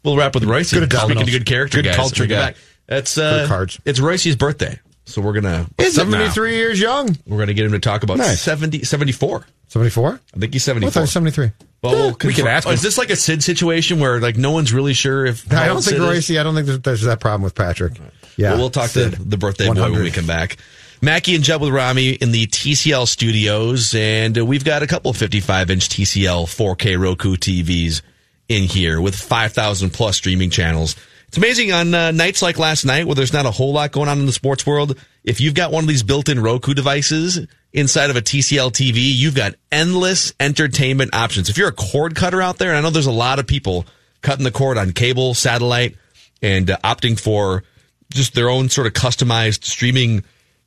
Speaker 2: We'll wrap with Reusse.
Speaker 8: Good at
Speaker 2: Speaking
Speaker 8: dominoes.
Speaker 2: to good character,
Speaker 7: Good
Speaker 2: guys.
Speaker 7: culture guy.
Speaker 2: back. That's uh,
Speaker 8: Good cards.
Speaker 2: It's Reusse's birthday, so we're gonna
Speaker 7: is
Speaker 8: 73 years young.
Speaker 2: we're gonna get him to talk about
Speaker 7: Nice.
Speaker 2: 70, 74.
Speaker 8: 74?
Speaker 2: I think he's
Speaker 8: I
Speaker 2: seventy
Speaker 8: thought
Speaker 2: four.
Speaker 8: it was 73.
Speaker 2: Well, we'll
Speaker 7: we could
Speaker 2: confirm-
Speaker 7: ask
Speaker 2: Oh,
Speaker 7: him.
Speaker 2: is this like a Sid situation where like no one's really sure if
Speaker 8: I don't think
Speaker 2: Sid is?
Speaker 8: I don't think there's, there's that problem with Patrick. Yeah.
Speaker 2: Well, we'll talk
Speaker 8: Sid,
Speaker 2: to the birthday boy when we come back. Mackey and Judd with Rami in the TCL studios, and uh, we've got a couple of 55 inch TCL 4K Roku TVs in here with 5,000 plus streaming channels. It's amazing on uh, nights like last night where there's not a whole lot going on in the sports world. If you've got one of these built in Roku devices inside of a TCL TV, you've got endless entertainment options. If you're a cord cutter out there, and I know there's a lot of people cutting the cord on cable, satellite, and uh, opting for just their own sort of customized streaming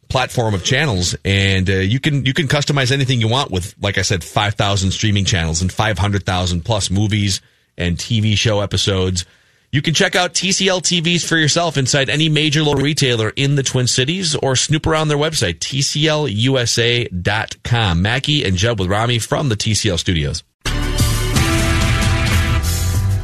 Speaker 2: platform of channels and uh, you can you can customize anything you want with like I said 5000 streaming channels and 500,000 plus movies and TV show episodes. You can check out TCL TVs for yourself inside any major local retailer in the Twin Cities or snoop around their website tclusa.com. Mackey and Judd with Rami from the TCL studios.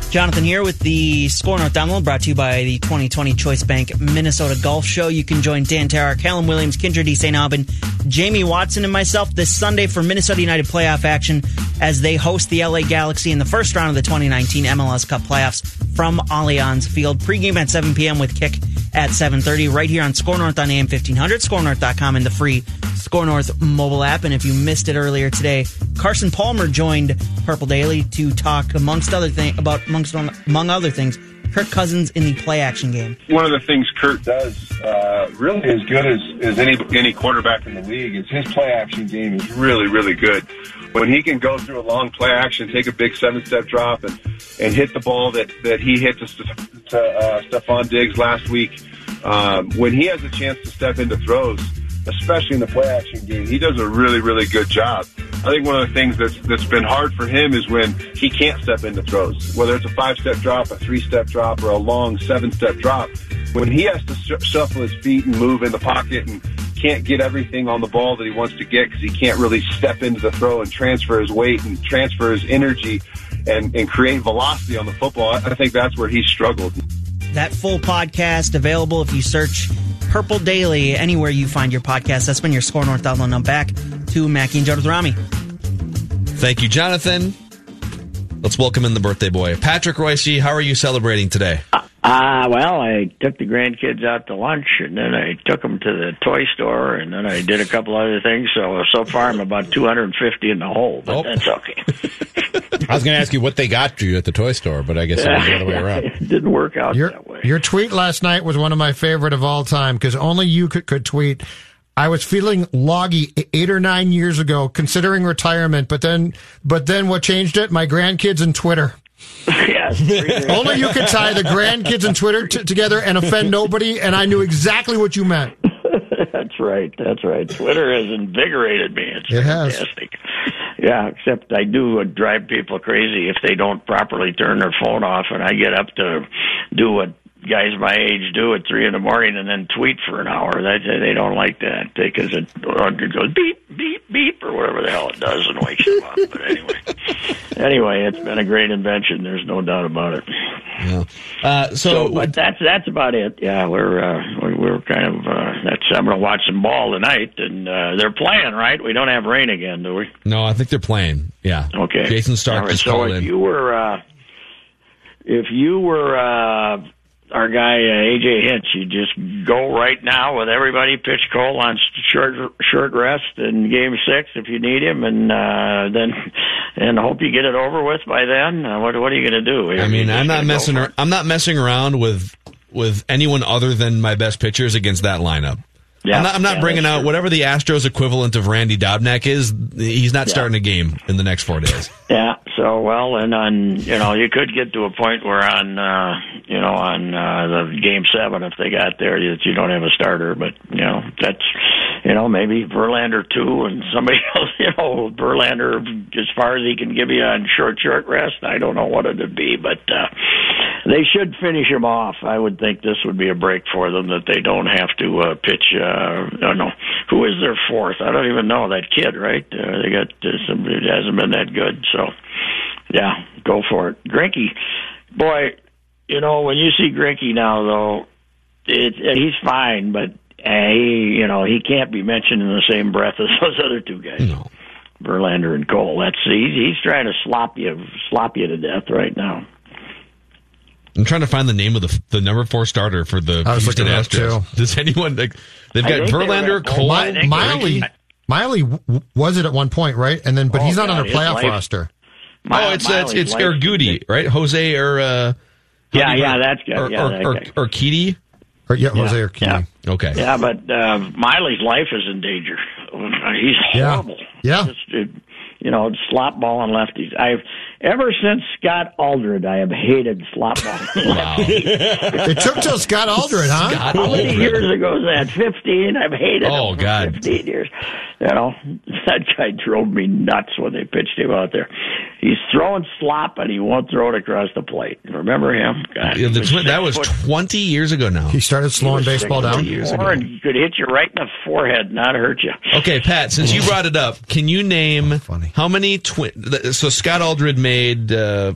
Speaker 12: Jonathan here with the SKOR North download brought to you by the 2020 Choice Bank Minnesota Golf Show. You can join Dan Tarr, Callum Williams, Kyndra de St. Aubin, Jamie Watson, and myself this Sunday for Minnesota United playoff action as they host the LA Galaxy in the first round of the 2019 MLS Cup playoffs from Allianz Field. Pregame at 7 p.m. with kick at 7.30 right here on SKOR North on AM 1500, skornorth.com, and the free SKOR North mobile app. And if you missed it earlier today, Carson Palmer joined Purple Daily to talk, amongst other things, about amongst among other things, Kirk Cousins in the play action game.
Speaker 5: One of the things Kurt does uh, really as good as, as any any quarterback in the league is his play action game is really really good. When he can go through a long play action, take a big seven step drop, and and hit the ball that that he hit to, to uh, Stefon Diggs last week. Um, when he has a chance to step into throws, especially in the play action game, he does a really really good job. I think one of the things that's that's been hard for him is when he can't step into throws, whether it's a five step drop, a three step drop, or a long seven step drop. When he has to shuffle his feet and move in the pocket and can't get everything on the ball that he wants to get because he can't really step into the throw and transfer his weight and transfer his energy and, and create velocity on the football. I, think that's where he struggled.
Speaker 12: That full podcast available if you search Purple Daily anywhere you find your podcast. That's been your SKOR North download. Now back to Mackey and Joe with Rami.
Speaker 2: Thank you, Jonathan. Let's welcome in the birthday boy, Patrick Reusse. How are you celebrating today?
Speaker 21: Ah, uh, well, I took the grandkids out to lunch, and then I took them to the toy store, and then I did a couple other things. So so far, I'm about 250 in the hole, but oh. that's okay.
Speaker 7: I was going to ask you what they got you at the toy store, but I guess it was the other way around.
Speaker 21: it didn't work out
Speaker 8: your,
Speaker 21: that way.
Speaker 8: Your tweet last night was one of my favorite of all time because only you could, could tweet. I was feeling loggy eight or nine years ago, considering retirement, but then, but then what changed it? My grandkids and Twitter.
Speaker 21: yes.
Speaker 8: Only you could tie the grandkids and Twitter t- together and offend nobody, and I knew exactly what you meant.
Speaker 21: That's right. That's right. Twitter has invigorated me. It's
Speaker 8: it has.
Speaker 21: fantastic. Yeah, except I do uh, drive people crazy if they don't properly turn their phone off, and I get up to do what guys my age do at three in the morning and then tweet for an hour. They they don't like that because it, it goes beep beep beep or whatever the hell it does and wakes you up. But anyway, anyway, it's been a great invention. There's no doubt about it.
Speaker 2: Yeah. Uh, so,
Speaker 21: so, but that's that's about it. Yeah, we're uh, we're kind of uh, that's. I'm going to watch some ball tonight, and uh, they're playing right. We don't have rain again, do we?
Speaker 2: No, I think they're playing. Yeah.
Speaker 21: Okay.
Speaker 2: Jayson Stark
Speaker 21: right,
Speaker 2: just
Speaker 21: so
Speaker 2: called
Speaker 21: if
Speaker 2: in.
Speaker 21: you were uh, if you were uh, our guy uh, AJ Hinch, you just go right now with everybody. Pitch Cole on short short rest in Game Six if you need him, and uh, then and hope you get it over with by then. Uh, what what are you going to do?
Speaker 2: I mean, I'm not messing. Ar- I'm not messing around with with anyone other than my best pitchers against that lineup.
Speaker 21: Yeah,
Speaker 2: I'm not, I'm not
Speaker 21: yeah,
Speaker 2: bringing out
Speaker 21: true.
Speaker 2: whatever the Astros equivalent of Randy Dobnak is. He's not
Speaker 21: Yeah.
Speaker 2: starting a game in the next four days.
Speaker 21: Yeah. So well, and on you know you could get to a point where on uh, you know on uh, the game seven if they got there that you don't have a starter, but you know that's you know maybe Verlander two and somebody else. You know Verlander as far as he can give you on short short rest. I don't know what it'd be, but uh, they should finish him off. I would think this would be a break for them that they don't have to uh, pitch. Uh, I don't know who is their fourth. I don't even know that kid. Right? Uh, they got uh, somebody that hasn't been that good. So yeah, go for it. Greinke, boy, you know when you see Greinke now though, it, he's fine, but uh, he you know he can't be mentioned in the same breath as those other two guys.
Speaker 2: No.
Speaker 21: Verlander and Cole. That's he's, he's trying to slop you slop you to death right now.
Speaker 2: I'm trying to find the name of the the number four starter for the Houston
Speaker 8: looking it up,
Speaker 2: Astros. Does anyone like? They've
Speaker 21: I
Speaker 2: got
Speaker 21: think they
Speaker 2: Verlander, Cole,
Speaker 21: I think they-
Speaker 8: Miley, Miley was it at one point, right? And then, but
Speaker 21: Oh,
Speaker 8: he's not
Speaker 21: God,
Speaker 8: on a
Speaker 21: his
Speaker 8: playoff
Speaker 21: life-
Speaker 8: roster.
Speaker 2: Oh, it's it's it's Urquidy, right? Jose or uh,
Speaker 21: Yeah, yeah, that's good.
Speaker 2: Or
Speaker 21: Yeah,
Speaker 2: or,
Speaker 21: that
Speaker 2: or, or Keedy.
Speaker 8: Or, yeah, Jose
Speaker 21: Yeah,
Speaker 8: Urquidy.
Speaker 2: Okay.
Speaker 21: Yeah, but uh, Miley's life is in danger. He's
Speaker 8: Yeah.
Speaker 21: horrible.
Speaker 8: Yeah.
Speaker 21: Just, uh, you know, slop ball and lefties. I've ever since Scott Aldred, I have hated slop ball.
Speaker 2: Wow.
Speaker 8: It took till Scott Aldred, huh?
Speaker 2: Scott
Speaker 21: How many
Speaker 2: Aldred.
Speaker 21: years ago was that? Fifteen. I've hated
Speaker 2: Oh,
Speaker 21: him for
Speaker 2: God.
Speaker 21: fifteen years. You know, that guy drove me nuts when they pitched him out there. He's throwing slop and he won't throw it across the plate. Remember him? God,
Speaker 2: Yeah,
Speaker 21: he
Speaker 2: the
Speaker 21: was
Speaker 2: twi- that was
Speaker 21: foot
Speaker 2: 20 years ago now.
Speaker 8: He started slowing
Speaker 21: He
Speaker 8: baseball down.
Speaker 21: foot
Speaker 2: Years ago.
Speaker 21: and could hit you right in the forehead, not hurt you.
Speaker 2: Okay, Pat. Since you brought it up, can you name
Speaker 8: funny.
Speaker 2: how many twin? So Scott Aldred made uh,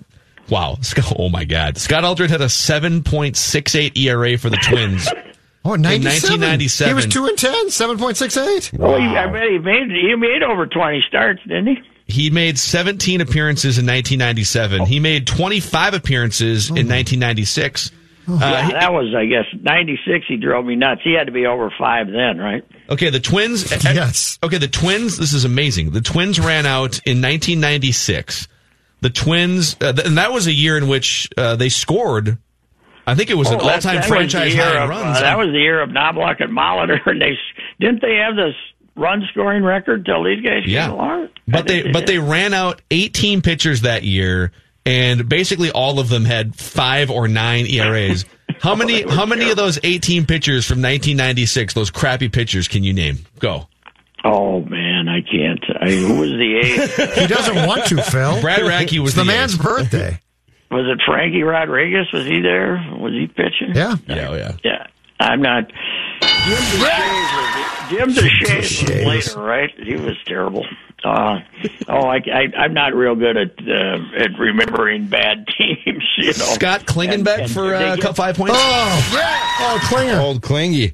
Speaker 2: Wow. Scott, oh my God. Scott Aldred had a 7.68 ERA for the Twins.
Speaker 8: Oh,
Speaker 2: in
Speaker 8: 97.
Speaker 2: 1997.
Speaker 8: He was 2 and 10, 7.68.
Speaker 21: Well, he, I bet he made he made over twenty starts, didn't he?
Speaker 2: He made 17 appearances in 1997. He made 25 appearances in 1996. Uh,
Speaker 21: yeah, that was, I guess, ninety six. He drove me nuts. He had to be over five then, right?
Speaker 2: Okay, the Twins. Yes. Okay, the Twins. This is amazing. The Twins ran out in 1996. The Twins, uh, th- and that was a year in which uh, they scored. I think it was an
Speaker 21: Oh, that-
Speaker 2: all-time
Speaker 21: that was the
Speaker 2: franchise high
Speaker 21: of,
Speaker 2: runs.
Speaker 21: Uh, that was the year of Knoblauch and Molitor, and they didn't they have this run scoring record till these guys
Speaker 2: Yeah.
Speaker 21: came along.
Speaker 2: But they but they ran out 18 pitchers that year, and basically all of them had five or nine ERAs. How many how many of those 18 pitchers from 1996, those crappy pitchers, can you name? Go.
Speaker 21: Oh man, I can't. I, who was the ace?
Speaker 8: He doesn't want to, Phil.
Speaker 2: Brad Radke was
Speaker 8: It's the,
Speaker 2: the
Speaker 8: man's
Speaker 2: ace.
Speaker 8: birthday.
Speaker 21: Was it Frankie Rodriguez? Was he there? Was he pitching?
Speaker 8: Yeah.
Speaker 2: Yeah, oh, yeah.
Speaker 21: Yeah. I'm not. Jim Deshaies was, Jim Deshaies was later, right? He was terrible. Uh, oh, I, I, I'm not real good at uh, at remembering bad teams. You know,
Speaker 2: Scott Klingenbeck
Speaker 21: And- and
Speaker 2: for uh,
Speaker 21: get-
Speaker 2: five points.
Speaker 8: Oh, yeah. Oh, Klinger.
Speaker 7: Old Clingy.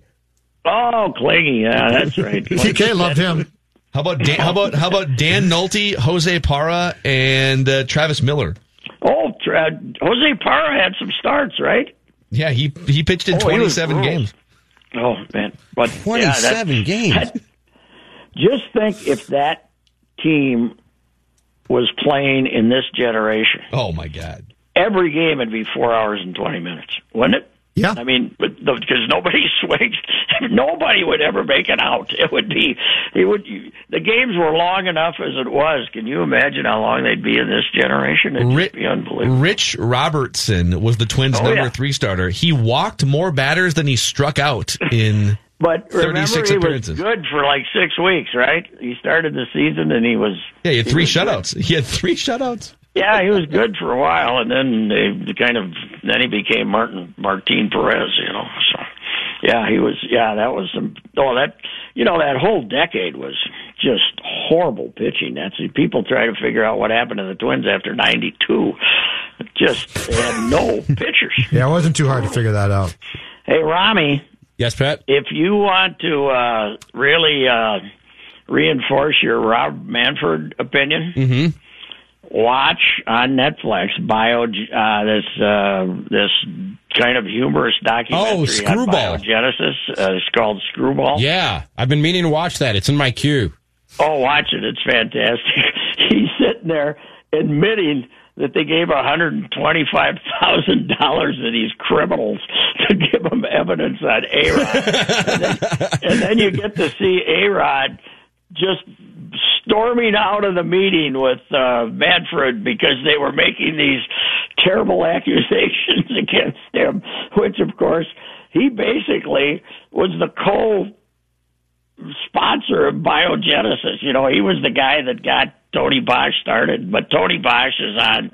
Speaker 21: Oh, Clingy, yeah, that's right.
Speaker 8: TK loved him.
Speaker 2: How about Dan, how about how about Dan Naulty, Jose Parra, and uh, Travis Miller?
Speaker 21: Oh, tra- Jose Parra had some starts, right?
Speaker 2: Yeah, he he pitched in
Speaker 21: Oh,
Speaker 2: 27 games.
Speaker 21: Oh man, but yeah,
Speaker 7: 27 games.
Speaker 21: that- just think if that team was playing in this generation,
Speaker 2: Oh my God.
Speaker 21: every game would be four hours and twenty minutes, wouldn't it?
Speaker 8: Yeah.
Speaker 21: I mean, because nobody swings, nobody would ever make it out. It would be, it would. The games were long enough as it was. Can you imagine how long they'd be in this generation? It'd
Speaker 2: Ri-
Speaker 21: just be unbelievable.
Speaker 2: Rich Robertson was the Twins'
Speaker 21: Oh,
Speaker 2: number
Speaker 21: yeah.
Speaker 2: three starter. He walked more batters than he struck out in
Speaker 21: But remember,
Speaker 2: 36
Speaker 21: he
Speaker 2: appearances.
Speaker 21: was good for like six weeks, right? He started the season and he was.
Speaker 2: Yeah, he had three
Speaker 21: good.
Speaker 2: shutouts. He had three shutouts.
Speaker 21: Yeah, he was good for a while, and then they kind of then he became Martin Martin Perez, you know. So yeah, he was. Yeah, that was some. Oh, that you know that whole decade was just horrible pitching. That's people try to figure out what happened to the Twins after '92. Just they had no pitchers.
Speaker 8: Yeah, it wasn't too hard to figure that out.
Speaker 21: Hey, Rami,
Speaker 7: Yes, Pat.
Speaker 21: if you want to uh, really uh, reinforce your Rob Manfred opinion,
Speaker 7: Mm-hmm.
Speaker 21: Watch on Netflix bio uh, this uh, this kind of humorous documentary
Speaker 7: Oh,
Speaker 21: on
Speaker 7: Screwball.
Speaker 21: biogenesis. Uh, it's called Screwball.
Speaker 7: Yeah, I've been meaning to watch that. It's in my queue.
Speaker 21: Oh, watch it. It's fantastic. He's sitting there admitting that they gave $125,000 to these criminals to give them evidence on A-Rod. and, then, and then you get to see A-Rod just storming out of the meeting with uh, Manfred because they were making these terrible accusations against him, which, of course, he basically was the co sponsor of biogenesis. You know, he was the guy that got Tony Bosch started, but Tony Bosch is on.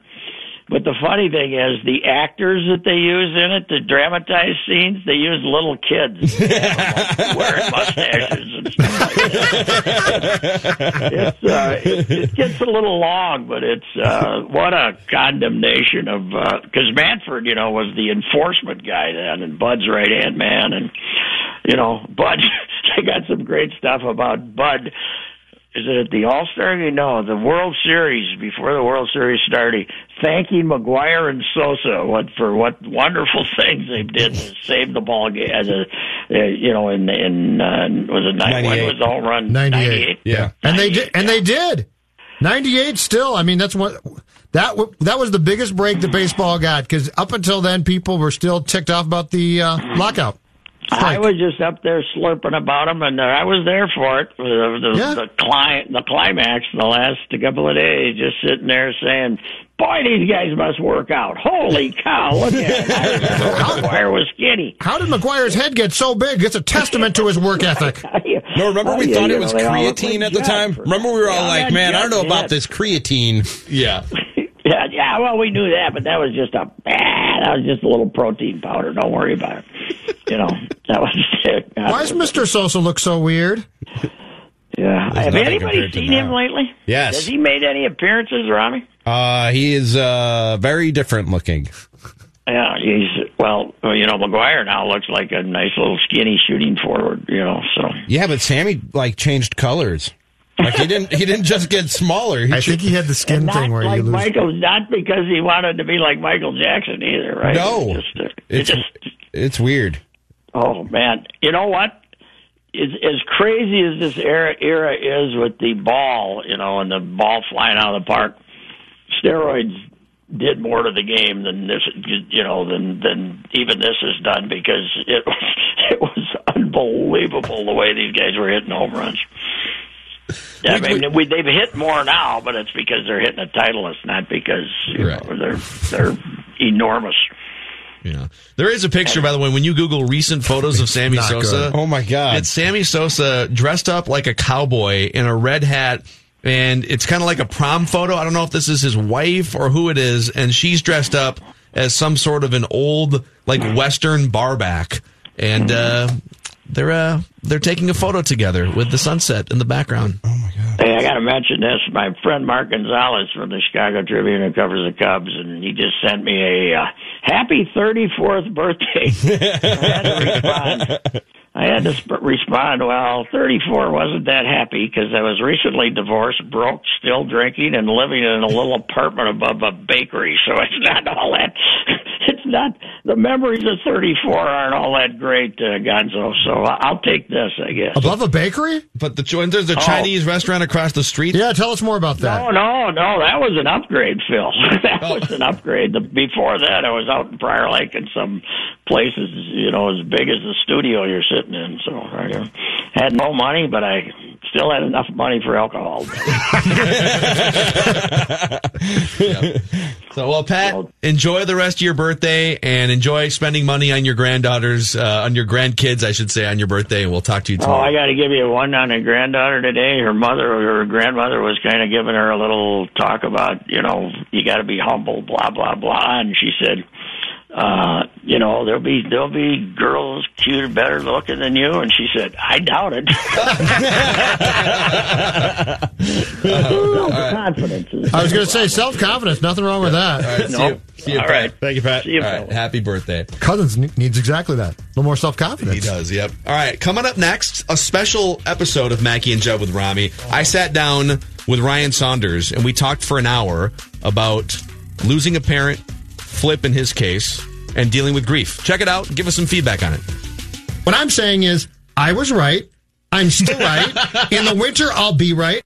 Speaker 21: But the funny thing is, the actors that they use in it to dramatize scenes, they use little kids wearing mustaches and stuff like that. It's, uh, it, it gets a little long, but it's uh, what a condemnation of because Manfred, you know, was the enforcement guy then, and Bud's right hand man, and you know, Bud. they got some great stuff about Bud. Is it at the All Star game? No, the World Series before the World Series started, thanking McGwire and Sosa what for what wonderful things they did to save the ball game. As a, uh, you know, in in uh, was it nine, when
Speaker 8: 98.
Speaker 21: was the home run?
Speaker 8: 98.
Speaker 21: Yeah,
Speaker 8: And they did, and they did. 98 still. I mean, that's what that w- that was the biggest break that baseball got because up until then, people were still ticked off about the uh, lockout.
Speaker 21: I was just up there slurping about them, and uh, I was there for it. For the the, the, cli- the climax, the last couple of days, just sitting there saying, "Boy, these guys must work out! Holy cow! Look at it! McGwire was skinny."
Speaker 8: How did McGwire's head get so big? It's a testament to his work ethic.
Speaker 7: No, remember
Speaker 21: Oh,
Speaker 7: we
Speaker 21: yeah,
Speaker 7: thought
Speaker 21: you
Speaker 7: it was
Speaker 21: know, they all look
Speaker 7: creatine at the time.
Speaker 21: for-
Speaker 7: Remember we were all
Speaker 21: Yeah,
Speaker 7: like,
Speaker 21: man,
Speaker 7: "Man, I don't know
Speaker 21: Judd,
Speaker 7: about this creatine."
Speaker 2: Yeah.
Speaker 21: Yeah, yeah. Well, we knew that, but that was just a ah, that was just a little protein powder. Don't worry about it. You know, that was it.
Speaker 8: Why does Mr. Sosa look so weird?
Speaker 21: Yeah.
Speaker 8: There's
Speaker 21: Have anybody seen him
Speaker 8: now.
Speaker 21: lately?
Speaker 8: Yes.
Speaker 21: Has he made any appearances, Rami?
Speaker 7: Uh, he is uh, very different looking.
Speaker 21: Yeah, he's well. You know, McGwire now looks like a nice little skinny shooting forward. You know, so
Speaker 7: Yeah, but Sammy like changed colors. Like he didn't. He didn't just get smaller. He
Speaker 8: I think he had the skin
Speaker 21: not
Speaker 8: thing where
Speaker 21: like
Speaker 8: you lose.
Speaker 21: Michael, not because he wanted to be like Michael Jackson either, right?
Speaker 7: No.
Speaker 21: It's just, uh, it
Speaker 7: It's
Speaker 21: just
Speaker 7: it's weird.
Speaker 21: Oh man, you know what? As, as crazy as this era era is with the ball, you know, and the ball flying out of the park, steroids did more to the game than this, you know, than than even this has done because it was it was unbelievable the way these guys were hitting home runs. Yeah, I mean, we, they've hit more now, but it's because they're hitting a titleist, not because you know, they're they're enormous.
Speaker 2: Yeah. There is a picture, by the way, when you Google recent photos of Sammy Sosa.
Speaker 7: good. Oh, my God.
Speaker 2: It's Sammy Sosa dressed up like a cowboy in a red hat. And it's kind of like a prom photo. I don't know if this is his wife or who it is. And she's dressed up as some sort of an old, like, Western barback. And, uh, they're, uh, they're taking a photo together with the sunset in the background. Oh my god!
Speaker 21: Hey, I got to mention this. My friend Mark Gonzales from the Chicago Tribune who covers the Cubs, and he just sent me a uh, happy 34th birthday. I had to respond. I had to sp- respond. Well, 34 wasn't that happy because I was recently divorced, broke, still drinking, and living in a little apartment above a bakery. So it's not all that. It's not the memories of 34 aren't all that great, uh, Gonzo. So I- I'll take this, I guess.
Speaker 8: Above a bakery?
Speaker 2: But the cho- there's a
Speaker 21: Oh.
Speaker 2: Chinese restaurant across the street.
Speaker 8: Yeah, tell us more about that.
Speaker 21: No, no, no. That was an upgrade, Phil. that was an upgrade. The, before that, I was out in Prior Lake in some places, you know, as big as the studio you're sitting in. So I had no money, but I still had enough money for alcohol.
Speaker 2: So, well, Pat, enjoy the rest of your birthday and enjoy spending money on your granddaughters, uh, on your grandkids, I should say, on your birthday. And we'll talk to you tomorrow. Oh.
Speaker 21: I got to give you one on a granddaughter today. Her mother her grandmother was kind of giving her a little talk about, you know, you got to be humble, blah blah blah, and she said, uh, you know, there'll be there'll be girls cuter, better looking than you, and she said, I doubt it. Confidence. is-
Speaker 8: I was going to say self confidence. Nothing wrong with that.
Speaker 2: All right, see you. See you,
Speaker 21: All right.
Speaker 2: Thank you, Pat.
Speaker 21: See you,
Speaker 2: All right, happy birthday.
Speaker 8: Cousins needs exactly that. A little more self confidence.
Speaker 2: He does, yep. All right, coming up next, a special episode of Mackey and Judd with Rami. I sat down with Ryan Saunders and we talked for an hour about losing a parent, Flip in his case, and dealing with grief. Check it out. Give us some feedback on it.
Speaker 8: What I'm saying is, I was right. I'm still right. In the winter, I'll be right.